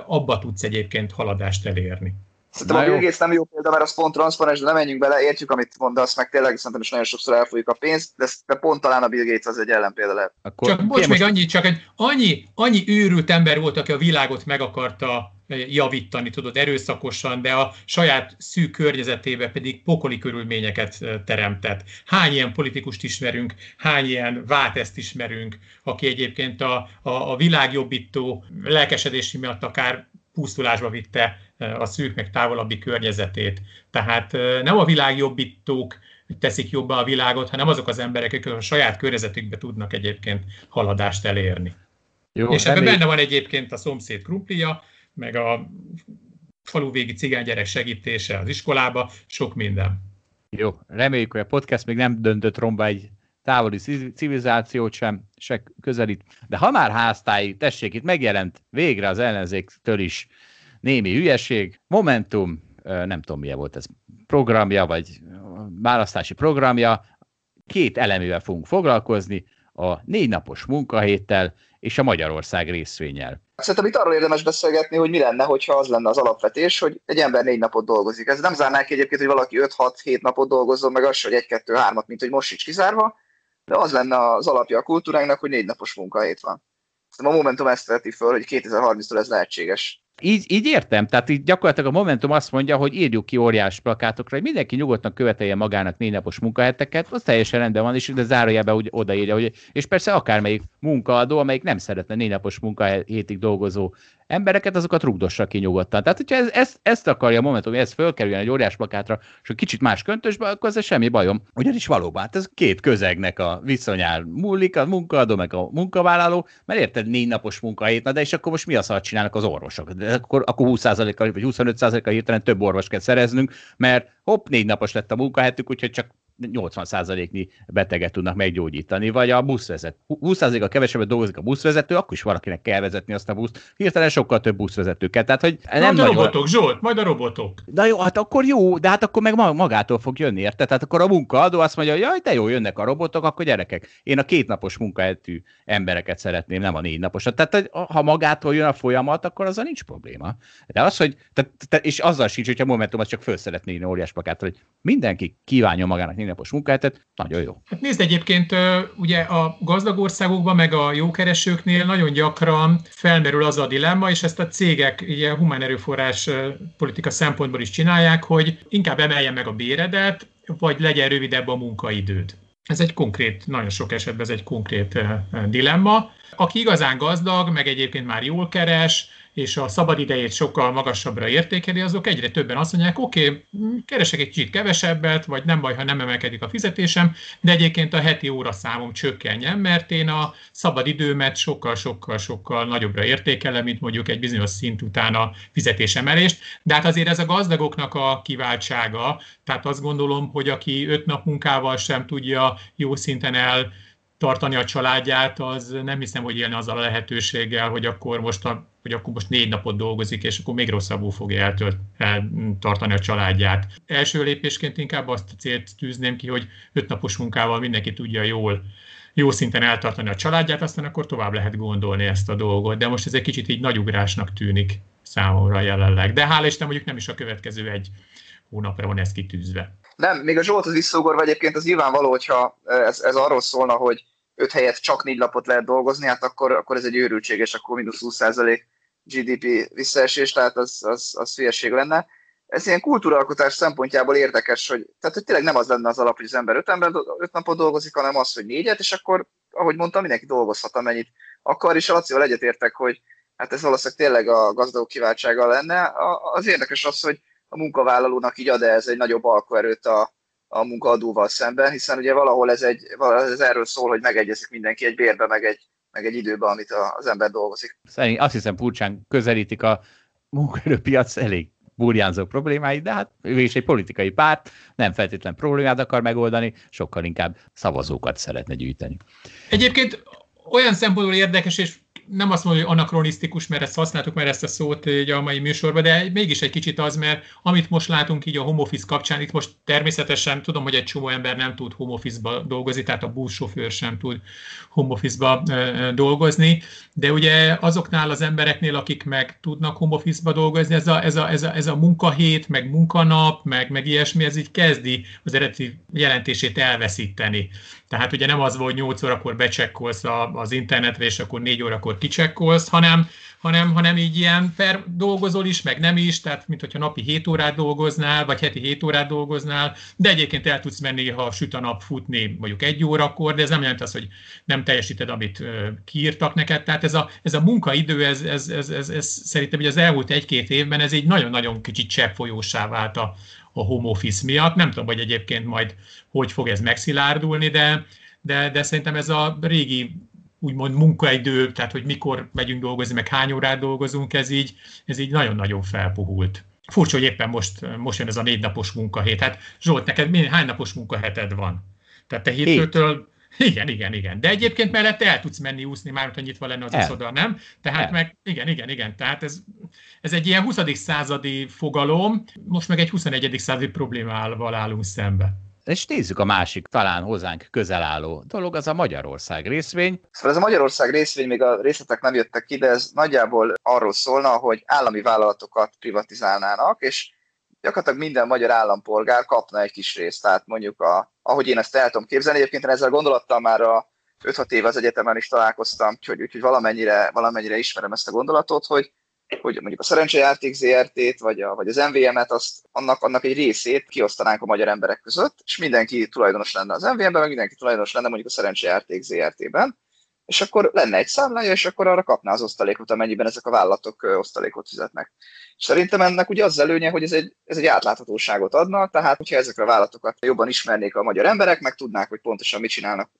abba tudsz egyébként haladást elérni. Szerintem a Bill Gates nem jó példa, mert az pont transzparens, de nem menjünk bele, értjük, amit mondasz, meg tényleg szerintem is nagyon sokszor elfolyik a pénzt, de pont talán a Bill Gates az egy ellenpélda lehet. Akkor csak bocs, még most... annyi, csak egy annyi, annyi őrült ember volt, aki a világot meg akarta eh, javítani, tudod, erőszakosan, de a saját szűk környezetébe pedig pokoli körülményeket eh, teremtett. Hány ilyen politikust ismerünk, hány ilyen váteszt ismerünk, aki egyébként a, a, a világjobbító lelkesedési miatt akár pusztulásba vitte a szűk meg távolabbi környezetét. Tehát nem a világ jobbítók teszik jobbá a világot, hanem azok az emberek, akik a saját környezetükbe tudnak egyébként haladást elérni. Jó, És ebben benne van egyébként a szomszéd krumplija, meg a faluvégi cigánygyerek segítése az iskolába, sok minden. Jó, reméljük, hogy a podcast még nem döntött romba egy távoli civilizációt sem, se közelít. De ha már háztáji, tessék, itt megjelent végre az ellenzéktől is némi hülyeség. Momentum, nem tudom milyen volt ez, programja, vagy választási programja, két elemével fogunk foglalkozni, a négy napos munkahéttel és a Magyarország részvényel. Szerintem itt arról érdemes beszélgetni, hogy mi lenne, hogyha az lenne az alapvetés, hogy egy ember négy napot dolgozik. Ez nem zárná ki egyébként, hogy valaki 5-6-7 napot dolgozzon, meg az, hogy 1-2-3-at, mint hogy most sincs kizárva, de az lenne az alapja a kultúránknak, hogy négy napos munkahét van. Szerintem a Momentum ezt veti föl, hogy 2030-tól ez lehetséges. Így, így értem, tehát így gyakorlatilag a Momentum azt mondja, hogy írjuk ki óriás plakátokra, hogy mindenki nyugodtan követelje magának négy napos munkaheteket, az teljesen rendben van, és de zárójelben úgy odaírja, hogy, és persze akármelyik munkaadó, amelyik nem szeretne négy napos munkahétig dolgozó embereket, azokat rugdossa ki nyugodtan. Tehát, hogyha ez, ezt, ezt akarja a Momentum, hogy ez fölkerüljön egy óriás plakátra, és egy kicsit más köntösbe, akkor ez semmi bajom. Ugyanis valóban, hát ez két közegnek a viszonyán múlik, a munkaadó meg a munkavállaló, mert érted, négy napos munkahét, na de és akkor most mi a szart csinálnak az orvosok? De akkor, akkor 20%-kal vagy 25%-kal hirtelen több orvos kell szereznünk, mert hopp, négy napos lett a munkahetük, úgyhogy csak 80%-nyi beteget tudnak meggyógyítani, vagy a buszvezet. 20%-a kevesebbet dolgozik a buszvezető, akkor is valakinek kell vezetni azt a buszt. Hirtelen sokkal több buszvezető kell. Tehát, hogy nem majd a robotok, Zsolt, majd a robotok. De jó, hát akkor jó, de hát akkor meg magától fog jönni, érted? Tehát akkor a munkaadó azt mondja, hogy jaj, de jó, jönnek a robotok, akkor gyerekek. Én a kétnapos munkahetű embereket szeretném, nem a négy naposat. Tehát ha magától jön a folyamat, akkor azzal nincs probléma. De az, hogy, tehát, és azzal sincs, hogyha Momentum az csak föl szeretné óriás plakát, hogy mindenki kívánja magának napos munkáhetet, nagyon jó. Hát nézd egyébként, ugye a gazdag országokban, meg a jókeresőknél nagyon gyakran felmerül az a dilemma, és ezt a cégek ugye humán erőforrás politika szempontból is csinálják, hogy inkább emeljen meg a béredet, vagy legyen rövidebb a munkaidőd. Ez egy konkrét, nagyon sok esetben ez egy konkrét dilemma. Aki igazán gazdag, meg egyébként már jól keres, és a szabadidejét sokkal magasabbra értékeli, azok egyre többen azt mondják, oké, okay, keresek egy kicsit kevesebbet, vagy nem baj, ha nem emelkedik a fizetésem, de egyébként a heti óra számom csökkenjen, mert én a szabadidőmet sokkal-sokkal-sokkal nagyobbra értékelem, mint mondjuk egy bizonyos szint után a fizetésemelést. De hát azért ez a gazdagoknak a kiváltsága, tehát azt gondolom, hogy aki öt nap munkával sem tudja jó szinten el tartani a családját, az nem hiszem, hogy élne azzal a lehetőséggel, hogy akkor most, a, hogy akkor most négy napot dolgozik, és akkor még rosszabbul fogja eltölt, eltartani a családját. Első lépésként inkább azt a célt tűzném ki, hogy öt napos munkával mindenki tudja jól jó szinten eltartani a családját, aztán akkor tovább lehet gondolni ezt a dolgot. De most ez egy kicsit így nagyugrásnak tűnik számomra jelenleg. De hála Isten mondjuk nem is a következő egy hónapra van ez kitűzve. Nem, még a Zsolthoz visszaugorva egyébként az nyilvánvaló, hogyha ez, ez arról szólna, hogy öt helyet csak négy lapot lehet dolgozni, hát akkor, akkor ez egy őrültség, és akkor mínusz 20% GDP visszaesés, tehát az, az, az hülyeség lenne. Ez ilyen kultúralkotás szempontjából érdekes, hogy, tehát, hogy tényleg nem az lenne az alap, hogy az ember öt, ember, öt napot dolgozik, hanem az, hogy négyet, és akkor, ahogy mondtam, mindenki dolgozhat, amennyit akar, és a Lacival egyetértek, hogy hát ez valószínűleg tényleg a gazdagok kiváltsága lenne. Az érdekes az, hogy a munkavállalónak így ad ez egy nagyobb alkoerőt a, a munkaadóval szemben, hiszen ugye valahol ez, egy, ez erről szól, hogy megegyezik mindenki egy bérbe, meg egy, meg egy időbe, amit az ember dolgozik. Szerint azt hiszem furcsán közelítik a munkaerőpiac elég burjánzó problémáit, de hát ő is egy politikai párt, nem feltétlen problémát akar megoldani, sokkal inkább szavazókat szeretne gyűjteni. Egyébként olyan szempontból érdekes, és nem azt mondom, hogy anakronisztikus, mert ezt használtuk már ezt a szót így a mai műsorban, de mégis egy kicsit az, mert amit most látunk így a home office kapcsán, itt most természetesen tudom, hogy egy csomó ember nem tud home office-ba dolgozni, tehát a buszsofőr sem tud home office-ba dolgozni, de ugye azoknál az embereknél, akik meg tudnak home office-ba dolgozni, ez a, ez a, ez a, ez a munkahét, meg munkanap, meg, meg ilyesmi, ez így kezdi az eredeti jelentését elveszíteni. Tehát ugye nem az volt, hogy 8 órakor becsekkolsz az internetre, és akkor 4 órakor kicsekkolsz, hanem, hanem, hanem így ilyen per dolgozol is, meg nem is, tehát mint hogyha napi 7 órát dolgoznál, vagy heti 7 órát dolgoznál, de egyébként el tudsz menni, ha süt a nap futni mondjuk egy órakor, de ez nem jelent az, hogy nem teljesíted, amit kiírtak neked. Tehát ez a, ez a munkaidő, ez, ez, ez, ez, ez szerintem hogy az elmúlt egy-két évben ez egy nagyon-nagyon kicsit cseppfolyósá vált a, a home office miatt. Nem tudom, hogy egyébként majd hogy fog ez megszilárdulni, de, de, de szerintem ez a régi úgymond munkaidő, tehát hogy mikor megyünk dolgozni, meg hány órát dolgozunk, ez így, ez így nagyon-nagyon felpuhult. Furcsa, hogy éppen most, most jön ez a négy napos munkahét. Hát Zsolt, neked milyen, hány napos munkaheted van? Tehát te hétfőtől, igen, igen, igen. De egyébként mellette el tudsz menni úszni, már hogy nyitva lenne az iszoda, nem? Tehát el. meg, igen, igen, igen. Tehát ez, ez egy ilyen 20. századi fogalom, most meg egy 21. századi problémával állunk szembe. És nézzük a másik, talán hozzánk közel álló dolog, az a Magyarország részvény. Szóval ez a Magyarország részvény, még a részletek nem jöttek ki, de ez nagyjából arról szólna, hogy állami vállalatokat privatizálnának, és gyakorlatilag minden magyar állampolgár kapna egy kis részt. Tehát mondjuk, a, ahogy én ezt el tudom képzelni, egyébként ezzel gondolattal már a 5-6 év az egyetemen is találkoztam, úgyhogy, úgyhogy valamennyire, valamennyire ismerem ezt a gondolatot, hogy hogy mondjuk a szerencsejáték ZRT-t, vagy, a, vagy az MVM-et, azt, annak, annak egy részét kiosztanánk a magyar emberek között, és mindenki tulajdonos lenne az MVM-ben, meg mindenki tulajdonos lenne mondjuk a szerencsejáték ZRT-ben, és akkor lenne egy számlája, és akkor arra kapná az osztalékot, amennyiben ezek a vállalatok osztalékot fizetnek. És szerintem ennek ugye az előnye, hogy ez egy, ez egy átláthatóságot adna, tehát hogyha ezekre a vállalatokat jobban ismernék a magyar emberek, meg tudnák, hogy pontosan mit, csinálnak,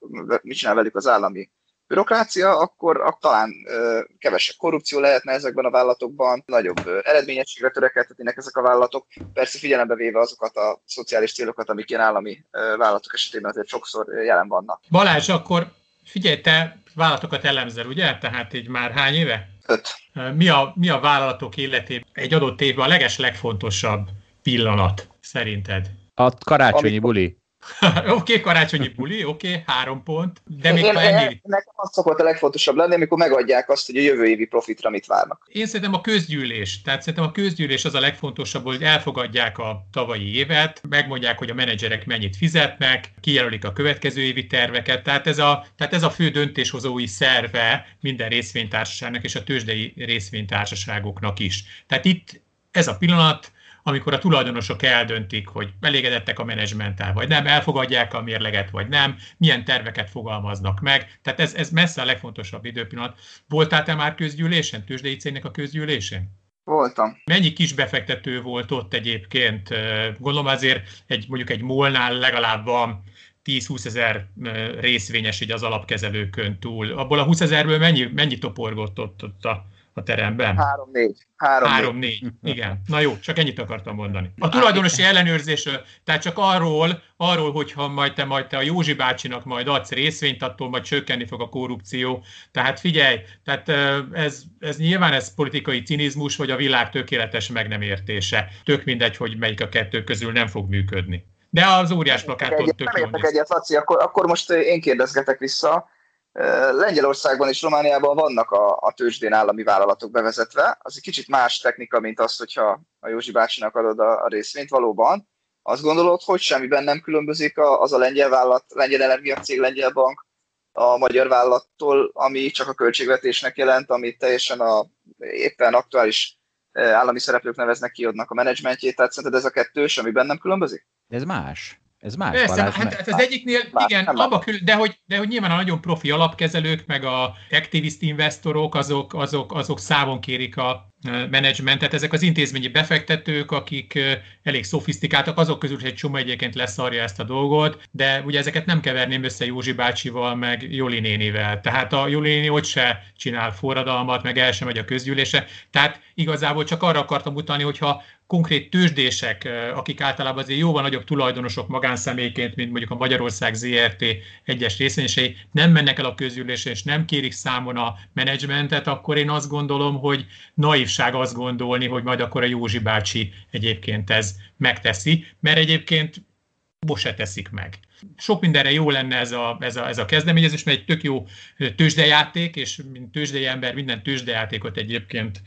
mit csinál velük az állami bürokrácia, akkor, akkor talán ö, kevesebb korrupció lehetne ezekben a vállalatokban, nagyobb ö, eredményességre törekedhetnének ezek a vállalatok, persze figyelembe véve azokat a szociális célokat, amik ilyen állami ö, vállalatok esetében azért sokszor jelen vannak. Balázs, akkor figyelj, te vállalatokat elemzel, ugye? Tehát így már hány éve? Öt. Mi a, mi a vállalatok életében egy adott évben a leges legfontosabb pillanat szerinted? A karácsonyi Amikor... buli. oké, okay, karácsonyi buli, oké, okay, három pont, de még én, ennyi... Nekem az szokott a legfontosabb lenni, amikor megadják azt, hogy a jövő évi profitra mit várnak. Én szerintem a közgyűlés, tehát szerintem a közgyűlés az a legfontosabb, hogy elfogadják a tavalyi évet, megmondják, hogy a menedzserek mennyit fizetnek, kijelölik a következő évi terveket, tehát ez a, tehát ez a fő döntéshozói szerve minden részvénytársaságnak és a tőzsdei részvénytársaságoknak is. Tehát itt ez a pillanat, amikor a tulajdonosok eldöntik, hogy elégedettek a menedzsmenttel, vagy nem, elfogadják a mérleget, vagy nem, milyen terveket fogalmaznak meg. Tehát ez, ez messze a legfontosabb időpillanat. Voltál te már közgyűlésen, tőzsdei cégnek a közgyűlésen? Voltam. Mennyi kis befektető volt ott egyébként? Gondolom azért egy, mondjuk egy molnál legalább van 10-20 ezer részvényes így az alapkezelőkön túl. Abból a 20 ezerből mennyi, mennyi toporgott ott, ott a a teremben? Három-négy. Három-négy. Igen. Na jó, csak ennyit akartam mondani. A tulajdonosi ellenőrzésről, tehát csak arról, arról, hogyha majd te, majd te a Józsi bácsinak majd adsz részvényt, attól majd csökkenni fog a korrupció. Tehát figyelj, tehát ez, ez nyilván ez politikai cinizmus, vagy a világ tökéletes meg nem értése. Tök mindegy, hogy melyik a kettő közül nem fog működni. De az óriás plakáton tök jól egyet, Laci, akkor, akkor most én kérdezgetek vissza. Lengyelországban és Romániában vannak a, a tőzsdén állami vállalatok bevezetve. Az egy kicsit más technika, mint az, hogyha a Józsi bácsinak adod a, a részvényt valóban. Azt gondolod, hogy semmiben nem különbözik az a lengyel vállalat, lengyel energiacég, lengyel bank a magyar vállalattól, ami csak a költségvetésnek jelent, ami teljesen a éppen aktuális állami szereplők neveznek ki a menedzsmentjét, tehát szerinted ez a kettős, ami bennem különbözik? Ez más. Ez más. Persze, Balázs, hát, hát az egyiknél, más, igen, abba kül, de, hogy, de hogy nyilván a nagyon profi alapkezelők, meg a activist investorok, azok, azok, azok számon kérik a menedzsmentet. Ezek az intézményi befektetők, akik elég szofisztikáltak, azok közül egy csomó egyébként leszarja ezt a dolgot, de ugye ezeket nem keverném össze Józsi bácsival, meg Joli nénivel. Tehát a Joli néni ott se csinál forradalmat, meg el sem megy a közgyűlése. Tehát igazából csak arra akartam utalni, hogyha konkrét tőzsdések, akik általában azért jóval nagyobb tulajdonosok magánszemélyként, mint mondjuk a Magyarország ZRT egyes részvényesei, nem mennek el a közgyűlésre, és nem kérik számon a menedzsmentet, akkor én azt gondolom, hogy naivság azt gondolni, hogy majd akkor a Józsi bácsi egyébként ez megteszi, mert egyébként most se teszik meg. Sok mindenre jó lenne ez a, ez a, ez a kezdeményezés, mert egy tök jó tőzsdejáték, és mint tőzsdei ember minden tőzsdejátékot egyébként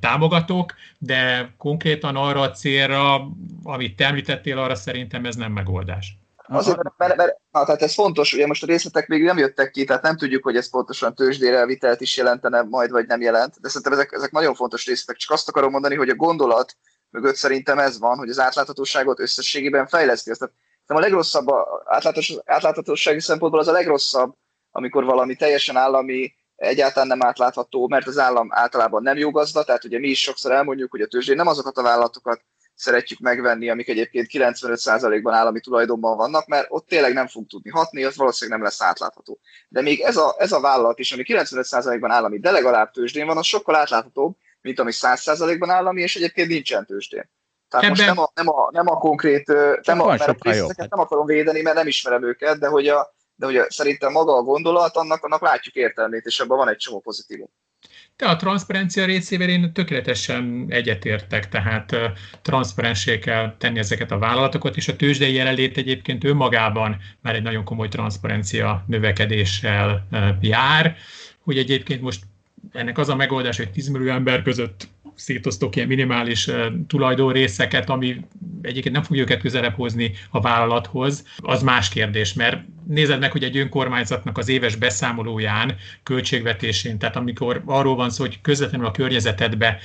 támogatok, de konkrétan arra a célra, amit te említettél, arra szerintem ez nem megoldás. Azért, mert, mert, mert na, tehát ez fontos, ugye most a részletek még nem jöttek ki, tehát nem tudjuk, hogy ez pontosan tőzsdére vitelt is jelentene majd, vagy nem jelent, de szerintem ezek, ezek nagyon fontos részletek. Csak azt akarom mondani, hogy a gondolat mögött szerintem ez van, hogy az átláthatóságot összességében fejleszti. Tehát a legrosszabb, a átláthatós, átláthatósági szempontból az a legrosszabb, amikor valami teljesen állami, egyáltalán nem átlátható, mert az állam általában nem jó gazda, tehát ugye mi is sokszor elmondjuk, hogy a tőzsdén nem azokat a vállalatokat szeretjük megvenni, amik egyébként 95%-ban állami tulajdonban vannak, mert ott tényleg nem fog tudni hatni, az valószínűleg nem lesz átlátható. De még ez a, ez a vállalat is, ami 95%-ban állami, de legalább tőzsdén van, az sokkal átláthatóbb, mint ami 100%-ban állami, és egyébként nincsen tőzsdén. Tehát Ebben... most nem a, nem a, nem a konkrét, nem, a, mert a nem akarom védeni, mert nem ismerem őket, de hogy, a, de hogy a, szerintem maga a gondolat, annak, annak látjuk értelmét, és abban van egy csomó pozitívum. De a transzparencia részével én tökéletesen egyetértek, tehát transzparensé kell tenni ezeket a vállalatokat, és a tőzsdei jelenlét egyébként önmagában már egy nagyon komoly transzparencia növekedéssel jár, hogy egyébként most ennek az a megoldás, hogy 10 millió ember között szétosztok ilyen minimális tulajdonrészeket, ami egyébként nem fogja őket közelebb hozni a vállalathoz, az más kérdés, mert nézed meg, hogy egy önkormányzatnak az éves beszámolóján, költségvetésén, tehát amikor arról van szó, hogy közvetlenül a környezetedbe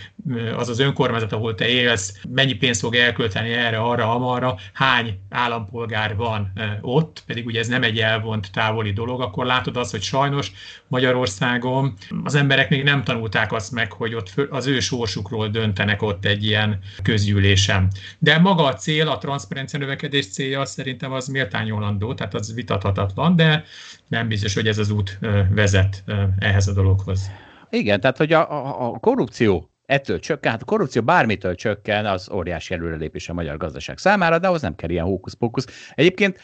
az az önkormányzat, ahol te élsz, mennyi pénzt fog elkölteni erre, arra, amarra, hány állampolgár van ott, pedig ugye ez nem egy elvont távoli dolog, akkor látod azt, hogy sajnos Magyarországon az emberek még nem tanulták azt meg, hogy ott az ő sorsukról döntenek ott egy ilyen közgyűlésen. De maga a cél, a transzparencia növekedés célja szerintem az méltányolandó, tehát az vitatható vitathatatlan, de nem biztos, hogy ez az út vezet ehhez a dologhoz. Igen, tehát hogy a, a, a korrupció ettől csökken, hát a korrupció bármitől csökken, az óriási előrelépés a magyar gazdaság számára, de ahhoz nem kell ilyen hókusz-pókusz. Egyébként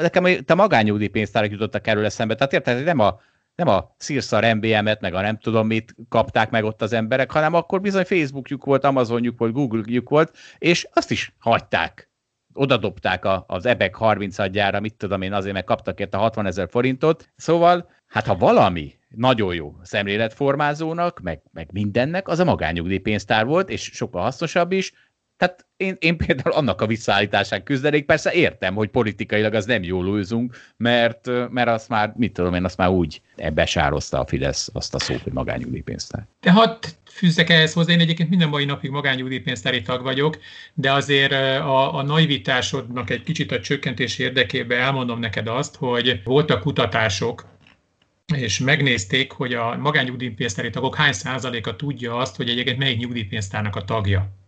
nekem a magányugdíjpénztárak jutottak erről eszembe, tehát érted, nem a nem a szírszar MBM-et, meg a nem tudom mit kapták meg ott az emberek, hanem akkor bizony Facebookjuk volt, Amazonjuk volt, Google-juk volt, és azt is hagyták odadobták a, az EBEK 30 adjára, mit tudom én, azért meg kaptak érte 60 ezer forintot. Szóval, hát ha valami nagyon jó szemléletformázónak, meg, meg mindennek, az a magányugdíjpénztár volt, és sokkal hasznosabb is, tehát én, én például annak a visszaállításán küzdenék, persze értem, hogy politikailag az nem jól újzunk, mert, mert azt már, mit tudom én, azt már úgy besározta a Fidesz azt a szót, hogy magányugdíjpénztár. De hadd fűzzek ehhez hozzá, én egyébként minden mai napig magányugdíjpénztári tag vagyok, de azért a, a naivitásodnak egy kicsit a csökkentés érdekében elmondom neked azt, hogy voltak kutatások, és megnézték, hogy a magányugdíjpénztári tagok hány százaléka tudja azt, hogy egyébként melyik nyugdíjpénztárnak a tagja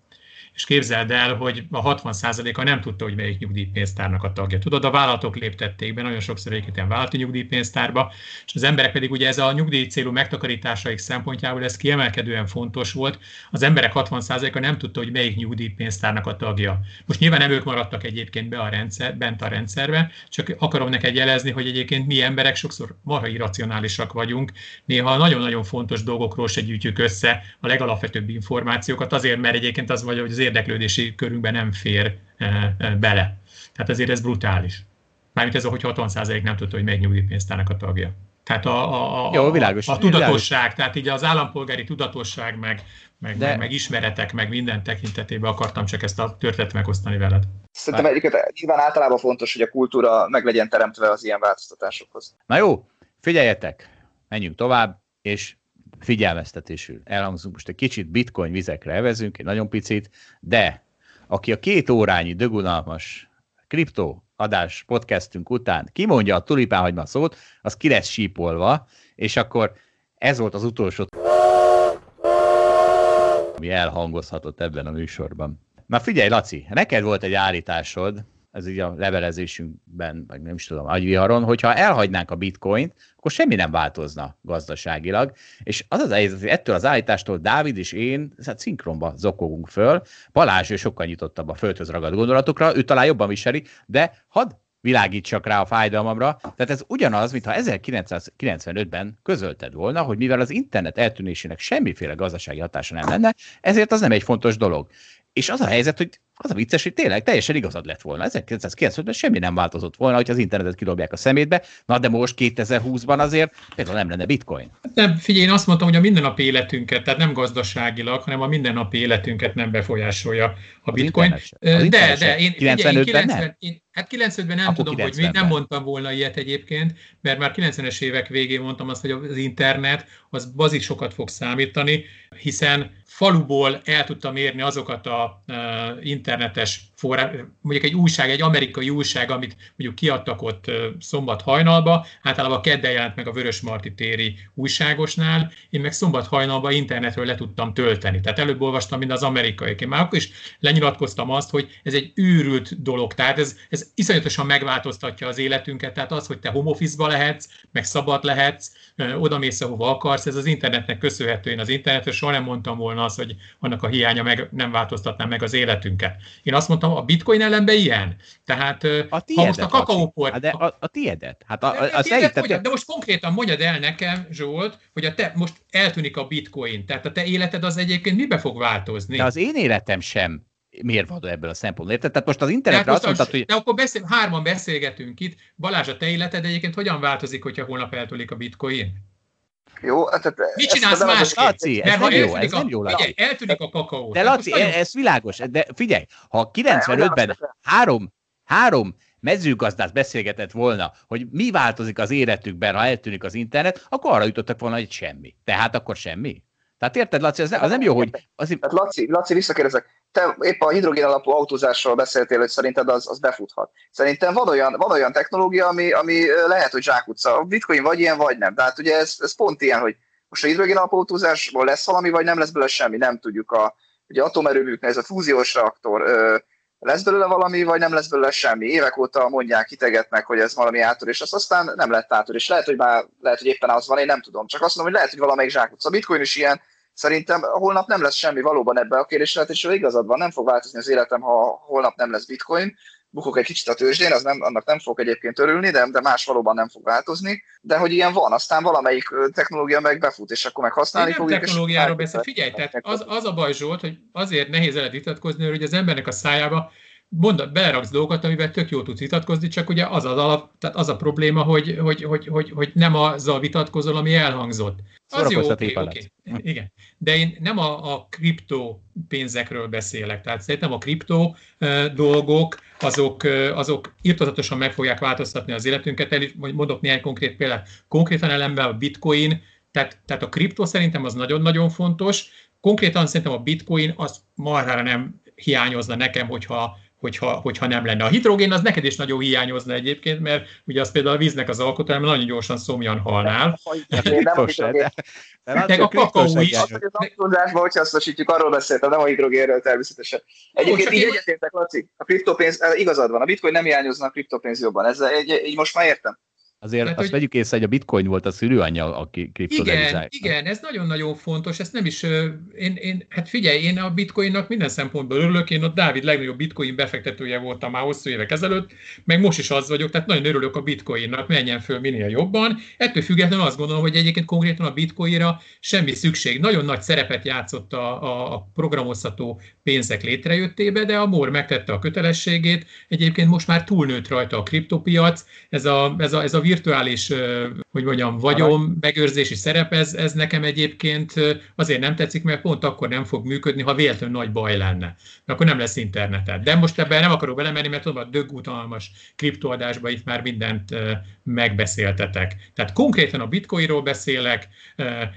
és képzeld el, hogy a 60%-a nem tudta, hogy melyik nyugdíjpénztárnak a tagja. Tudod, a vállalatok léptették be, nagyon sokszor egyébként ilyen vállalati nyugdíjpénztárba, és az emberek pedig ugye ez a nyugdíj célú megtakarításaik szempontjából ez kiemelkedően fontos volt. Az emberek 60%-a nem tudta, hogy melyik nyugdíjpénztárnak a tagja. Most nyilván nem ők maradtak egyébként be a rendszer, bent a rendszerbe, csak akarom neked jelezni, hogy egyébként mi emberek sokszor marha irracionálisak vagyunk, néha nagyon-nagyon fontos dolgokról se gyűjtjük össze a legalapvetőbb információkat, azért, mert egyébként az vagy, hogy az érdeklődési körünkben nem fér eh, eh, bele. Tehát azért ez brutális. Mármint ez, hogy 60% nem tudta, hogy melyik nyugdíjpénztárnak a tagja. Tehát a, a, a, Jó, világos, a tudatosság, világos. tehát így az állampolgári tudatosság, meg, meg, De... meg, meg ismeretek, meg minden tekintetében akartam csak ezt a történetet megosztani veled. Szerintem egyiket nyilván általában fontos, hogy a kultúra meg legyen teremtve az ilyen változtatásokhoz. Na jó, Figyeljetek, menjünk tovább, és figyelmeztetésül elhangzunk most egy kicsit bitcoin vizekre evezünk, egy nagyon picit, de aki a két órányi dögunalmas kriptó adás podcastünk után kimondja a tulipánhagyma szót, az ki lesz sípolva, és akkor ez volt az utolsó ami elhangozhatott ebben a műsorban. Na figyelj, Laci, neked volt egy állításod, ez így a levelezésünkben, meg nem is tudom, agyviharon, hogyha elhagynánk a bitcoint, akkor semmi nem változna gazdaságilag. És az az helyzet, hogy ettől az állítástól Dávid és én hát szinkronba zokogunk föl. Balázs ő sokkal nyitottabb a földhöz ragadt gondolatokra, ő talán jobban viseli, de hadd világítsak rá a fájdalmamra. Tehát ez ugyanaz, mintha 1995-ben közölted volna, hogy mivel az internet eltűnésének semmiféle gazdasági hatása nem lenne, ezért az nem egy fontos dolog. És az a helyzet, hogy az a vicces, hogy tényleg teljesen igazad lett volna. 1990-ben semmi nem változott volna, hogy az internetet kidobják a szemétbe, na de most 2020-ban azért például nem lenne bitcoin. Nem, figyelj, én azt mondtam, hogy a mindennapi életünket, tehát nem gazdaságilag, hanem a mindennapi életünket nem befolyásolja a bitcoin. Az de, de, én, 95-ben én 90, nem? Én, Hát 90-ben nem Akkor tudom, 90-ben. hogy mi, nem mondtam volna ilyet egyébként, mert már 90-es évek végén mondtam azt, hogy az internet az bazik sokat fog számítani, hiszen faluból el tudtam érni azokat a uh, internetes forrás, mondjuk egy újság, egy amerikai újság, amit mondjuk kiadtak ott szombat hajnalba, általában kedden jelent meg a Vörös Marti téri újságosnál, én meg szombat hajnalba internetről le tudtam tölteni. Tehát előbb olvastam, mint az amerikai. Én már akkor is lenyilatkoztam azt, hogy ez egy őrült dolog. Tehát ez, ez iszonyatosan megváltoztatja az életünket. Tehát az, hogy te home office-ba lehetsz, meg szabad lehetsz, oda mész, ahova akarsz, ez az internetnek köszönhető. Én az internetről soha nem mondtam volna azt, hogy annak a hiánya meg, nem változtatná meg az életünket. Én azt mondtam, a bitcoin ellenben ilyen. Tehát a ha most a kakaópor... Hát de a, a tiédet. Hát a, a, a, a tiédet mondjad, de most konkrétan mondjad el nekem, Zsolt, hogy a te, most eltűnik a bitcoin. Tehát a te életed az egyébként mibe fog változni? De az én életem sem mérvadó ebből a szempontból. Érted? Tehát most az internetre azt mondtad, hogy... De akkor beszél, hárman beszélgetünk itt. Balázs, a te életed egyébként hogyan változik, hogyha holnap eltűnik a bitcoin? Jó, tehát Mit csinálsz másképp? Laci, ez nem jó, ez nem jó, Laci. eltűnik a kakaó. De Laci, nagyon... ez világos, de figyelj, ha 95-ben három, három mezőgazdát beszélgetett volna, hogy mi változik az életükben, ha eltűnik az internet, akkor arra jutottak volna, hogy semmi. Tehát akkor semmi. Tehát érted, Laci, az, az nem jó, hogy... Az... Tehát Laci, Laci, visszakérdezek, te épp a hidrogén alapú autózásról beszéltél, hogy szerinted az, az befuthat. Szerintem van olyan, van olyan technológia, ami, ami lehet, hogy zsákutca. A bitcoin vagy ilyen, vagy nem. Tehát ugye ez, ez pont ilyen, hogy most a hidrogén alapú autózásból lesz valami, vagy nem lesz belőle semmi, nem tudjuk. A, ugye atomerőműknél ez a fúziós reaktor, lesz belőle valami, vagy nem lesz belőle semmi. Évek óta mondják, hitegetnek, hogy ez valami átör, és az aztán nem lett átör, és lehet, hogy már lehet, hogy éppen az van, én nem tudom. Csak azt mondom, hogy lehet, hogy valamelyik zsákutca. A bitcoin is ilyen, Szerintem holnap nem lesz semmi valóban ebbe a kérdésre, és igazad van, nem fog változni az életem, ha holnap nem lesz bitcoin, bukok egy kicsit a tőzsdén, az nem, annak nem fog egyébként örülni, de, de más valóban nem fog változni, de hogy ilyen van, aztán valamelyik technológia meg befut, és akkor meg használni Én nem fogjuk. technológiáról beszél, figyelj, tehát az, az a baj Zsolt, hogy azért nehéz el vitatkozni, hogy az embernek a szájába mond, beleraksz dolgokat, amivel tök jó tudsz vitatkozni, csak ugye az az alap, tehát az a probléma, hogy, hogy, hogy, hogy, hogy nem azzal vitatkozol, ami elhangzott. Az jó, okay, okay. Igen. De én nem a, a kriptó pénzekről beszélek. Tehát szerintem a kriptó uh, dolgok, azok, uh, azok írtozatosan meg fogják változtatni az életünket. El is mondok néhány konkrét példát. Konkrétan ellenben a bitcoin, tehát, tehát a kriptó szerintem az nagyon-nagyon fontos. Konkrétan szerintem a bitcoin az marhára nem hiányozna nekem, hogyha hogyha, hogyha nem lenne. A hidrogén az neked is nagyon hiányozna egyébként, mert ugye az például a víznek az alkotása, nagyon gyorsan szomjan halnál. De a kakaó is. Az, autózásban, hogyha hasznosítjuk, arról beszéltem, nem a hidrogénről természetesen. Egyébként így egyetértek, Laci, a kriptopénz, eh, igazad van, a bitcoin nem hiányozna a kriptopénz jobban. Ez egy, így most már értem. Azért Tehát, azt hogy... vegyük észre, hogy a bitcoin volt a szülőanyja, aki kriptodevizált. Igen, igen, ez nagyon-nagyon fontos, ezt nem is, én, én, hát figyelj, én a bitcoinnak minden szempontból örülök, én ott Dávid legnagyobb bitcoin befektetője voltam már hosszú évek ezelőtt, meg most is az vagyok, tehát nagyon örülök a bitcoinnak, menjen föl minél jobban. Ettől függetlenül azt gondolom, hogy egyébként konkrétan a bitcoinra semmi szükség. Nagyon nagy szerepet játszott a, a, a programozható pénzek létrejöttébe, de a MOR megtette a kötelességét, egyébként most már túlnőtt rajta a kriptopiac, ez a, ez a, ez a virtuális, hogy mondjam, vagyom, megőrzési szerep, ez, ez nekem egyébként azért nem tetszik, mert pont akkor nem fog működni, ha véletlenül nagy baj lenne. Akkor nem lesz interneted. De most ebben nem akarok belemenni, mert tudom, a dögútalmas kriptoadásban itt már mindent megbeszéltetek. Tehát konkrétan a bitcoinról beszélek.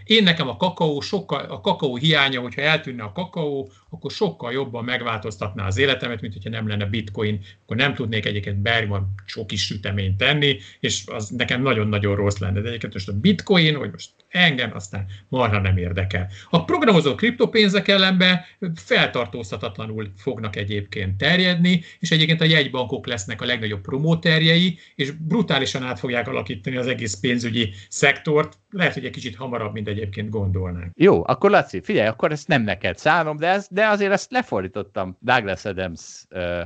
Én nekem a kakaó, sokkal, a kakaó hiánya, hogyha eltűnne a kakaó, akkor sokkal jobban megváltoztatná az életemet, mint hogyha nem lenne bitcoin, akkor nem tudnék egyébként Bergman sok is süteményt tenni, és az nekem nagyon-nagyon rossz lenne. De egyébként most a bitcoin, hogy most engem aztán marha nem érdekel. A programozó kriptopénzek ellenben feltartóztatatlanul fognak egyébként terjedni, és egyébként a jegybankok lesznek a legnagyobb promóterjei, és brutálisan át fogják alakítani az egész pénzügyi szektort, lehet, hogy egy kicsit hamarabb, mint egyébként gondolnánk. Jó, akkor Laci, figyelj, akkor ezt nem neked szállom, de, ez, de azért ezt lefordítottam Douglas Adams uh,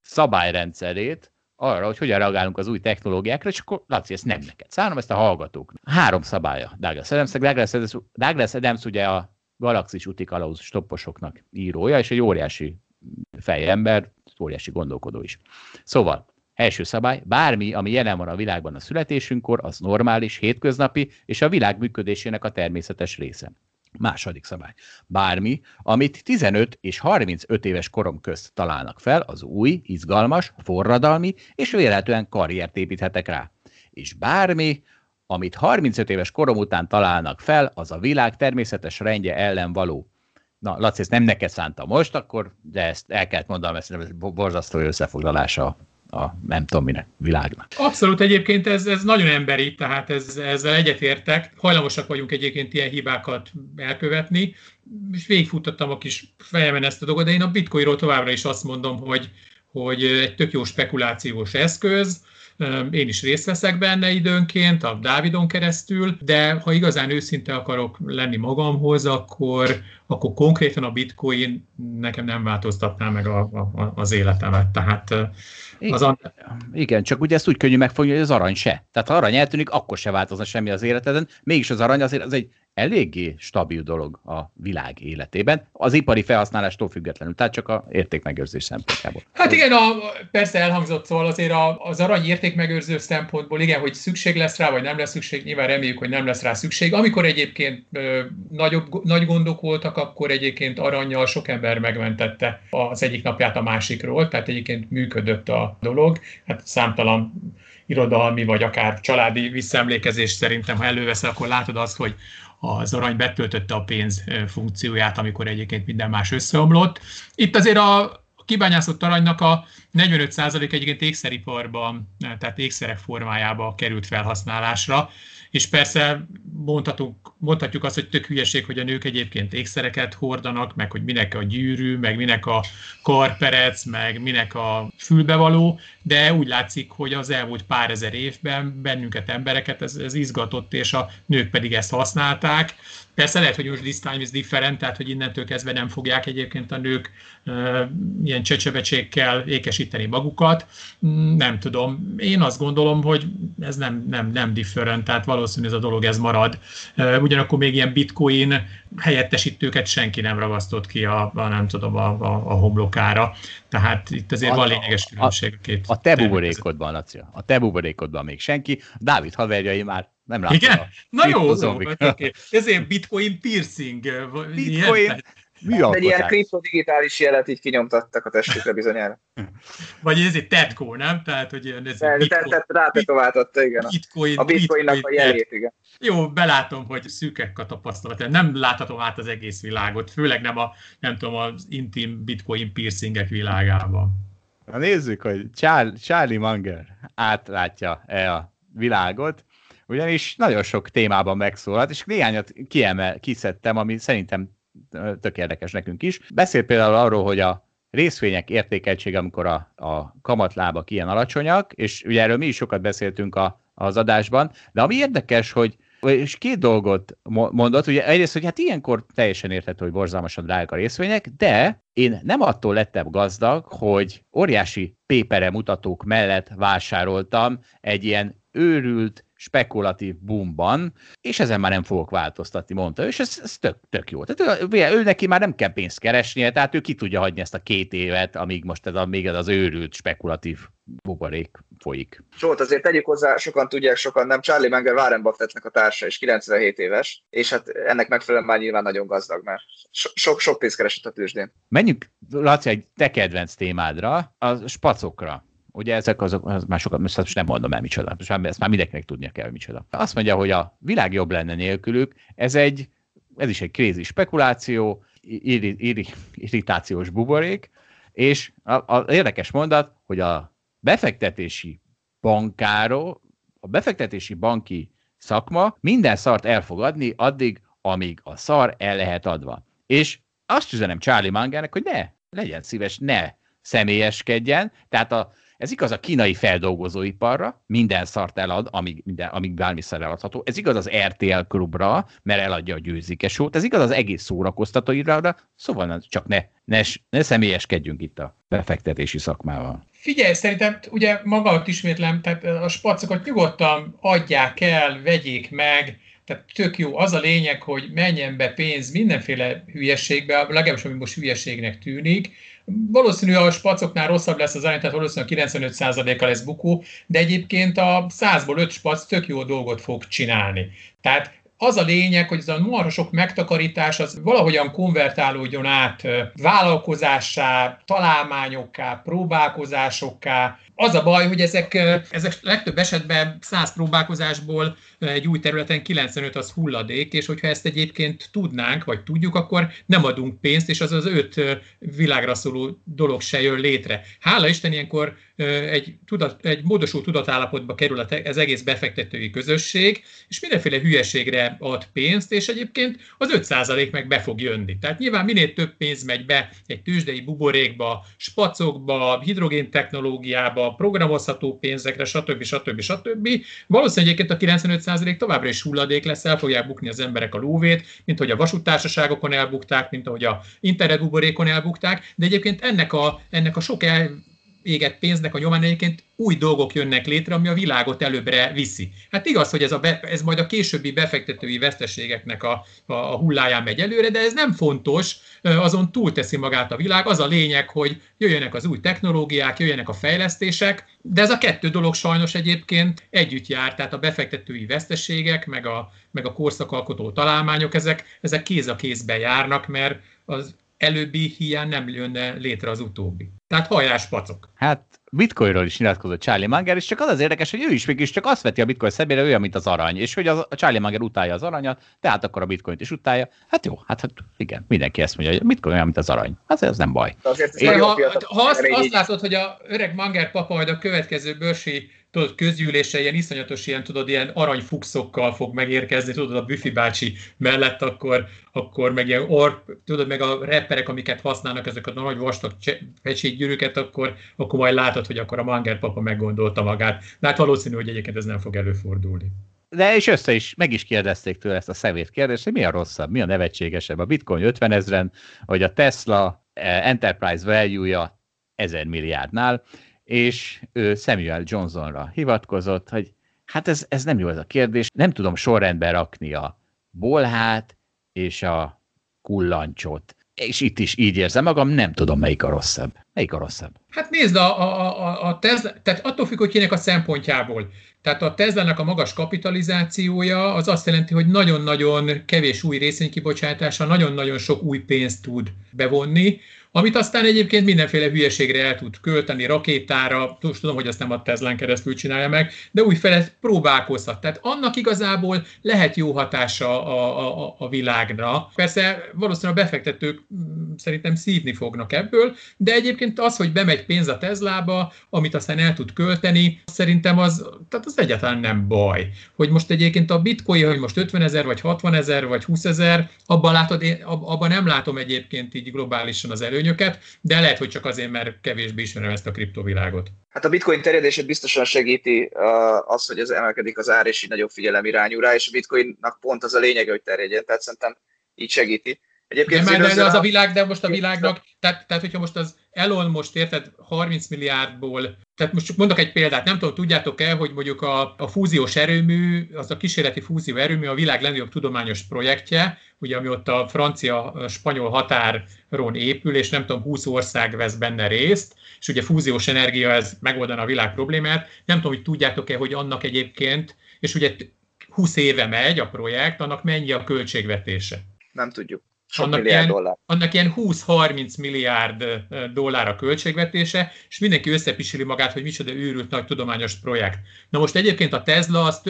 szabályrendszerét, arra, hogy hogyan reagálunk az új technológiákra, és akkor Laci, ezt nem neked szállom, ezt a hallgatók. Három szabálya Douglas Adams. Douglas Adams, Douglas Adams ugye a galaxis utikalauz stopposoknak írója, és egy óriási fejember, óriási gondolkodó is. Szóval, Első szabály, bármi, ami jelen van a világban a születésünkkor, az normális, hétköznapi, és a világ működésének a természetes része. Második szabály. Bármi, amit 15 és 35 éves korom közt találnak fel, az új, izgalmas, forradalmi, és véletlenül karriert építhetek rá. És bármi, amit 35 éves korom után találnak fel, az a világ természetes rendje ellen való. Na, Laci, ezt nem neked szánta most, akkor, de ezt el kellett mondanom, ezt borzasztó összefoglalása a nem tudom minek világnak. Abszolút egyébként ez, ez nagyon emberi, tehát ez, ezzel egyetértek. Hajlamosak vagyunk egyébként ilyen hibákat elkövetni, és végigfutottam a kis fejemen ezt a dolgot, de én a bitcoinról továbbra is azt mondom, hogy, hogy egy tök jó spekulációs eszköz, én is részt veszek benne időnként, a Dávidon keresztül, de ha igazán őszinte akarok lenni magamhoz, akkor, akkor konkrétan a bitcoin nekem nem változtatná meg a, a, az életemet. Tehát az a... Igen, csak ugye ezt úgy könnyű megfogni, hogy az arany se. Tehát ha arany eltűnik, akkor se változna semmi az életeden. Mégis az arany azért az egy eléggé stabil dolog a világ életében, az ipari felhasználástól függetlenül, tehát csak a értékmegőrzés szempontjából. Hát igen, a, persze elhangzott szóval azért a, az arany értékmegőrző szempontból, igen, hogy szükség lesz rá, vagy nem lesz szükség, nyilván reméljük, hogy nem lesz rá szükség. Amikor egyébként ö, nagyobb, nagy gondok voltak, akkor egyébként aranyjal sok ember megmentette az egyik napját a másikról, tehát egyébként működött a dolog. Hát számtalan irodalmi, vagy akár családi visszaemlékezés szerintem, ha előveszel, akkor látod azt, hogy az arany betöltötte a pénz funkcióját, amikor egyébként minden más összeomlott. Itt azért a kibányászott aranynak a 45% egyébként ékszeriparban, tehát ékszerek formájába került felhasználásra, és persze mondhatunk, mondhatjuk azt, hogy tök hülyeség, hogy a nők egyébként ékszereket hordanak, meg hogy minek a gyűrű, meg minek a karperec, meg minek a fülbevaló, de úgy látszik, hogy az elmúlt pár ezer évben bennünket, embereket ez, ez izgatott, és a nők pedig ezt használták. Persze lehet, hogy most this time is different, tehát hogy innentől kezdve nem fogják egyébként a nők uh, ilyen csecsebecsékkel ékesíteni magukat. Nem tudom. Én azt gondolom, hogy ez nem, nem, nem different, tehát valószínű ez a dolog ez marad. Uh, ugyanakkor még ilyen bitcoin helyettesítőket senki nem ragasztott ki a, a nem tudom, a, a, a homlokára. Tehát itt azért a, van lényeges különbség a két. A te buborékodban, Laci. A te buborékodban még senki. Dávid haverjai már nem látom. Igen? Na jó, jó okay. ezért bitcoin piercing. Bitcoin, mi Egy ilyen kriptodigitális jelet így kinyomtattak a testükre bizonyára. Vagy ez egy tetko, nem? Tehát, hogy ez egy bitcoin, tehát rátetováltatta, igen. Bitcoin, a bitcoinnak bitcoin, a jelét, igen. Jó, belátom, hogy szűkek a tapasztalat. Nem láthatom át az egész világot, főleg nem a, nem tudom, az intim bitcoin piercingek világában. Na nézzük, hogy Charlie Munger átlátja-e a világot, ugyanis nagyon sok témában megszólalt, és néhányat kiemel, kiszedtem, ami szerintem tök érdekes nekünk is. Beszél például arról, hogy a részvények értékeltsége, amikor a, a kamatlábak ilyen alacsonyak, és ugye erről mi is sokat beszéltünk a, az adásban, de ami érdekes, hogy és két dolgot mondott, ugye egyrészt, hogy hát ilyenkor teljesen érthető, hogy borzalmasan drága a részvények, de én nem attól lettem gazdag, hogy óriási pépere mutatók mellett vásároltam egy ilyen őrült, spekulatív boomban, és ezen már nem fogok változtatni, mondta ő, és ez, ez tök, tök jó. Tehát ő, ő, neki már nem kell pénzt keresnie, tehát ő ki tudja hagyni ezt a két évet, amíg most ez a, még ez az őrült, spekulatív buborék folyik. Zsolt, azért tegyük hozzá, sokan tudják, sokan nem. Charlie Munger Warren Buffettnek a társa, és 97 éves, és hát ennek megfelelően már nyilván nagyon gazdag, mert sok-sok pénzt keresett a tőzsdén. Menjünk, Laci, egy te kedvenc témádra, a spacokra. Ugye ezek azok, az már sokat, most nem mondom el micsoda, most ezt már mindenkinek tudnia kell, hogy micsoda. Azt mondja, hogy a világ jobb lenne nélkülük, ez egy, ez is egy krézi spekuláció, irri, irri, irritációs buborék, és az érdekes mondat, hogy a befektetési bankáró, a befektetési banki szakma minden szart elfogadni addig, amíg a szar el lehet adva. És azt üzenem Charlie Mangernek, hogy ne, legyen szíves, ne személyeskedjen, tehát a ez igaz a kínai feldolgozóiparra, minden szart elad, amíg, minden, amíg bármiszer eladható. Ez igaz az RTL klubra, mert eladja a győzikesót. Ez igaz az egész szórakoztatóira, szóval csak ne, ne, ne személyeskedjünk itt a befektetési szakmával. Figyelj, szerintem ugye maga ott ismétlem, tehát a spacokat nyugodtan adják el, vegyék meg, tehát tök jó. Az a lényeg, hogy menjen be pénz mindenféle hülyeségbe, legalábbis ami most hülyeségnek tűnik, Valószínű a spacoknál rosszabb lesz az arány, tehát valószínűleg 95%-a lesz bukó, de egyébként a 100-ból 5 spac tök jó dolgot fog csinálni. Tehát az a lényeg, hogy ez a marha sok megtakarítás az valahogyan konvertálódjon át vállalkozássá, találmányokká, próbálkozásokká, az a baj, hogy ezek, ezek legtöbb esetben 100 próbálkozásból egy új területen 95 az hulladék, és hogyha ezt egyébként tudnánk, vagy tudjuk, akkor nem adunk pénzt, és az az öt világra szóló dolog se jön létre. Hála Isten, ilyenkor egy, tudat, egy módosult tudatállapotba kerül az egész befektetői közösség, és mindenféle hülyeségre ad pénzt, és egyébként az 5% meg be fog jönni. Tehát nyilván minél több pénz megy be egy tűzsdei buborékba, spacokba, hidrogén technológiába, programozható pénzekre, stb. stb. stb. Valószínűleg egyébként a 95% továbbra is hulladék lesz, el fogják bukni az emberek a lóvét, mint hogy a vasútársaságokon elbukták, mint ahogy a internetbuborékon elbukták, de egyébként ennek a, ennek a sok el, égett pénznek a nyomán egyébként új dolgok jönnek létre, ami a világot előbbre viszi. Hát igaz, hogy ez, a be, ez majd a későbbi befektetői veszteségeknek a, a, a hulláján megy előre, de ez nem fontos, azon túlteszi magát a világ. Az a lényeg, hogy jöjjenek az új technológiák, jöjjenek a fejlesztések, de ez a kettő dolog sajnos egyébként együtt jár, tehát a befektetői veszteségek, meg a, meg a korszakalkotó találmányok, ezek, ezek kéz a kézben járnak, mert az előbbi hiány nem jönne létre az utóbbi. Tehát hajrás pacok. Hát bitcoinról is nyilatkozott Charlie Munger, és csak az az érdekes, hogy ő is mégis csak azt veti a bitcoin szemére olyan, mint az arany, és hogy az, a Charlie Munger utálja az aranyat, tehát akkor a bitcoint is utálja. Hát jó, hát, hát igen, mindenki ezt mondja, hogy a bitcoin olyan, mint az arany. Hát ez nem baj. Én, ha, ha azt, azt látod, hogy a öreg Munger papa majd a következő bőrsi tudod, közgyűlése ilyen iszonyatos, ilyen, tudod, ilyen aranyfuxokkal fog megérkezni, tudod, a Büfi bácsi mellett, akkor, akkor meg ilyen or, tudod, meg a reperek, amiket használnak, ezek a nagy vastag pecsétgyűrűket, akkor, akkor majd látod, hogy akkor a Manger papa meggondolta magát. De hát valószínű, hogy egyébként ez nem fog előfordulni. De és össze is, meg is kérdezték tőle ezt a szemét kérdést, hogy mi a rosszabb, mi a nevetségesebb, a bitcoin 50 ezeren, vagy a Tesla eh, Enterprise value-ja 1000 milliárdnál, és ő Samuel Johnsonra hivatkozott, hogy hát ez, ez nem jó ez a kérdés, nem tudom sorrendbe rakni a bolhát és a kullancsot. És itt is így érzem magam, nem tudom, melyik a rosszabb. Melyik a rosszabb? Hát nézd, a, a, a, a Tesla, tehát attól függ, hogy kinek a szempontjából. Tehát a Tesla-nak a magas kapitalizációja az azt jelenti, hogy nagyon-nagyon kevés új részvénykibocsátása, nagyon-nagyon sok új pénzt tud bevonni, amit aztán egyébként mindenféle hülyeségre el tud költeni, rakétára, tudom, hogy azt nem a Teslán keresztül csinálja meg, de újfele próbálkozhat. Tehát annak igazából lehet jó hatása a, a, a világra. Persze valószínűleg a befektetők szerintem szívni fognak ebből, de egyébként az, hogy bemegy pénz a Teslába, amit aztán el tud költeni, szerintem az, tehát az egyáltalán nem baj. Hogy most egyébként a bitcoin, hogy most 50 ezer, vagy 60 ezer, vagy 20 ezer, abban, látod, én, abban nem látom egyébként így globálisan az elő előnyöket, de lehet, hogy csak azért, mert kevésbé ismerem ezt a kriptovilágot. Hát a bitcoin terjedését biztosan segíti az, hogy az emelkedik az ár, és így nagyobb figyelem irányul rá, és a bitcoinnak pont az a lényege, hogy terjedjen, tehát szerintem így segíti. Egyébként de, de, de az a világ, de most a világnak, tehát, tehát hogyha most az Elon most érted 30 milliárdból, tehát most csak mondok egy példát, nem tudom, tudjátok-e, hogy mondjuk a, a fúziós erőmű, az a kísérleti fúzió erőmű a világ legnagyobb tudományos projektje, ugye ami ott a francia-spanyol határon épül, és nem tudom, 20 ország vesz benne részt, és ugye fúziós energia, ez megoldana a világ problémát. Nem tudom, hogy tudjátok-e, hogy annak egyébként, és ugye 20 éve megy a projekt, annak mennyi a költségvetése? Nem tudjuk. Sok annak ilyen, dollár. Annak ilyen 20-30 milliárd dollár a költségvetése, és mindenki összepisili magát, hogy micsoda őrült nagy tudományos projekt. Na most egyébként a Tesla, az,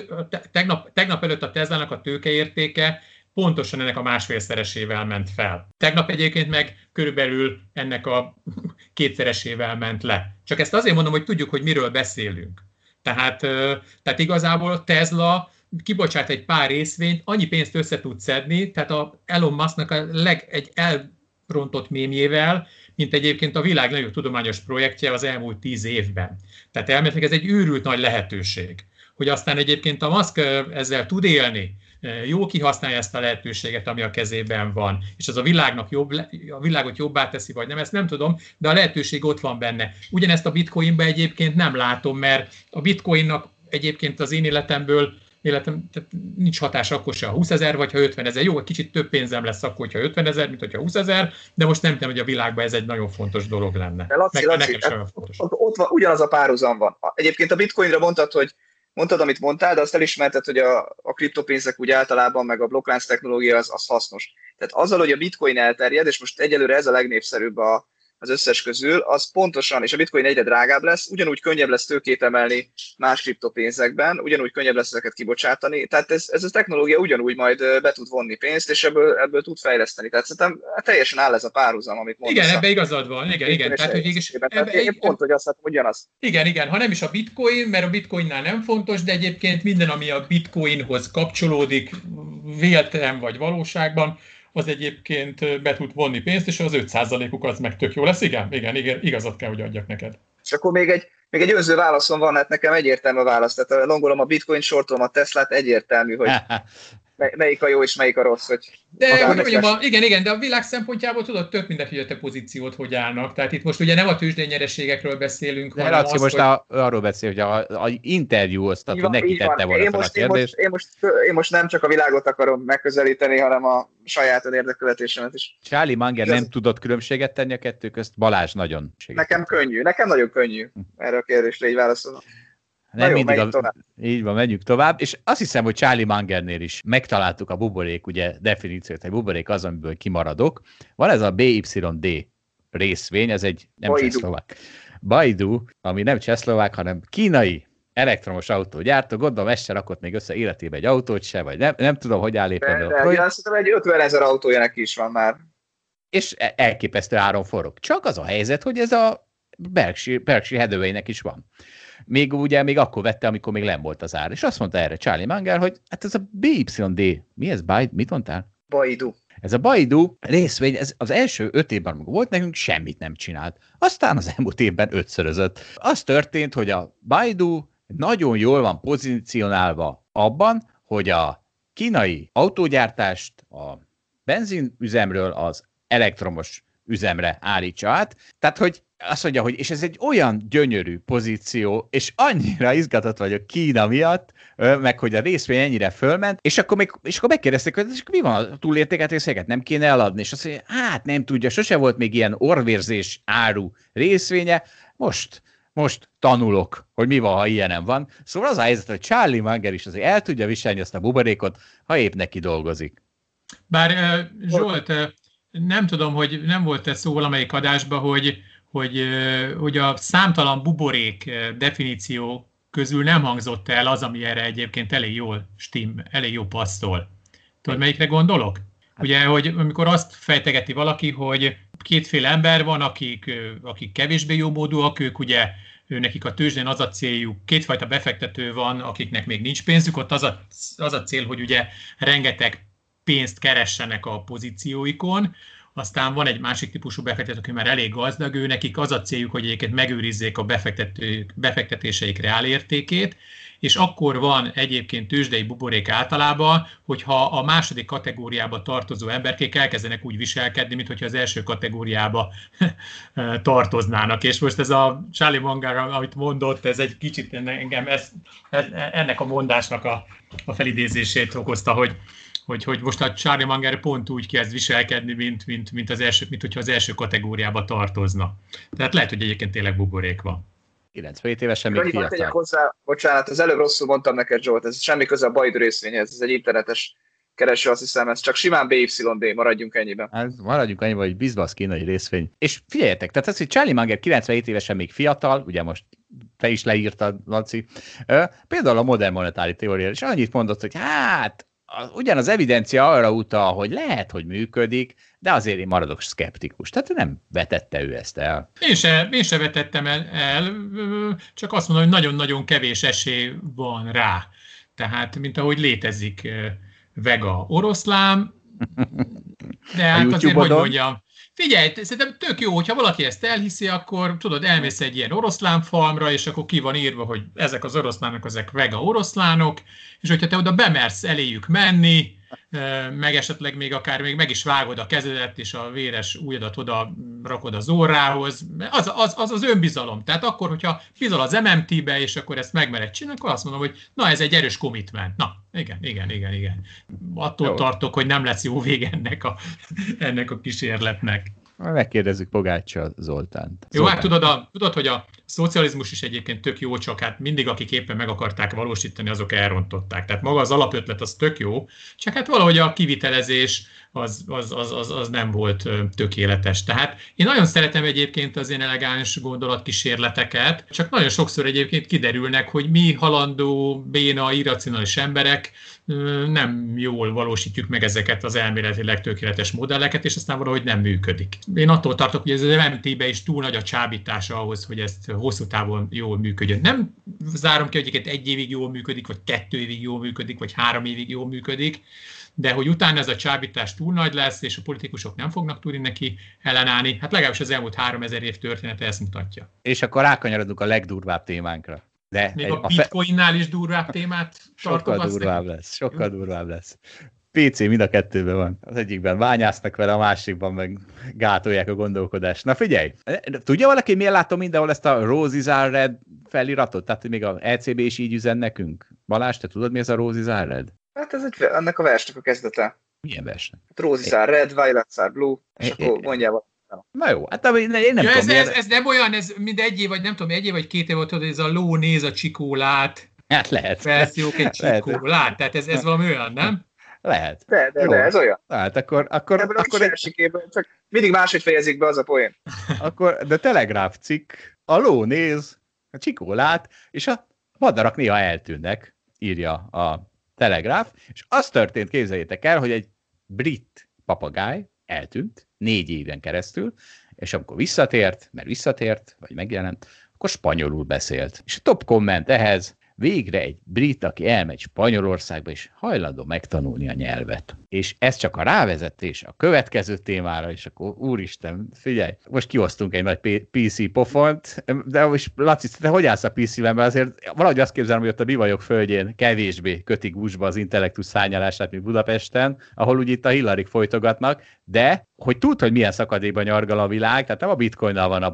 tegnap, tegnap előtt a Tesla-nak a tőkeértéke pontosan ennek a másfélszeresével ment fel. Tegnap egyébként meg körülbelül ennek a kétszeresével ment le. Csak ezt azért mondom, hogy tudjuk, hogy miről beszélünk. Tehát, tehát igazából Tesla kibocsát egy pár részvényt, annyi pénzt össze tud szedni, tehát a Elon Musknak a leg, egy elrontott mémjével, mint egyébként a világ nagyobb tudományos projektje az elmúlt tíz évben. Tehát elméletileg ez egy őrült nagy lehetőség. Hogy aztán egyébként a Musk ezzel tud élni, jó kihasználja ezt a lehetőséget, ami a kezében van, és az a világnak jobb, a világot jobbá teszi, vagy nem, ezt nem tudom, de a lehetőség ott van benne. Ugyanezt a bitcoinba egyébként nem látom, mert a bitcoinnak egyébként az én életemből életem, tehát nincs hatás akkor se, ha 20 ezer, vagy ha 50 ezer. Jó, egy kicsit több pénzem lesz akkor, hogyha 50 ezer, mint hogyha 20 ezer, de most nem tudom, hogy a világban ez egy nagyon fontos dolog lenne. De Laci, Meg, Laci, nekem sem fontos. Ott, ott van, ugyanaz a párhuzam van. Egyébként a bitcoinra mondtad, hogy mondtad, amit mondtál, de azt elismerted, hogy a, a kriptopénzek úgy általában, meg a blokklánc technológia az, az hasznos. Tehát azzal, hogy a bitcoin elterjed, és most egyelőre ez a legnépszerűbb a, az összes közül, az pontosan, és a bitcoin egyre drágább lesz, ugyanúgy könnyebb lesz tőkét emelni más kriptopénzekben, ugyanúgy könnyebb lesz ezeket kibocsátani. Tehát ez, ez a technológia ugyanúgy majd be tud vonni pénzt, és ebből, ebből tud fejleszteni. Tehát szerintem teljesen áll ez a párhuzam, amit mondasz. Igen, ebbe igazad van. Igen, igen. Tehát, hogy is, ebbe, én pont, hogy azt mondom, ugyanaz. Igen, igen. Ha nem is a bitcoin, mert a bitcoinnál nem fontos, de egyébként minden, ami a bitcoinhoz kapcsolódik, véletlen vagy valóságban, az egyébként be tud vonni pénzt, és az 5%-uk az meg tök jó lesz. Igen, igen, igen, igazat kell, hogy adjak neked. És akkor még egy, még egy önző válaszom van, hát nekem egyértelmű a válasz. Tehát longolom a bitcoin, sortolom a Teslát, egyértelmű, hogy melyik a jó és melyik a rossz. Hogy de hogy mondjam, a, igen, igen, de a világ szempontjából tudod, tök mindegy, hogy a te pozíciót hogy állnak. Tehát itt most ugye nem a tőzsdei nyereségekről beszélünk, de hanem az, most hogy... a, arról beszél, hogy a, a interjú azt, hogy neki tette volna én most, a kérdést. Én most, én, most, én most nem csak a világot akarom megközelíteni, hanem a saját érdekkövetésemet is. Charlie Manger nem tudott különbséget tenni a kettő közt, Balázs nagyon segít. Nekem könnyű, nekem nagyon könnyű hm. erre a kérdésre így válaszolnom. Nem jó, mindig a... tovább. Így van, menjünk tovább. És azt hiszem, hogy Charlie Mangernél is megtaláltuk a buborék ugye definíciót, egy buborék az, amiből kimaradok. Van ez a BYD részvény, ez egy nem Baidu. csehszlovák. Baidu, ami nem csehszlovák, hanem kínai elektromos autógyártó, gondolom ezt se rakott még össze életébe egy autót se, vagy nem, nem tudom, hogy áll éppen. De, de azt hiszem, egy 50 ezer autója neki is van már. És e- elképesztő áron forog. Csak az a helyzet, hogy ez a Berkshire, Berkshire is van még ugye még akkor vette, amikor még nem volt az ár. És azt mondta erre Charlie Munger, hogy hát ez a BYD, mi ez, Baidu, mit mondtál? Baidu. Ez a Baidu részvény, ez az első öt évben, amikor volt nekünk, semmit nem csinált. Aztán az elmúlt évben ötszörözött. Az történt, hogy a Baidu nagyon jól van pozícionálva abban, hogy a kínai autógyártást a benzinüzemről az elektromos üzemre állítsa át. Tehát, hogy azt mondja, hogy és ez egy olyan gyönyörű pozíció, és annyira izgatott vagyok Kína miatt, meg hogy a részvény ennyire fölment, és akkor, még, és akkor megkérdezték, hogy és mi van a túlértéket részeket, nem kéne eladni, és azt mondja, hát nem tudja, sose volt még ilyen orvérzés áru részvénye, most most tanulok, hogy mi van, ha ilyenem van. Szóval az a helyzet, hogy Charlie Munger is azért el tudja viselni azt a buborékot, ha épp neki dolgozik. Bár Zsolt, nem tudom, hogy nem volt-e szó valamelyik adásban, hogy hogy, hogy a számtalan buborék definíció közül nem hangzott el az, ami erre egyébként elég jól stim, elég jó passzol. Tudod, melyikre gondolok? Hát- Ugye, hogy amikor azt fejtegeti valaki, hogy kétféle ember van, akik, akik kevésbé jó módúak, ők ugye nekik a tőzsdén az a céljuk, kétfajta befektető van, akiknek még nincs pénzük, ott az a, az a cél, hogy ugye rengeteg pénzt keressenek a pozícióikon, aztán van egy másik típusú befektető, aki már elég gazdag, ő nekik az a céljuk, hogy egyébként megőrizzék a befektetéseik reálértékét, és akkor van egyébként tőzsdei buborék általában, hogyha a második kategóriába tartozó emberkék elkezdenek úgy viselkedni, mintha az első kategóriába tartoznának. És most ez a Charlie Munger, amit mondott, ez egy kicsit engem ez, ennek a mondásnak a, a felidézését okozta, hogy, hogy, hogy most a Charlie Munger pont úgy kezd viselkedni, mint, mint, mint, az első, mint hogyha az első kategóriába tartozna. Tehát lehet, hogy egyébként tényleg buborék van. 97 évesen még fiatal. hozzá, bocsánat, az előbb rosszul mondtam neked, Zsolt, ez semmi köze a Baid részvényhez, ez egy internetes kereső, azt hiszem, ez csak simán BYD, maradjunk ennyiben. Ez, maradjunk ennyiben, hogy bizbasz kínai részvény. És figyeljetek, tehát az, hogy Charlie Munger 97 évesen még fiatal, ugye most te is leírtad, Laci, például a modern monetári teória, és annyit mondott, hogy hát ugyan az evidencia arra utal, hogy lehet, hogy működik, de azért én maradok szkeptikus. Tehát nem vetette ő ezt el. Én se, én se vetettem el, el, csak azt mondom, hogy nagyon-nagyon kevés esély van rá. Tehát, mint ahogy létezik vega oroszlám, de hát azért, hogy mondjam, Figyelj, szerintem tök jó, hogyha valaki ezt elhiszi, akkor tudod, elmész egy ilyen oroszlán falmra, és akkor ki van írva, hogy ezek az oroszlánok, ezek vega oroszlánok, és hogyha te oda bemersz eléjük menni, meg esetleg még akár még meg is vágod a kezedet, és a véres ujjadat oda rakod az órához, az az, az, az önbizalom. Tehát akkor, hogyha bizal az MMT-be, és akkor ezt megmered csinálni, akkor azt mondom, hogy na, ez egy erős commitment. Na, igen, igen, igen, igen. Attól jó. tartok, hogy nem lesz jó vége ennek a, ennek a kísérletnek. Megkérdezzük Pogácsa Zoltánt. Jó, hát tudod, a, tudod, hogy a szocializmus is egyébként tök jó, csak hát mindig akik éppen meg akarták valósítani, azok elrontották. Tehát maga az alapötlet az tök jó, csak hát valahogy a kivitelezés az, az, az, az, az nem volt tökéletes. Tehát én nagyon szeretem egyébként az én elegáns gondolatkísérleteket, csak nagyon sokszor egyébként kiderülnek, hogy mi halandó, béna, irracionális emberek nem jól valósítjuk meg ezeket az elméletileg tökéletes modelleket, és aztán valahogy nem működik. Én attól tartok, hogy ez az MT-be is túl nagy a csábítása ahhoz, hogy ezt hosszú távon jól működjön. Nem zárom ki, hogy egyébként egy évig jól működik, vagy kettő évig jól működik, vagy három évig jól működik, de hogy utána ez a csábítás túl nagy lesz, és a politikusok nem fognak tudni neki ellenállni, hát legalábbis az elmúlt 3000 év története ezt mutatja. És akkor rákanyarodunk a legdurvább témánkra. De Még a bitcoinnál is durvább témát Sokkal durvább lesz, sokkal durvább lesz. PC mind a kettőben van. Az egyikben bányásznak vele, a másikban meg gátolják a gondolkodást. Na figyelj, tudja valaki, miért látom mindenhol ezt a Roses are red feliratot? Tehát, hogy még a ECB is így üzen nekünk. Balázs, te tudod, mi ez a Roses are red? Hát ez egy, ennek a versnek a kezdete. Milyen versnek? Hát Roses are red, Violets are blue, és é, akkor mondjál Na jó, hát én nem ja, tudom. Ez, ez, ez, nem olyan, ez mind egy év, vagy nem tudom, egy év, vagy két év volt, hogy ez a ló néz a csikólát. Hát lehet. Versziók egy csikólát, tehát ez, ez valami olyan, nem? Lehet. De, de, Jó. de ez olyan. Hát akkor... akkor, Ebből akkor egy... csak mindig máshogy fejezik be az a poén. akkor de Telegraph cikk, a ló néz, a csikólát, és a madarak néha eltűnnek, írja a Telegraph, és az történt, képzeljétek el, hogy egy brit papagáj eltűnt négy éven keresztül, és amikor visszatért, mert visszatért, vagy megjelent, akkor spanyolul beszélt. És a top komment ehhez, végre egy brit, aki elmegy Spanyolországba, és hajlandó megtanulni a nyelvet. És ez csak a rávezetés a következő témára, és akkor úristen, figyelj, most kiosztunk egy nagy PC pofont, de most Laci, te hogy állsz a PC-ben, mert azért valahogy azt képzelem, hogy ott a bivajok földjén kevésbé kötik gúzsba az intellektus szányalását, mint Budapesten, ahol úgy itt a Hillary folytogatnak, de hogy tud, hogy milyen szakadékban nyargal a világ, tehát nem a bitcoinnal van a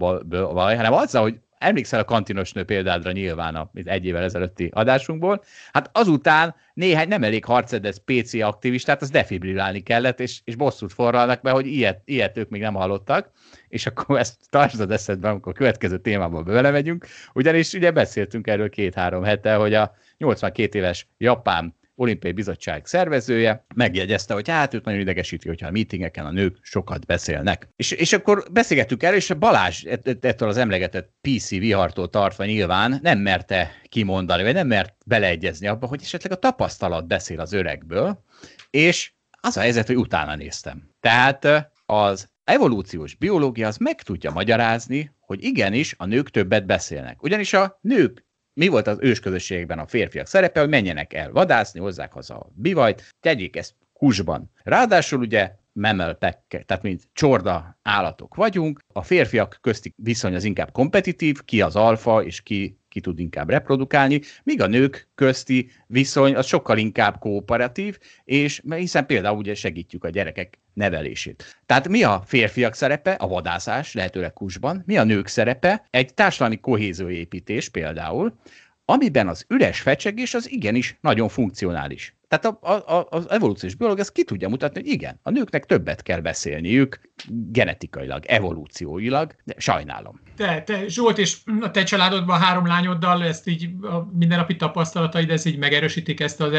baj, hanem azzal, hogy emlékszel a kantinos nő példádra nyilván a, egy évvel ezelőtti adásunkból, hát azután néhány nem elég harcedez PC aktivistát, az defibrilálni kellett, és, és bosszút forralnak be, hogy ilyet, ilyet ők még nem hallottak, és akkor ezt tartsd eszedben, amikor a következő témába belemegyünk, ugyanis ugye beszéltünk erről két-három hete, hogy a 82 éves japán olimpiai bizottság szervezője megjegyezte, hogy hát őt nagyon idegesíti, hogyha a meetingeken a nők sokat beszélnek. És, és akkor beszélgettük erről, és a Balázs ettől az emlegetett PC vihartól tartva nyilván nem merte kimondani, vagy nem mert beleegyezni abba, hogy esetleg a tapasztalat beszél az öregből, és az a helyzet, hogy utána néztem. Tehát az evolúciós biológia az meg tudja magyarázni, hogy igenis a nők többet beszélnek. Ugyanis a nők mi volt az ősközösségben a férfiak szerepe, hogy menjenek el vadászni, hozzák haza a bivajt, tegyék ezt húsban. Ráadásul ugye mammal pack, tehát mint csorda állatok vagyunk. A férfiak közti viszony az inkább kompetitív, ki az alfa és ki ki tud inkább reprodukálni, míg a nők közti viszony az sokkal inkább kooperatív, és hiszen például ugye segítjük a gyerekek nevelését. Tehát mi a férfiak szerepe? A vadászás, lehetőleg kusban. Mi a nők szerepe? Egy társadalmi kohézőépítés például, amiben az üres fecsegés az igenis nagyon funkcionális. Tehát a, a, az evolúciós biológia ezt ki tudja mutatni, hogy igen, a nőknek többet kell beszélniük genetikailag, evolúcióilag, de sajnálom. Te, te Zsolt, és a te családodban három lányoddal ezt így a mindennapi tapasztalataid, ez így megerősítik ezt az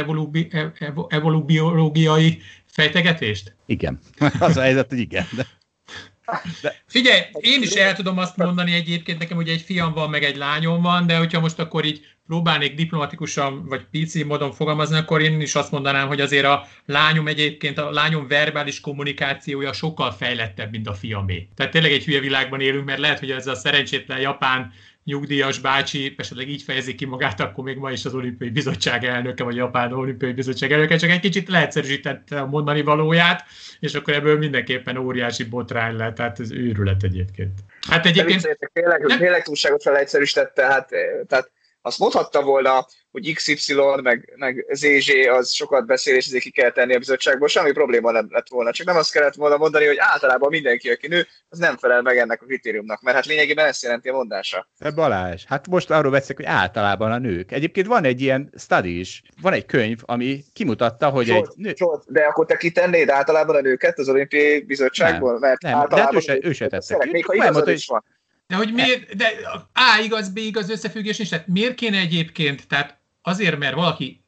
evolúbiológiai fejtegetést? Igen. Az a helyzet, hogy igen. De... De... Figyelj, én is el tudom azt mondani egyébként, nekem ugye egy fiam van, meg egy lányom van, de hogyha most akkor így próbálnék diplomatikusan vagy pici módon fogalmazni, akkor én is azt mondanám, hogy azért a lányom egyébként, a lányom verbális kommunikációja sokkal fejlettebb, mint a fiamé. Tehát tényleg egy hülye világban élünk, mert lehet, hogy ez a szerencsétlen japán nyugdíjas bácsi esetleg így fejezi ki magát, akkor még ma is az olimpiai bizottság elnöke, vagy Japán olimpiai bizottság elnöke, csak egy kicsit leegyszerűsítette a mondani valóját, és akkor ebből mindenképpen óriási botrány lett, tehát ez őrület egyébként. Hát egyébként... Tényleg, tényleg túlságosan leegyszerűsítette, hát, tehát azt mondhatta volna, hogy XY meg, meg ZZ az sokat beszél, és ezért ki kell tenni a bizottságból, semmi probléma nem lett volna. Csak nem azt kellett volna mondani, hogy általában mindenki, aki nő, az nem felel meg ennek a kritériumnak, mert hát lényegében ezt jelenti a mondása. De Balázs, hát most arról beszélek, hogy általában a nők. Egyébként van egy ilyen study is, van egy könyv, ami kimutatta, hogy Csolt, egy nő... Csolt, de akkor te kitennéd általában a nőket az olimpiai bizottságból? Nem, mert nem, általában de hát ő se, ő se tette. Még ha igazad is van. De hogy miért, de A igaz, B igaz összefüggés nincs, tehát miért kéne egyébként, tehát azért, mert valaki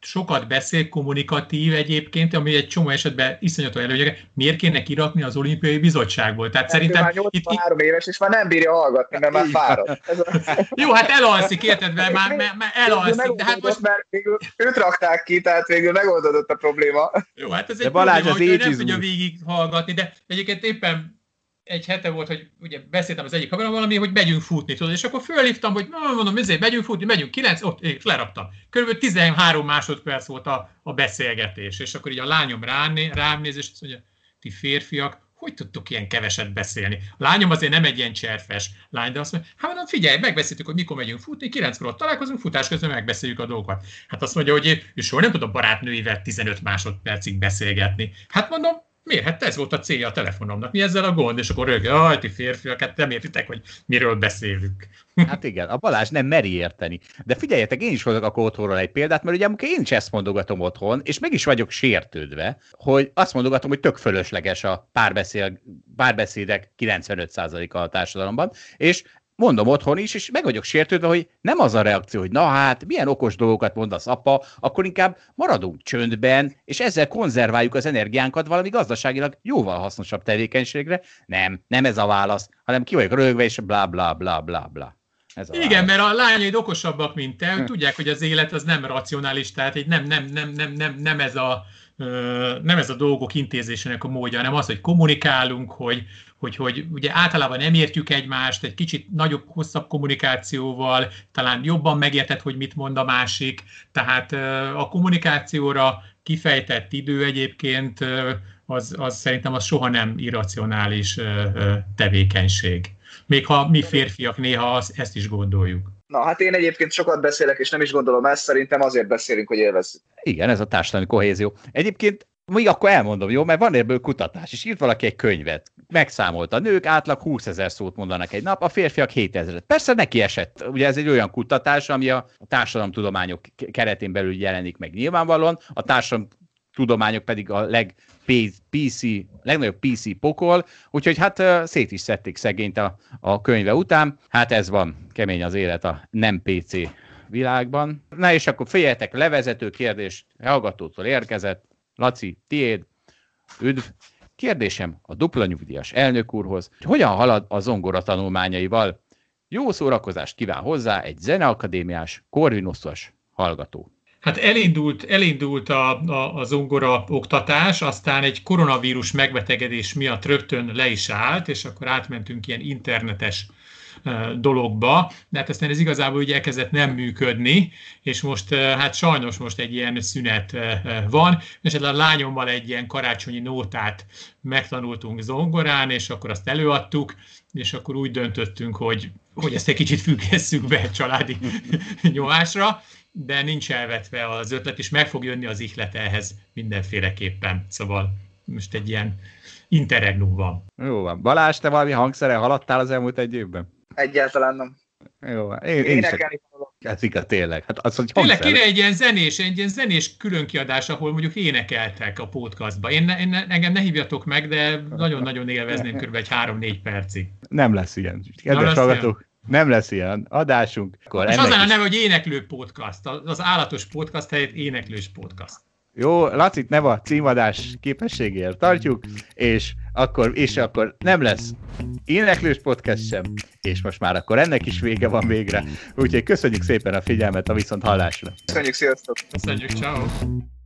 sokat beszél, kommunikatív egyébként, ami egy csomó esetben iszonyató előnyege, miért kéne kirakni az olimpiai bizottságból? Tehát nem, szerintem... Már 83 itt... éves, és már nem bírja hallgatni, mert már fáradt. Jó, hát elalszik, érted, mert már, már, már elalszik. De hát most... Mert végül őt rakták ki, tehát végül megoldódott a probléma. Jó, hát ez egy de Balázs, probléma, hogy nem tudja végig hallgatni, de egyébként éppen egy hete volt, hogy ugye beszéltem az egyik haverom valami, hogy megyünk futni, tudod, és akkor fölhívtam, hogy mondom, ezért megyünk futni, megyünk 9, ott, és leraktam. Körülbelül 13 másodperc volt a, a beszélgetés, és akkor így a lányom rám, rám néz, és azt mondja, ti férfiak, hogy tudtok ilyen keveset beszélni? A lányom azért nem egy ilyen cserfes lány, de azt mondja, hát mondom, figyelj, megbeszéltük, hogy mikor megyünk futni, 9 ott találkozunk, futás közben megbeszéljük a dolgokat. Hát azt mondja, hogy ő soha nem tud a barátnőivel 15 másodpercig beszélgetni. Hát mondom, Miért? Hát ez volt a célja a telefonomnak. Mi ezzel a gond? És akkor rögtön, jaj, ti férfiak, hát nem értitek, hogy miről beszélünk. Hát igen, a Balázs nem meri érteni. De figyeljetek, én is hozok akkor otthonról egy példát, mert ugye amikor én is ezt mondogatom otthon, és meg is vagyok sértődve, hogy azt mondogatom, hogy tök fölösleges a párbeszél, párbeszédek 95%-a a társadalomban, és mondom otthon is, és meg vagyok sértődve, hogy nem az a reakció, hogy na hát, milyen okos dolgokat mondasz apa, akkor inkább maradunk csöndben, és ezzel konzerváljuk az energiánkat valami gazdaságilag jóval hasznosabb tevékenységre. Nem, nem ez a válasz, hanem ki vagyok rögve, és bla bla bla bla bla. Ez a Igen, válasz. mert a lányaid okosabbak, mint te, hm. tudják, hogy az élet az nem racionális, tehát egy nem, nem, nem, nem, nem, nem ez a nem ez a dolgok intézésének a módja, hanem az, hogy kommunikálunk, hogy, hogy, hogy ugye általában nem értjük egymást, egy kicsit nagyobb, hosszabb kommunikációval, talán jobban megérted, hogy mit mond a másik, tehát a kommunikációra kifejtett idő egyébként az, az szerintem az soha nem irracionális tevékenység. Még ha mi férfiak néha az, ezt is gondoljuk. Na, hát én egyébként sokat beszélek, és nem is gondolom ezt, szerintem azért beszélünk, hogy élvezzük. Igen, ez a társadalmi kohézió. Egyébként még akkor elmondom, jó, mert van ebből kutatás, és írt valaki egy könyvet. Megszámolt a nők, átlag 20 ezer szót mondanak egy nap, a férfiak 7 ezeret. Persze neki esett. Ugye ez egy olyan kutatás, ami a társadalomtudományok keretén belül jelenik meg nyilvánvalóan, a társadalom tudományok pedig a leg PC, legnagyobb PC pokol, úgyhogy hát szét is szedték szegényt a, a könyve után. Hát ez van, kemény az élet a nem PC világban. Na és akkor figyeljetek, levezető kérdés hallgatótól érkezett. Laci, tiéd, üdv. Kérdésem a dupla nyugdíjas elnök úrhoz, hogy hogyan halad a zongora tanulmányaival? Jó szórakozást kíván hozzá egy zeneakadémiás, korvinoszos hallgató. Hát elindult, elindult a, a, a zongora oktatás, aztán egy koronavírus megbetegedés miatt rögtön le is állt, és akkor átmentünk ilyen internetes dologba, de hát aztán ez igazából ugye elkezdett nem működni, és most hát sajnos most egy ilyen szünet van, és a lányommal egy ilyen karácsonyi nótát megtanultunk zongorán, és akkor azt előadtuk, és akkor úgy döntöttünk, hogy, hogy ezt egy kicsit függesszük be családi nyomásra, de nincs elvetve az ötlet, és meg fog jönni az ihlet ehhez mindenféleképpen. Szóval most egy ilyen interregnum van. Jó van. Balázs, te valami hangszere haladtál az elmúlt egy évben? Egyáltalán nem. Jó, én, én Énekelni Hát igaz, tényleg. Hát az, hogy tényleg kéne egy ilyen zenés, egy ilyen zenés különkiadás, ahol mondjuk énekeltek a podcastba. Én, én engem ne hívjatok meg, de nagyon-nagyon élvezném kb. egy 3-4 percig. Nem lesz ilyen. Kedves hallgatók, nem lesz ilyen adásunk. Akkor És az lenne a neve, hogy éneklő podcast. Az állatos podcast helyett éneklős podcast. Jó, Lacit nem a címadás képességért tartjuk, és akkor, és akkor nem lesz éneklős podcast sem, és most már akkor ennek is vége van végre. Úgyhogy köszönjük szépen a figyelmet a viszont hallásra. Köszönjük, sziasztok! Köszönjük, ciao.